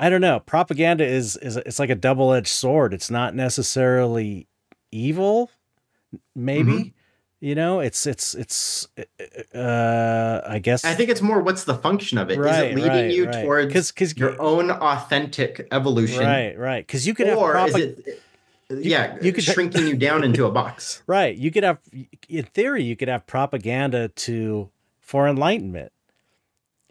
i don't know propaganda is is it's like a double-edged sword it's not necessarily evil maybe mm-hmm. you know it's it's it's uh i guess i think it's more what's the function of it? Right, is it leading right, you right. towards Cause, cause, your own authentic evolution right right because you could or have is it you, yeah, you could shrinking you down into a box. Right. You could have, in theory, you could have propaganda to for enlightenment.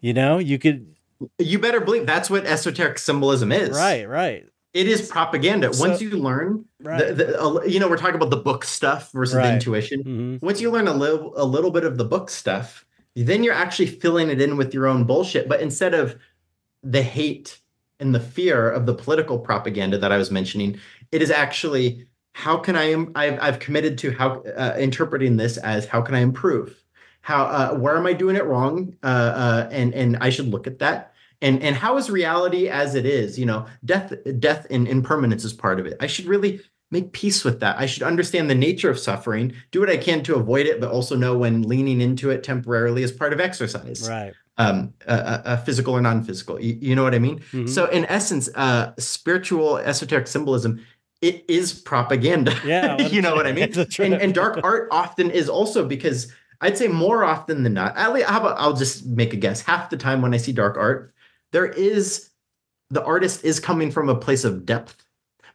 You know, you could. You better believe that's what esoteric symbolism is. Right. Right. It is propaganda. So, Once you learn, right. the, the, you know, we're talking about the book stuff versus right. the intuition. Mm-hmm. Once you learn a little, a little bit of the book stuff, then you're actually filling it in with your own bullshit. But instead of the hate and the fear of the political propaganda that I was mentioning, it is actually how can I? I've I've committed to how uh, interpreting this as how can I improve? How uh, where am I doing it wrong? Uh, uh, and and I should look at that. And and how is reality as it is? You know, death death and impermanence is part of it. I should really make peace with that. I should understand the nature of suffering, do what I can to avoid it, but also know when leaning into it temporarily is part of exercise Right. Um, uh, uh, uh, physical or non-physical. You, you know what I mean? Mhm. So, in essence, uh, spiritual esoteric symbolism it is propaganda. Yeah, you know what I mean. And, and dark art often is also because I'd say more often than not. At least, how about I'll just make a guess. Half the time when I see dark art, there is the artist is coming from a place of depth.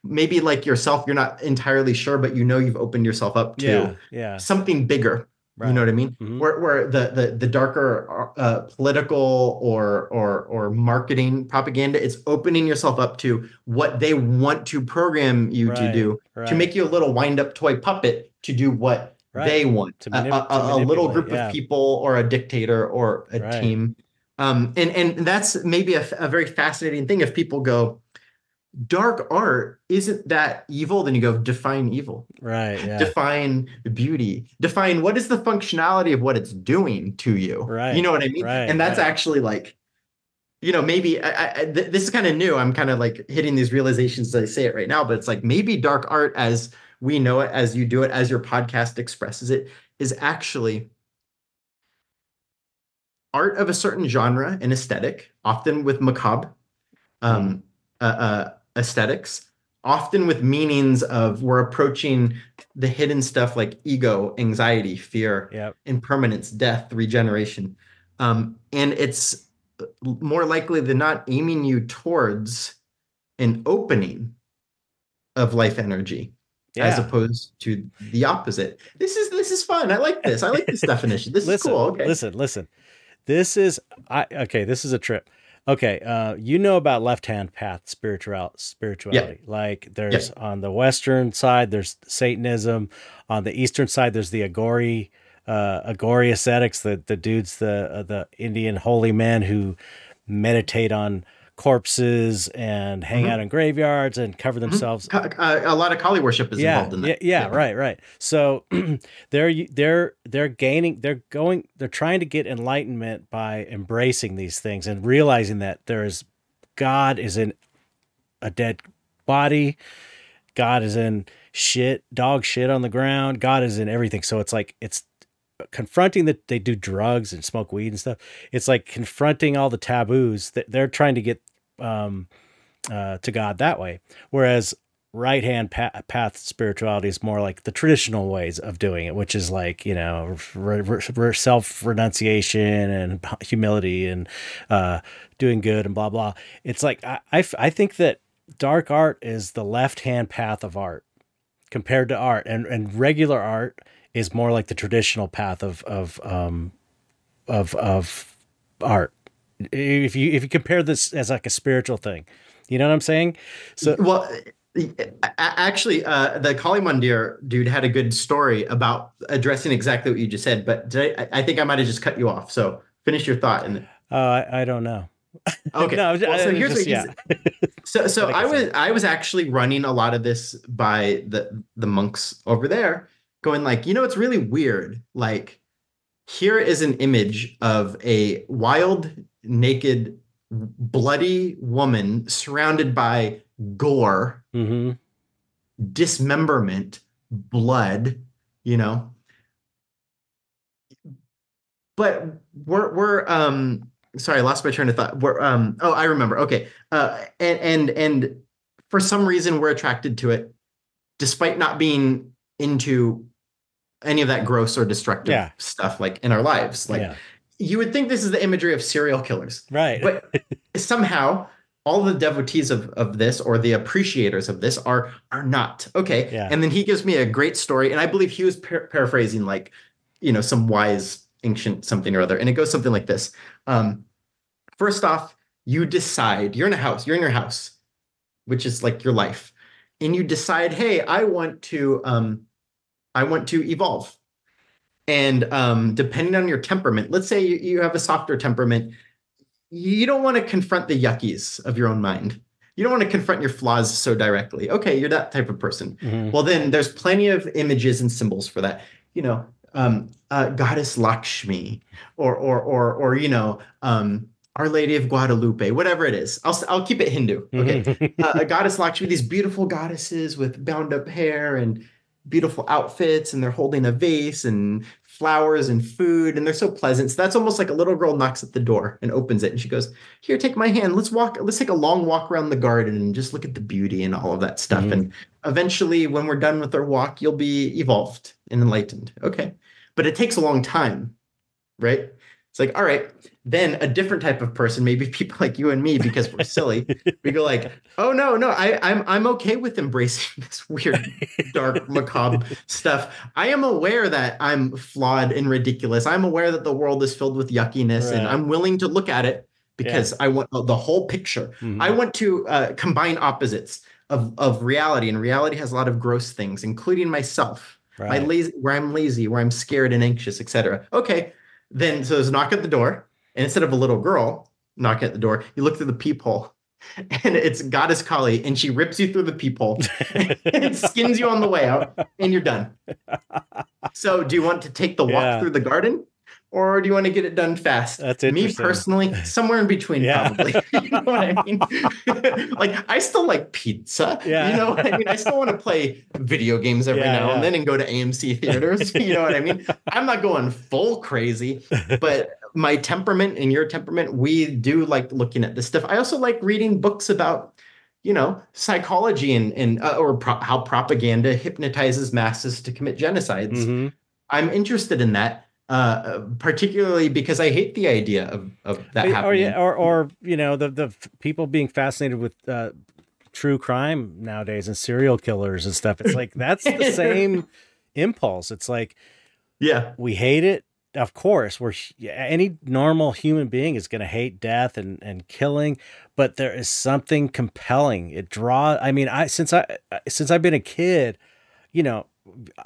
Maybe like yourself, you're not entirely sure, but you know you've opened yourself up to yeah. Yeah. something bigger. Right. You know what I mean? Mhm. Where where the the the darker uh, political or or or marketing propaganda, it's opening yourself up to what they want to program you to do right. to make you a little wind up toy puppet to do what Right. they want. To A- manip- a, a, a little group yeah. of people or a dictator or a Right. team. Um, and and that's maybe a very fascinating thing. If people go, dark art isn't that evil, then you go define evil Right. Yeah. define beauty define what is the functionality of what it's doing to you Right, you know what i mean right, and that's right. actually like you know maybe I, I, th- this is kind of new i'm kind of like hitting these realizations as i say it right now but it's like maybe dark art as we know it as you do it as your podcast expresses it is actually art of a certain genre and aesthetic often with macabre um, uh, uh, aesthetics often with meanings of we're approaching the hidden stuff like ego anxiety fear Yep. impermanence death regeneration. Um, and it's more likely than not aiming you towards an opening of life energy as opposed to the opposite. This is this is fun. I like this. I like this definition. This listen, is cool. Okay. listen, listen. This is I okay, this is a trip. Okay, uh, you know about left hand path spiritual spirituality. Like there's on the western side, there's Satanism. On the eastern side, there's the Aghori, uh, Aghori ascetics, the the dudes, the uh, the Indian holy men who meditate on corpses and hang Mhm. out in graveyards and cover themselves Ka- uh, a lot of kali worship is yeah, involved in that Yeah, yeah, right, right. So they're they're they're gaining they're going they're trying to get enlightenment by embracing these things and realizing that there is God is in a dead body. God is in shit, dog shit on the ground. God is in everything. So it's like it's confronting that they do drugs and smoke weed and stuff. It's like confronting all the taboos that they're trying to get um, uh, to God that way. Whereas right hand pa- path spirituality is more like the traditional ways of doing it, which is like you know re- re- self renunciation and humility and uh, doing good and blah blah. It's like I, I I think that dark art is the left hand path of art compared to art, and and regular art is more like the traditional path of of um of of art. If you if you compare this as like a spiritual thing, you know what I'm saying? So well actually uh the kali mandir dude had a good story about addressing exactly what you just said but did I, I think i might have just cut you off so finish your thought and uh, I, don't know. okay no, well, so here's just- what he's, so so i I was i was actually running a lot of this by the the monks over there going like you know it's really weird like here is an image of a wild naked bloody woman surrounded by gore hmm dismemberment, blood, you know. But we're we're um sorry, I lost my train of thought. We're um oh I remember. Okay. Uh and and and for some reason we're attracted to it despite not being into any of that gross or destructive Yeah. stuff like in our lives. Like yeah, you would think this is the imagery of serial killers right. but somehow all the devotees of, of this or the appreciators of this are are not okay Yeah. and then he gives me a great story and i believe he was par- paraphrasing like you know some wise ancient something or other and it goes something like this um first off you decide you're in a house you're in your house which is like your life and you decide hey i want to um i want to evolve and um depending on your temperament let's say you, you have a softer temperament you don't want to confront the yuckies of your own mind you don't want to confront your flaws so directly. Okay, you're that type of person. Mhm. Well, then there's plenty of images and symbols for that. You know, um, uh, goddess Lakshmi, or or or or you know, um, Our Lady of Guadalupe, whatever it is. I'll I'll keep it Hindu. Okay, uh, a goddess Lakshmi, these beautiful goddesses with bound up hair and beautiful outfits, and they're holding a vase and flowers and food, and they're so pleasant. So that's almost like a little girl knocks at the door and opens it, and she goes, "Here, take my hand. Let's walk. Let's take a long walk around the garden and just look at the beauty and all of that stuff." Mhm. And eventually, when we're done with our walk, you'll be evolved and enlightened. Okay, but it takes a long time, right? It's like, all right, then a different type of person, maybe people like you and me, because we're silly, we go like, oh no, no, I, I'm I'm okay with embracing this weird, dark, macabre stuff. I am aware that I'm flawed and ridiculous. I'm aware that the world is filled with yuckiness, and I'm willing to look at it because I want the whole picture. Mhm. I want to uh, combine opposites of of reality, and reality has a lot of gross things, including myself my lazy where i'm lazy where i'm scared and anxious etc okay then so there's a knock at the door and instead of a little girl knocking at the door you look through the peephole and it's goddess kali and she rips you through the peephole and skins you on the way out and you're done. So do you want to take the walk Yeah. through the garden or do you want to get it done fast? That's me personally somewhere in between Yeah. probably. You know what i mean? Like i still like pizza Yeah. you know what i mean? I still want to play video games every Yeah, now and then and go to amc theaters you know what i mean? I'm not going full crazy but my temperament and your temperament we do like looking at this stuff i also like reading books about you know psychology and and uh, or pro- how propaganda hypnotizes masses to commit genocides Mhm. I'm interested in that, uh, particularly because I hate the idea of, of that or, happening. yeah, or or you know the the f- people being fascinated with uh, true crime nowadays and serial killers and stuff. It's like that's the same impulse. It's like yeah, we hate it. Of course, we're any normal human being is going to hate death and and killing, but there is something compelling. It draw. I mean, I since I since I've been a kid, you know,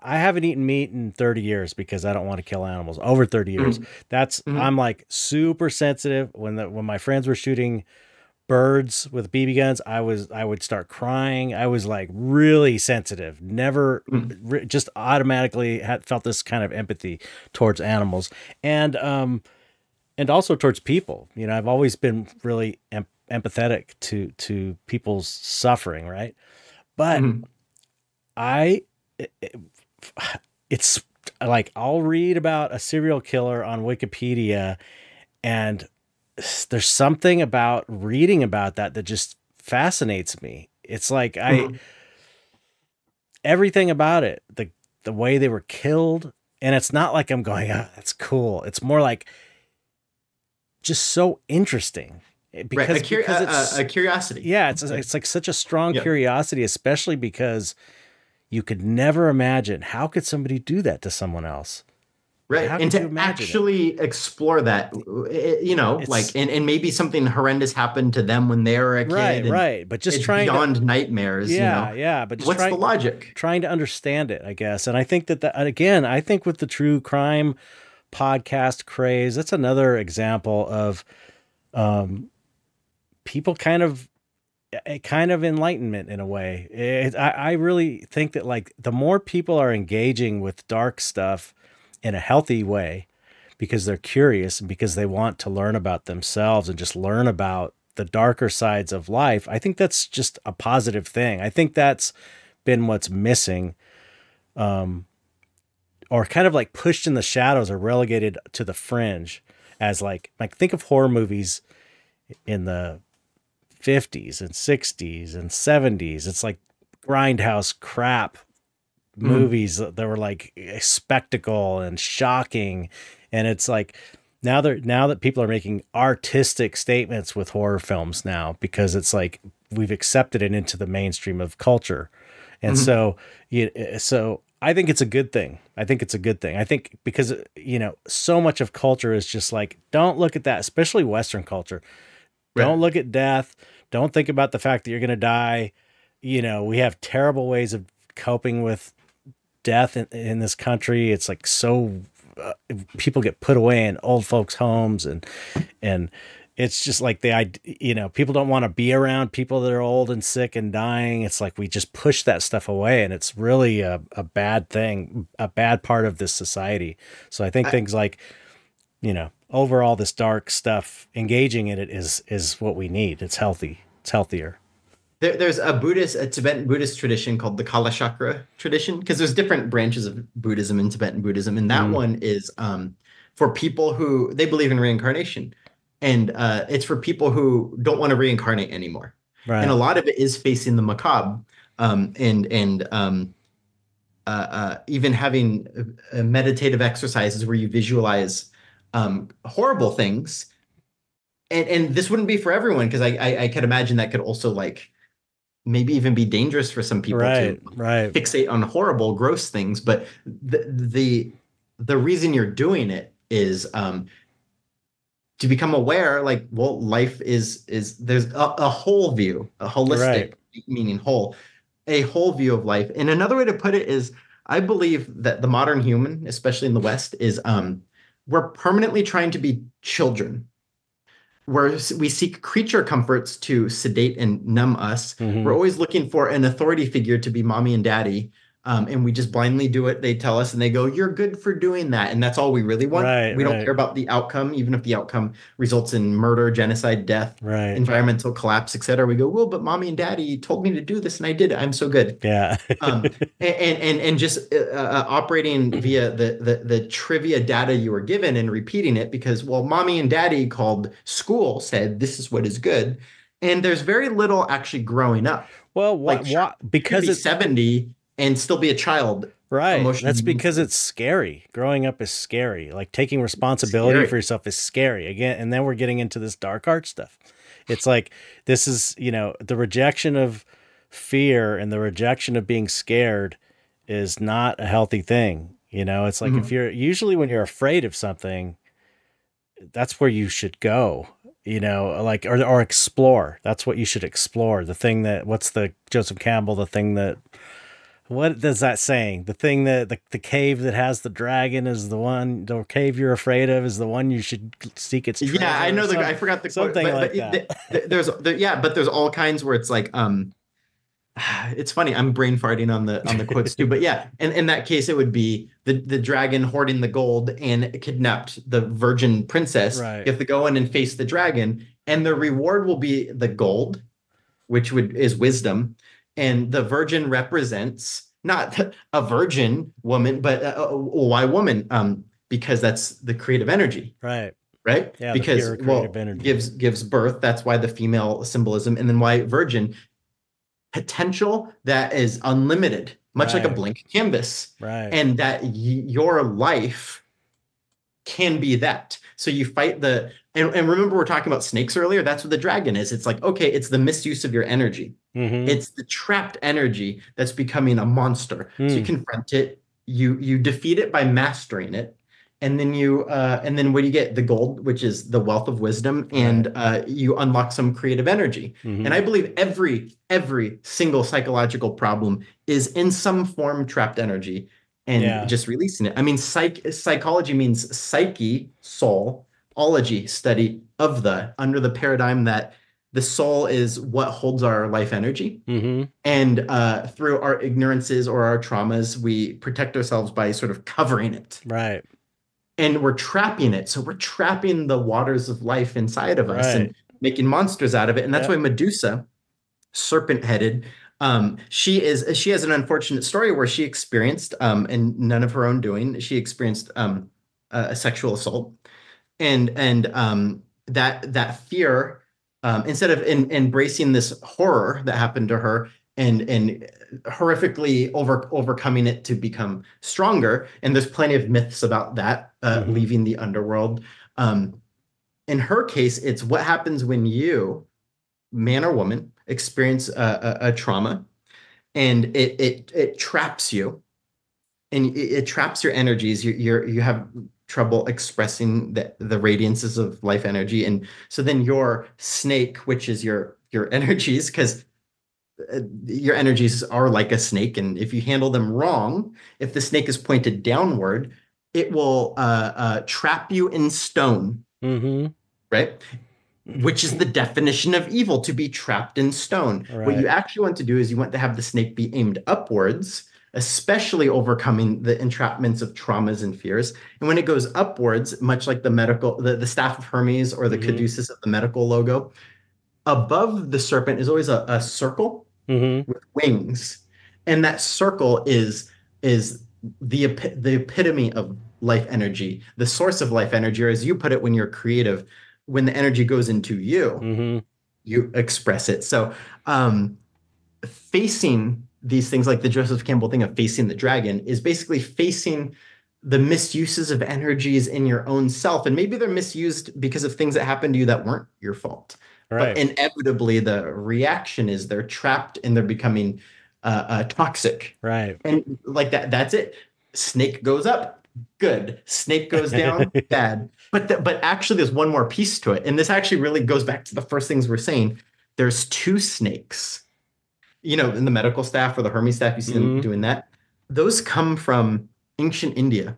I haven't eaten meat in 30 years because I don't want to kill animals. Over 30 years. That's Mhm. I'm like super sensitive when the when my friends were shooting birds with BB guns, I was I would start crying. I was like really sensitive. Never re- just automatically had felt this kind of empathy towards animals and um and also towards people. You know, I've always been really em- empathetic to to people's suffering, right? But Mhm. I it- it's like I'll read about a serial killer on Wikipedia and there's something about reading about that that just fascinates me. It's like I Mhm. everything about it, the the way they were killed, and it's not like I'm going, ah, that's cool. It's more like just so interesting Eh, because, right. A, cur- because it's a, a curiosity. yeah, it's it's like such a strong Yeah. curiosity, especially because you could never imagine how could somebody do that to someone else. Right. And to imagine it? actually explore that, eh, you know, It's- like, and, and maybe something horrendous happened to them when they were a kid. Right, right. But just trying beyond nightmares. yeah, You know? yeah. But just What's trying, the logic? trying to understand it, I guess. And I think that, that again, I think with the true crime podcast craze, that's another example of um, people kind of a kind of enlightenment in a way. It, I, I really think that like the more people are engaging with dark stuff in a healthy way because they're curious and because they want to learn about themselves and just learn about the darker sides of life, I think that's just a positive thing. I think that's been what's missing. Um, or kind of like pushed in the shadows or relegated to the fringe as like like think of horror movies in the 50s and 60s and 70s it's like grindhouse crap Mhm. movies that were like a spectacle and shocking. And it's like now they're now that people are making artistic statements with horror films now because it's like we've accepted it into the mainstream of culture. And Mhm. so you so i think it's a good thing. I think it's a good thing. I think because you know so much of culture is just like don't look at that especially western culture. Right. don't look at death. Don't think about the fact that you're going to die. You know we have terrible ways of coping with death in, in this country it's like so uh, people get put away in old folks homes and and it's just like the you know people don't want to be around people that are old and sick and dying. It's like we just push that stuff away and it's really a, a bad thing a bad part of this society. So i think I- things like you know overall this dark stuff engaging in it is is what we need. It's healthy it's healthier There, there's a Buddhist, a Tibetan Buddhist tradition called the Kala Chakra tradition, because there's different branches of Buddhism and Tibetan Buddhism, and that Mm. one is um, for people who they believe in reincarnation, and uh, it's for people who don't want to reincarnate anymore. right and a lot of it is facing the macabre um, and and um, uh, uh, even having uh, meditative exercises where you visualize um, horrible things and and this wouldn't be for everyone because I, I i could imagine that could also like maybe even be dangerous for some people right to right fixate on horrible gross things but the the the reason you're doing it is um to become aware like well life is is there's a, a whole view a holistic meaning whole a whole view of life. And another way to put it is i believe that the modern human especially in the west is um we're permanently trying to be children where we seek creature comforts to sedate and numb us Mhm. we're always looking for an authority figure to be mommy and daddy. Um, and we just blindly do it. They tell us and they go, You're good for doing that. And that's all we really want. Right, we don't care about the outcome, even if the outcome results in murder, genocide, death, right environmental collapse, etc. We go, Well, but mommy and daddy told me to do this and I did it. I'm so good. yeah Um, and, and and just uh, uh, operating via the, the the trivia data you were given and repeating it because well mommy and daddy called school said this is what is good and there's very little actually growing up well why, like, why, because be it's 70 and still be a child Right. emotion That's because it's scary. Growing up is scary. Like taking responsibility for yourself is scary. Again, and then we're getting into this dark art stuff. It's like this is, you know, the rejection of fear and the rejection of being scared is not a healthy thing. You know, it's like if Mhm. you're usually when you're afraid of something, that's where you should go. You know, like or or explore. That's what you should explore. The thing that what's the Joseph Campbell, the thing that what does that saying? The thing that the, the cave that has the dragon is the one. The cave you're afraid of is the one you should seek its. yeah i know the i forgot the quote, something but, like but that. th- th- there's there, yeah but there's all kinds where it's like um it's funny i'm brain farting on the on the quotes too but yeah and in that case it would be the the dragon hoarding the gold and kidnapped the virgin princess Right. you have to go in and face the dragon and the reward will be the gold which would is wisdom and the virgin represents not a virgin woman but a, a, why woman um because that's the creative energy right. right? Yeah, the because well, energy. gives gives birth. That's why the female symbolism, and then why virgin potential that is unlimited, much like a blank canvas, Right. and that y- your life can be that. So you fight the and, and remember we're talking about snakes earlier. That's what the dragon is. It's like okay, it's the misuse of your energy. Mhm. It's the trapped energy that's becoming a monster. So you Hmm. confront it, you you defeat it by mastering it, and then you uh, and then what do you get? The gold, which is the wealth of wisdom, and uh, you unlock some creative energy. Mhm. And I believe every every single psychological problem is in some form trapped energy, and Yeah. just releasing it. I mean, psych psychology means psyche, soul, ology, study of the under the paradigm that the soul is what holds our life energy Mhm. and uh, through our ignorances or our traumas we protect ourselves by sort of covering it Right. and we're trapping it so we're trapping the waters of life inside of us Right. and making monsters out of it and that's Yeah. why medusa serpent headed um, she is she has an unfortunate story where she experienced um, and none of her own doing she experienced um, a, a sexual assault and and um, that that fear um, instead of in, embracing this horror that happened to her and and horrifically over overcoming it to become stronger and there's plenty of myths about that uh, Mhm. leaving the underworld um, in her case it's what happens when you man or woman experience a, a, a trauma and it it it traps you and it, it traps your energies. You you're you have trouble expressing the the radiances of life energy and so then your snake which is your your energies because your energies are like a snake and if you handle them wrong if the snake is pointed downward it will uh, uh, trap you in stone. Mhm. right which is the definition of evil to be trapped in stone. What you actually want to do is you want to have the snake be aimed upwards, especially overcoming the entrapments of traumas and fears. And when it goes upwards, much like the medical, the, the staff of Hermes or the Mhm. caduceus of the medical logo, above the serpent is always a, a circle Mm-hmm. with wings, and that circle is is the the epitome of life energy, the source of life energy, or as you put it, when you're creative, when the energy goes into you, Mm-hmm. you express it. So, um, facing these things like the Joseph Campbell thing of facing the dragon is basically facing the misuses of energies in your own self, and maybe they're misused because of things that happened to you that weren't your fault Right. but inevitably the reaction is they're trapped and they're becoming uh, uh, toxic right. and like that that's it snake goes up good snake goes down bad but the, but actually there's one more piece to it. And this actually really goes back to the first things we're saying. There's two snakes you know in the medical staff or the hermes staff you see them Mhm. doing that. Those come from ancient india.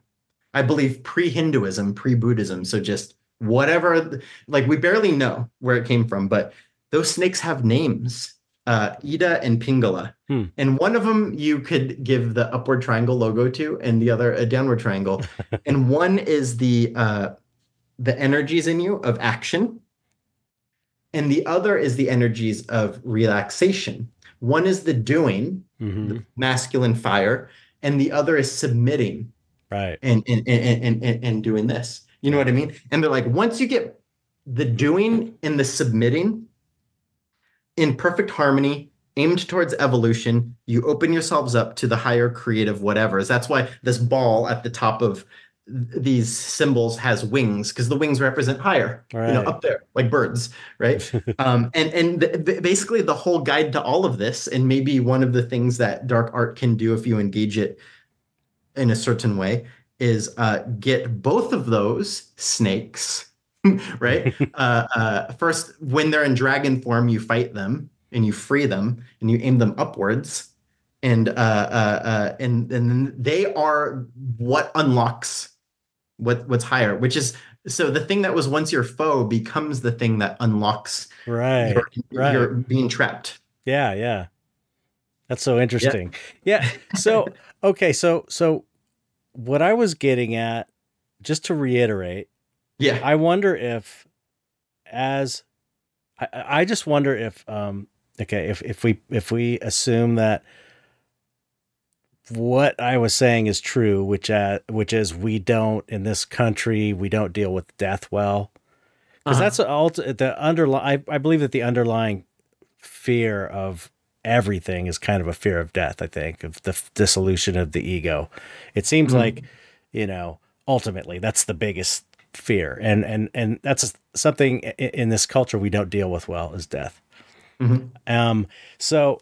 I believe pre-hinduism pre-buddhism. So just whatever like we barely know where it came from but those snakes have names uh ida and pingala. Hmm. and one of them you could give the upward triangle logo to and the other a downward triangle. And one is the uh the energies in you of action and the other is the energies of relaxation one is the doing Mm-hmm. the masculine fire and the other is submitting Right. and and, and and and and doing this. You know what I mean? And they're like, once you get the doing and the submitting in perfect harmony, aimed towards evolution, you open yourselves up to the higher creative whatevers. That's why this ball at the top of these symbols has wings because the wings represent higher, you know, up there like birds, right? um, and and th- th- basically the whole guide to all of this, and maybe one of the things that dark art can do if you engage it in a certain way is uh, get both of those snakes, right? uh, uh, first, when they're in dragon form, you fight them and you free them and you aim them upwards, and uh, uh, uh, and and they are what unlocks what what's higher, which is so the thing that was once your foe becomes the thing that unlocks Right. your, right. your being trapped. Yeah, yeah. That's so interesting. Yeah. So, okay, so so what I was getting at just to reiterate, Yeah. I wonder if as I, I just wonder if um okay, if if we if we assume that what I was saying is true, which uh, which is we don't in this country we don't deal with death well, because Uh-huh. that's the the underlying. I, I believe that the underlying fear of everything is kind of a fear of death. I think of the f- dissolution of the ego. It seems Mhm. like you know ultimately that's the biggest fear, and and and that's something i- in this culture we don't deal with well is death. Mhm. Um, so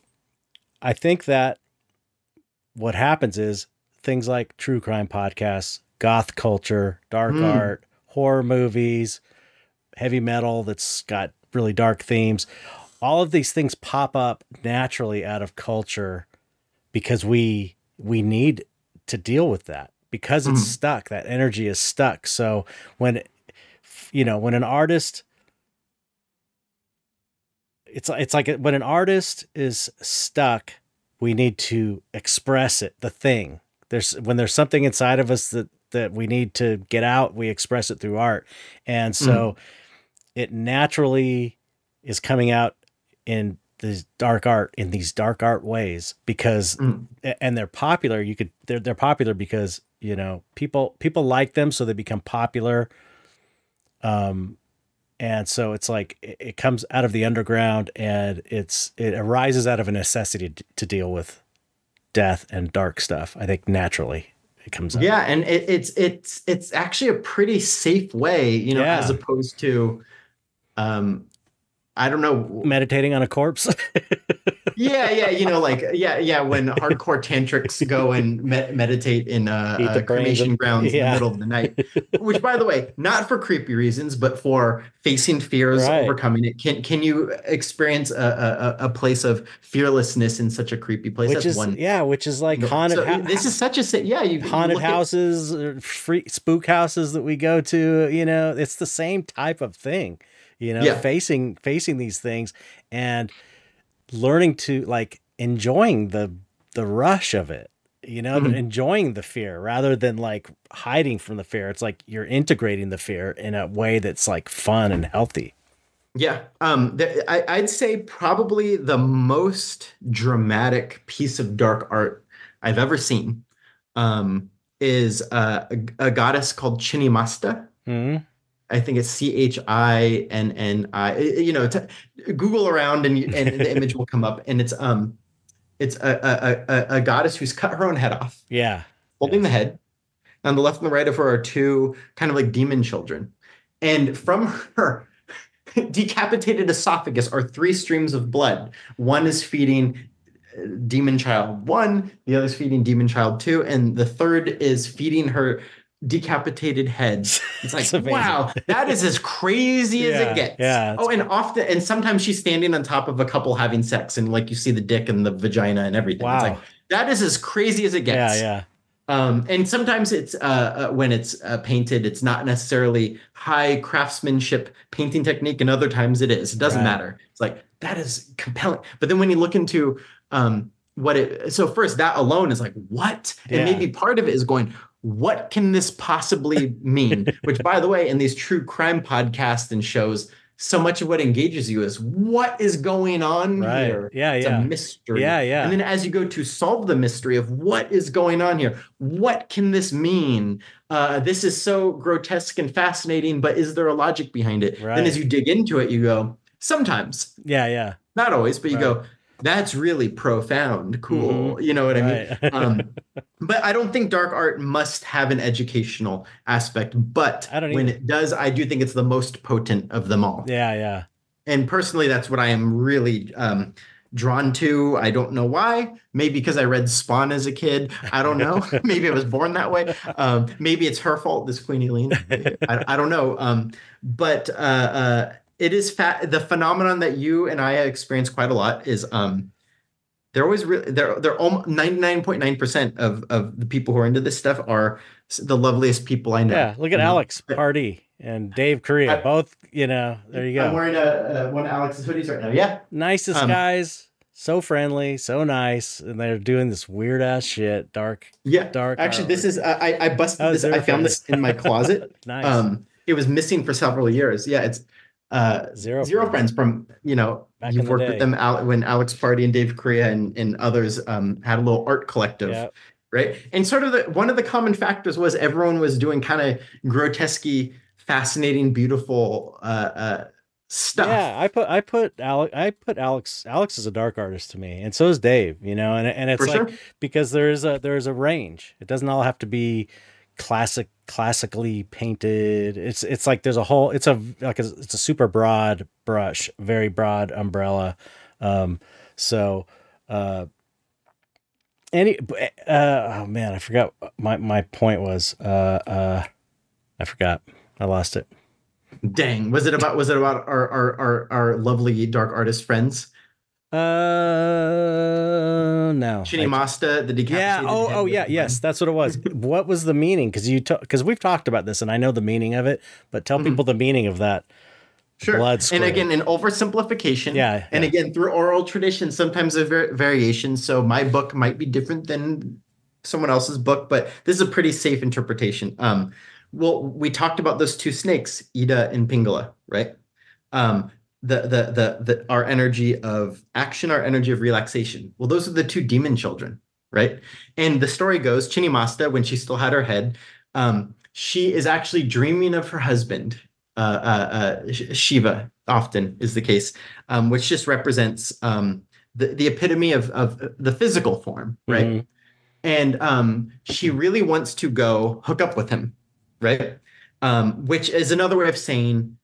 I think that what happens is things like true crime podcasts, goth culture, dark Mm. art, horror movies, heavy metal that's got really dark themes. All of these things pop up naturally out of culture because we we need to deal with that because it's Mhm. stuck. That energy is stuck. So when you know when an artist it's it's like when an artist is stuck we need to express it the thing. There's when there's something inside of us that that we need to get out we express it through art. And so it naturally is coming out in this dark art in these dark art ways because Mm. and they're popular. You could they're they're popular because you know people people like them so they become popular um and so it's like it, it comes out of the underground and it's it arises out of a necessity to, to deal with death and dark stuff i think naturally it comes up Yeah, and it, it's it's it's actually a pretty safe way, you know, Yeah. as opposed to, um, I don't know. meditating on a corpse Yeah, yeah, you know, like yeah, yeah. When hardcore tantrics go and me- meditate in uh, uh, cremation of- grounds in the middle of the night, which, by the way, not for creepy reasons, but for facing fears, Right. overcoming it. Can can you experience a, a a place of fearlessness in such a creepy place? which That's is one. yeah which is like haunted so hou- this is such a yeah. You haunted at- houses or free spook houses that we go to you know it's the same type of thing you know, Yeah. facing facing these things and learning to like enjoying the the rush of it. You know, Mhm. enjoying the fear rather than like hiding from the fear. It's like you're integrating the fear in a way that's like fun and healthy. Yeah, um, th- I, I'd say probably the most dramatic piece of dark art I've ever seen um, is uh, a, a goddess called Chinnamasta. hmm I think it's C H I N N I. You know, t- Google around and, and the image will come up, and it's um, it's a, a, a, a goddess who's cut her own head off, Yeah. holding the head. On the left and the right of her are two kind of like demon children, and from her decapitated esophagus are three streams of blood. One is feeding uh, demon child one, the other is feeding demon child two, and the third is feeding her decapitated heads. It's like, wow, that is as crazy as it gets. yeah, Oh, and often, and sometimes she's standing on top of a couple having sex, and like you see the dick and the vagina and everything. It's Wow. like, that is as crazy as it gets. Yeah. Yeah. Um, and sometimes it's uh, uh, when it's uh, painted, it's not necessarily high craftsmanship painting technique, and other times it is. It doesn't Right. matter. It's like that is compelling. But then when you look into um, what it, so first that alone is like what, and maybe part of it is going, what can this possibly mean? Which, by the way, in these true crime podcasts and shows, so much of what engages you is what is going on Right. here. Yeah. It's Yeah. a mystery. Yeah, yeah. And then as you go to solve the mystery of what is going on here, what can this mean? Uh, this is so grotesque and fascinating, but is there a logic behind it? Right. Then as you dig into it, you go, sometimes, Yeah. Yeah. not always, but you Right. go, that's really profound, cool. You know what I mean? Um, but I don't think dark art must have an educational aspect. But I don't when it does, I do think it's the most potent of them all yeah. Yeah. and personally that's what i am really um, drawn to i don't know why maybe because i read spawn as a kid i don't know maybe i was born that way um, maybe it's her fault this queen Eileen. I, I don't know um, but uh, uh, it is fat the phenomenon that you and i experience quite a lot is um, they're always really they're they're almost 99.9% of of the people who are into this stuff are the loveliest people i know Yeah. Look at. Alex Pardee and Dave Correia. I- Both, you know, there you go. i'm wearing a, a, one of alex's hoodies right now yeah Nicest um, guys. So friendly, so nice. And they're doing this weird ass shit. Dark. Yeah, Dark Actually, art. this is I I busted Oh, this. I found this in my closet. Nice. Um, it was missing for several years. Yeah, it's uh Zero zero friends. friends from you know Back you've worked day. with them out when Alex Pardee and Dave Correia and, and others um had a little art collective, Yeah. right? And sort of the one of the common factors was everyone was doing kind of grotesque, fascinating, beautiful uh uh stuff. Yeah, I put I put Alex I put Alex Alex is a dark artist to me, and so is Dave. You know, and and it's For like sure. because there is a there is a range. It doesn't all have to be classic classically painted. It's it's like there's a whole. It's a like a, it's a super broad brush, very broad umbrella. Um, so uh, any uh oh man, I forgot my my point was uh uh I forgot. I lost it. Dang, was it about was it about our our our, our lovely dark artist friends? Uh, no. Chinnamasta, the decapitated yeah. Oh, oh, yeah. Yes, that's what it was. what was the meaning? Because you because we've talked about this, and I know the meaning of it. But tell Mhm. people the meaning of that. Sure. blood and again, an oversimplification. Yeah, And yeah. again, through oral tradition, sometimes a var- variation. So my book might be different than someone else's book, but this is a pretty safe interpretation. Um, well, we talked about those two snakes, Ida and Pingala, right? Um, the, the the the our energy of action, our energy of relaxation. Well, those are the two demon children, right? And the story goes, Chinnamasta, when she still had her head, um, she is actually dreaming of her husband uh, uh, uh, Shiva often is the case, um, which just represents um, the, the epitome of, of the physical form, right? Mhm. And um, she really wants to go hook up with him, right? Um, which is another way of saying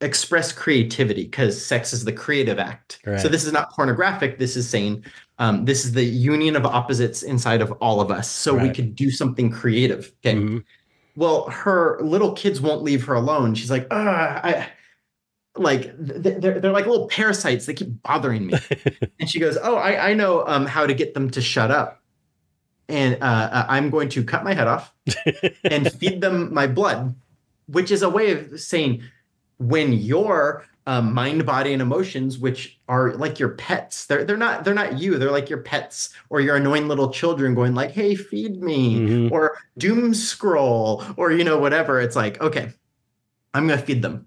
express creativity because sex is the creative act. So this is not pornographic. This is saying um, this is the union of opposites inside of all of us. So we Right. could do something creative. Okay Mhm. well her little kids won't leave her alone she's like i like they're, they're like little parasites they keep bothering me and she goes oh i i know um how to get them to shut up and uh uh, i'm going to cut my head off and feed them my blood which is a way of saying when your um, mind, body, and emotions, which are like your pets, they're they're not they're not you. They're like your pets or your annoying little children going like, "Hey, feed me," Mhm. or doom scroll, or you know whatever. It's like, okay, I'm gonna feed them.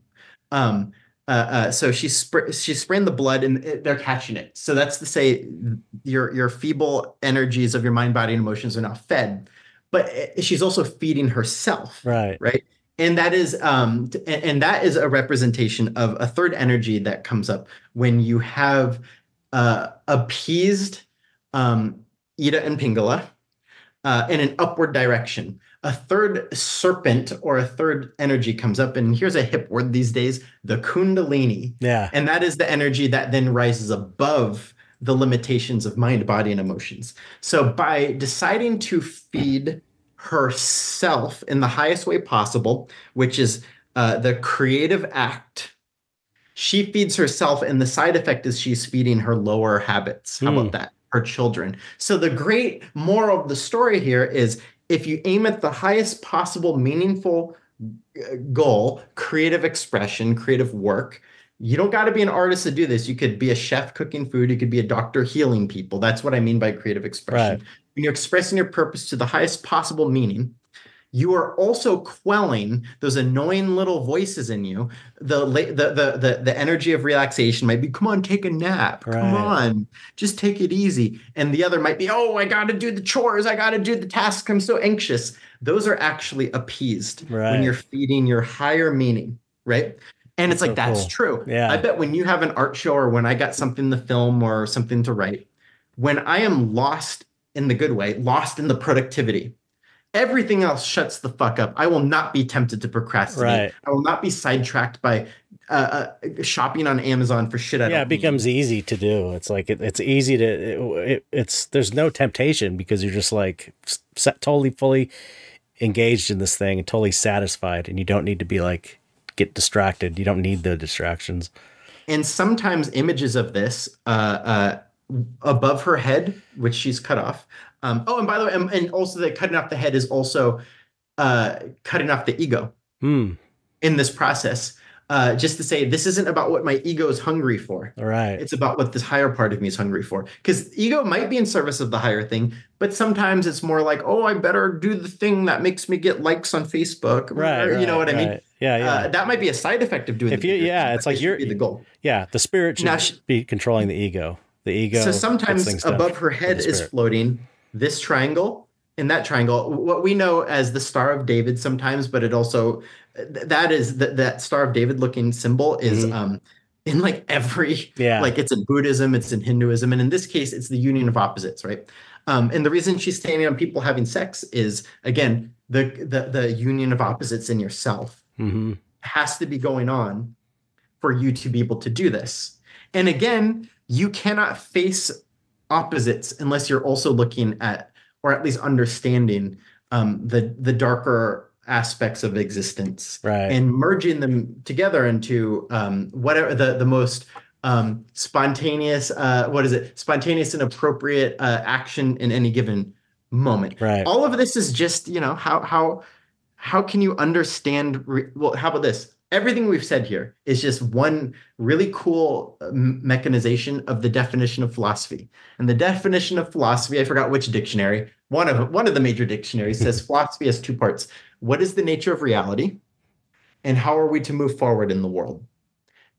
Um, uh, uh, so she's spr- she's spraying the blood and it- they're catching it. So that's to say your your feeble energies of your mind, body, and emotions are now fed, but uh, she's also feeding herself Right. right and that is um and, that is a representation of a third energy that comes up when you have uh appeased um ida and pingala uh, in an upward direction a third serpent or a third energy comes up and here's a hip word these days the kundalini Yeah. and that is the energy that then rises above the limitations of mind, body, and emotions. So by deciding to feed herself in the highest way possible, which is uh, the creative act, she feeds herself, and the side effect is she's feeding her lower habits. How Hmm. about that? Her children. So the great moral of the story here is if you aim at the highest possible meaningful uh, goal, creative expression, creative work, you don't got to be an artist to do this. You could be a chef cooking food. You could be a doctor healing people. That's what I mean by creative expression. Right. When you're expressing your purpose to the highest possible meaning, you are also quelling those annoying little voices in you. The the the the, the energy of relaxation might be, come on, take a nap. Right. Come on, just take it easy. And the other might be, oh, I got to do the chores. I got to do the tasks. I'm so anxious. Those are actually appeased Right. when you're feeding your higher meaning, right? And it's like so that's cool. true. Yeah. I bet when you have an art show or when I got something to film or something to write, when I am lost in the good way, lost in the productivity, everything else shuts the fuck up. I will not be tempted to procrastinate. Right. I will not be sidetracked by uh, uh, shopping on Amazon for shit. I yeah, it becomes easy to do. It's like it, it's easy to it, it, it's there's no temptation because you're just like set, totally fully engaged in this thing and totally satisfied and you don't need to be like get distracted. You don't need the distractions. and sometimes images of this uh, uh, above her head, which she's cut off. Um, oh, and by the way, and, and also the cutting off the head is also uh, cutting off the ego Hmm. in this process. Uh, just to say, this isn't about what my ego is hungry for. All right. It's about what this higher part of me is hungry for. Because ego might be in service of the higher thing, but sometimes it's more like, oh, I better do the thing that makes me get likes on Facebook. Right. Or, you know right, what I mean? Yeah, yeah. Uh, that might be a side effect of doing. If the you- yeah, it's like you're- the goal. yeah, the spirit should Now she- be controlling the ego. The ego. So sometimes done above her head is floating this triangle and that triangle, what we know as the Star of David sometimes, but it also that is that that Star of David looking symbol is Mhm. um in like every Yeah. like it's in Buddhism, it's in Hinduism, and in this case, it's the union of opposites, right? Um, and the reason she's standing on people having sex is again the the the union of opposites in yourself Mhm. has to be going on for you to be able to do this. And again, you cannot face opposites unless you're also looking at or at least understanding um, the the darker aspects of existence Right. and merging them together into um, whatever the the most um, spontaneous uh, what is it spontaneous and appropriate uh, action in any given moment right. all of this is just you know how how how can you understand re- well how about this everything we've said here is just one really cool uh, mechanization of the definition of philosophy. And the definition of philosophy i forgot which dictionary one of one of the major dictionaries says philosophy has two parts. What is the nature of reality and how are we to move forward in the world?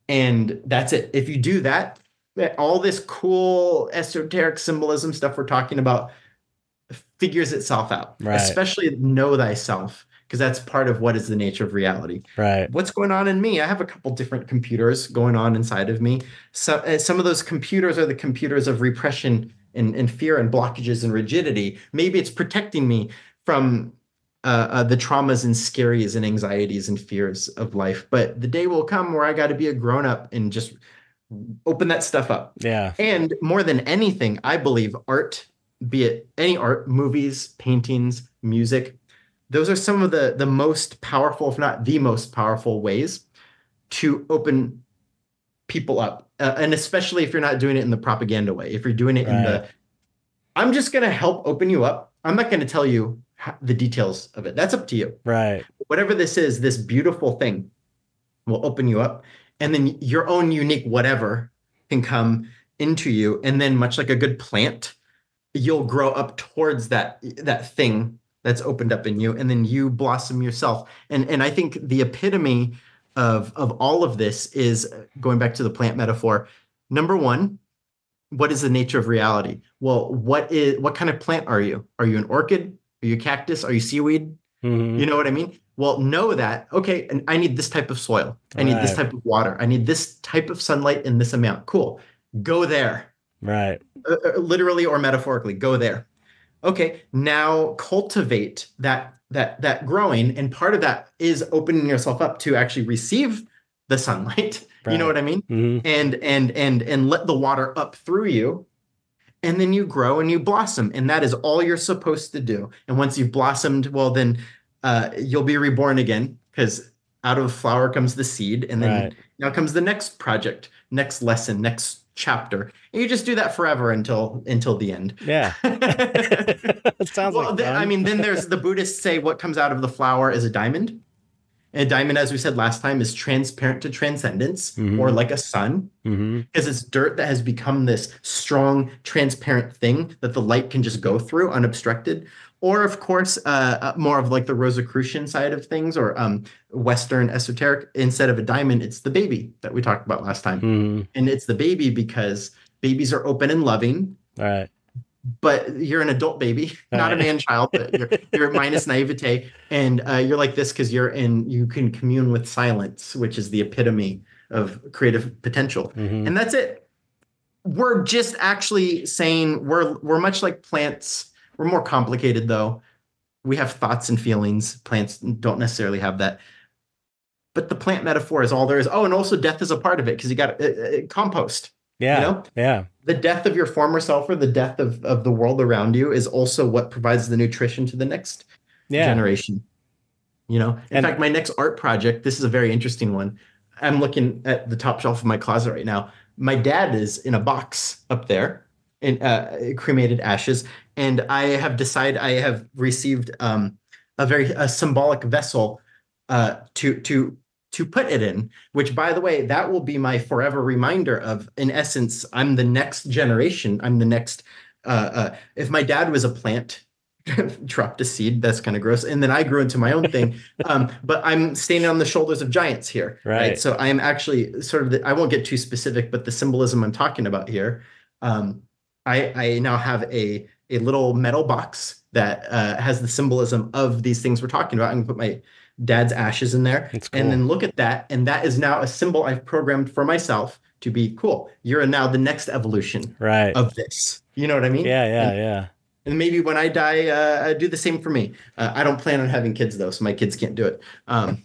And that's it. If you do that all this cool esoteric symbolism stuff we're talking about figures itself out Right. especially know thyself because that's part of what is the nature of reality. Right. what's going on in me? I have a couple different computers going on inside of me. So, uh, some of those computers are the computers of repression and, and fear and blockages and rigidity. Maybe it's protecting me from uh, uh, the traumas and scaries and anxieties and fears of life. But the day will come where i got to be a grown-up and just open that stuff up. Yeah. and more than anything, I believe art, be it any art, movies, paintings, music, those are some of the the most powerful, if not the most powerful ways to open people up. Uh, and especially if you're not doing it in the propaganda way, if you're doing it in the I'm just going to help open you up. I'm not going to tell you the details of it. That's up to you Right. whatever this is, this beautiful thing, will open you up, and then your own unique whatever can come into you, and then much like a good plant, you'll grow up towards that that thing that's opened up in you, and then you blossom yourself. And and I think the epitome of of all of this is going back to the plant metaphor. Number one, what is the nature of reality? Well, what is what kind of plant are you? Are you an orchid? Are you a cactus? Are you seaweed? Mhm. You know what I mean? Well, know that, okay, and I need this type of soil. I need this type of water. I need this type of sunlight in this amount. Cool. Go there. Right. Uh, uh, literally or metaphorically, go there. Okay, now cultivate that that that growing. And part of that is opening yourself up to actually receive the sunlight. You know what I mean? hmm and and and and let the water up through you. And then you grow and you blossom. And that is all you're supposed to do. And once you've blossomed well then uh, you'll be reborn again because out of flower comes the seed. And then Right. now comes the next project next lesson next chapter and you just do that forever until until the end Yeah. it sounds well, like th- I mean, then there's the Buddhists say what comes out of the flower is a diamond. And a diamond, as we said last time, is transparent to transcendence Mhm. or like a sun hmm because it's dirt that has become this strong, transparent thing that the light can just go through unobstructed. Or, of course, uh, uh, more of like the Rosicrucian side of things or um, Western esoteric. Instead of a diamond, it's the baby that we talked about last time. hmm And it's the baby because babies are open and loving All right. but you're an adult baby, not a man child. But you're, you're minus naivete, and uh, you're like this because you're in. You can commune with silence, which is the epitome of creative potential, hmm and that's it. We're just actually saying we're we're much like plants. We're more complicated though. We have thoughts and feelings. Plants don't necessarily have that. But the plant metaphor is all there is. Oh, and also death is a part of it because you got uh, uh, compost Yeah. You know? Yeah. the death of your former self or the death of, of the world around you is also what provides the nutrition to the next Yeah. generation you know in And- fact my next art project this is a very interesting one i'm looking at the top shelf of my closet right now my dad is in a box up there in uh, cremated ashes. And i have decided i have received um, a very a symbolic vessel uh, to to to put it in which by the way that will be my forever reminder of in essence i'm the next generation. I'm the next uh, uh, if my dad was a plant dropped a seed that's kind of gross and then i grew into my own thing um, but i'm standing on the shoulders of giants here Right. so i am actually sort of the, i won't get too specific but the symbolism i'm talking about here um, i i now have a a little metal box that uh, has the symbolism of these things we're talking about i'm gonna put my dad's ashes in there cool. and then look at that and that is now a symbol i've programmed for myself to be cool you're now the next evolution right. of this you know what i mean yeah. Yeah. and- Yeah. and maybe when I die, uh, do the same for me. Uh, I don't plan on having kids though, so my kids can't do it. Um,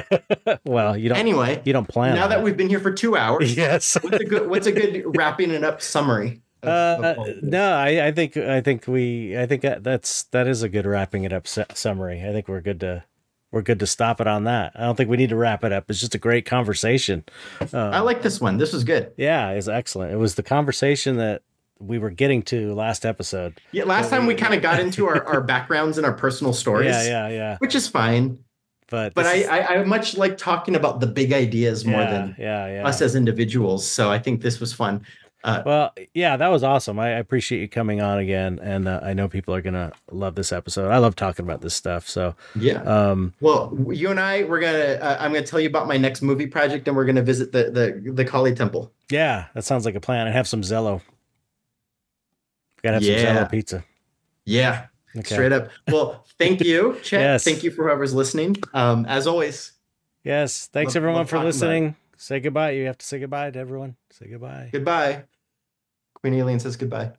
well, you don't. anyway, you don't plan. now that we've been here for two hours, Yes. what's a good what's a good wrapping it up summary? Of- of Uh, of no, I, I think I think we I think that, that's that is a good wrapping it up su- summary. I think we're good to we're good to stop it on that. I don't think we need to wrap it up. It's just a great conversation. Uh, I like this one. This was good. yeah, it's excellent. It was the conversation that we were getting to last episode. Yeah, last time we kind of got into our, our backgrounds and our personal stories, Yeah, yeah, yeah. which is fine. But But I, is- I I much like talking about the big ideas more yeah, than yeah, yeah. us as individuals. So I think this was fun. Uh, Well, yeah, that was awesome. I I appreciate you coming on again, and uh, I know people are gonna love this episode. I love talking about this stuff. So, yeah. um, Well, you and I, we're gonna. Uh, I'm gonna tell you about my next movie project, and we're gonna visit the the the Kali Temple. yeah, that sounds like a plan. And have some Zello. Gotta have some Yeah. Zello pizza. Yeah, Okay. straight up. Well, thank you, Chet. Yes. Thank you for whoever's listening. Um, as always, Yes. Thanks Love- everyone love for talking about it. listening. Say goodbye. You have to say goodbye to everyone. Say goodbye. goodbye. Queen Alien says goodbye.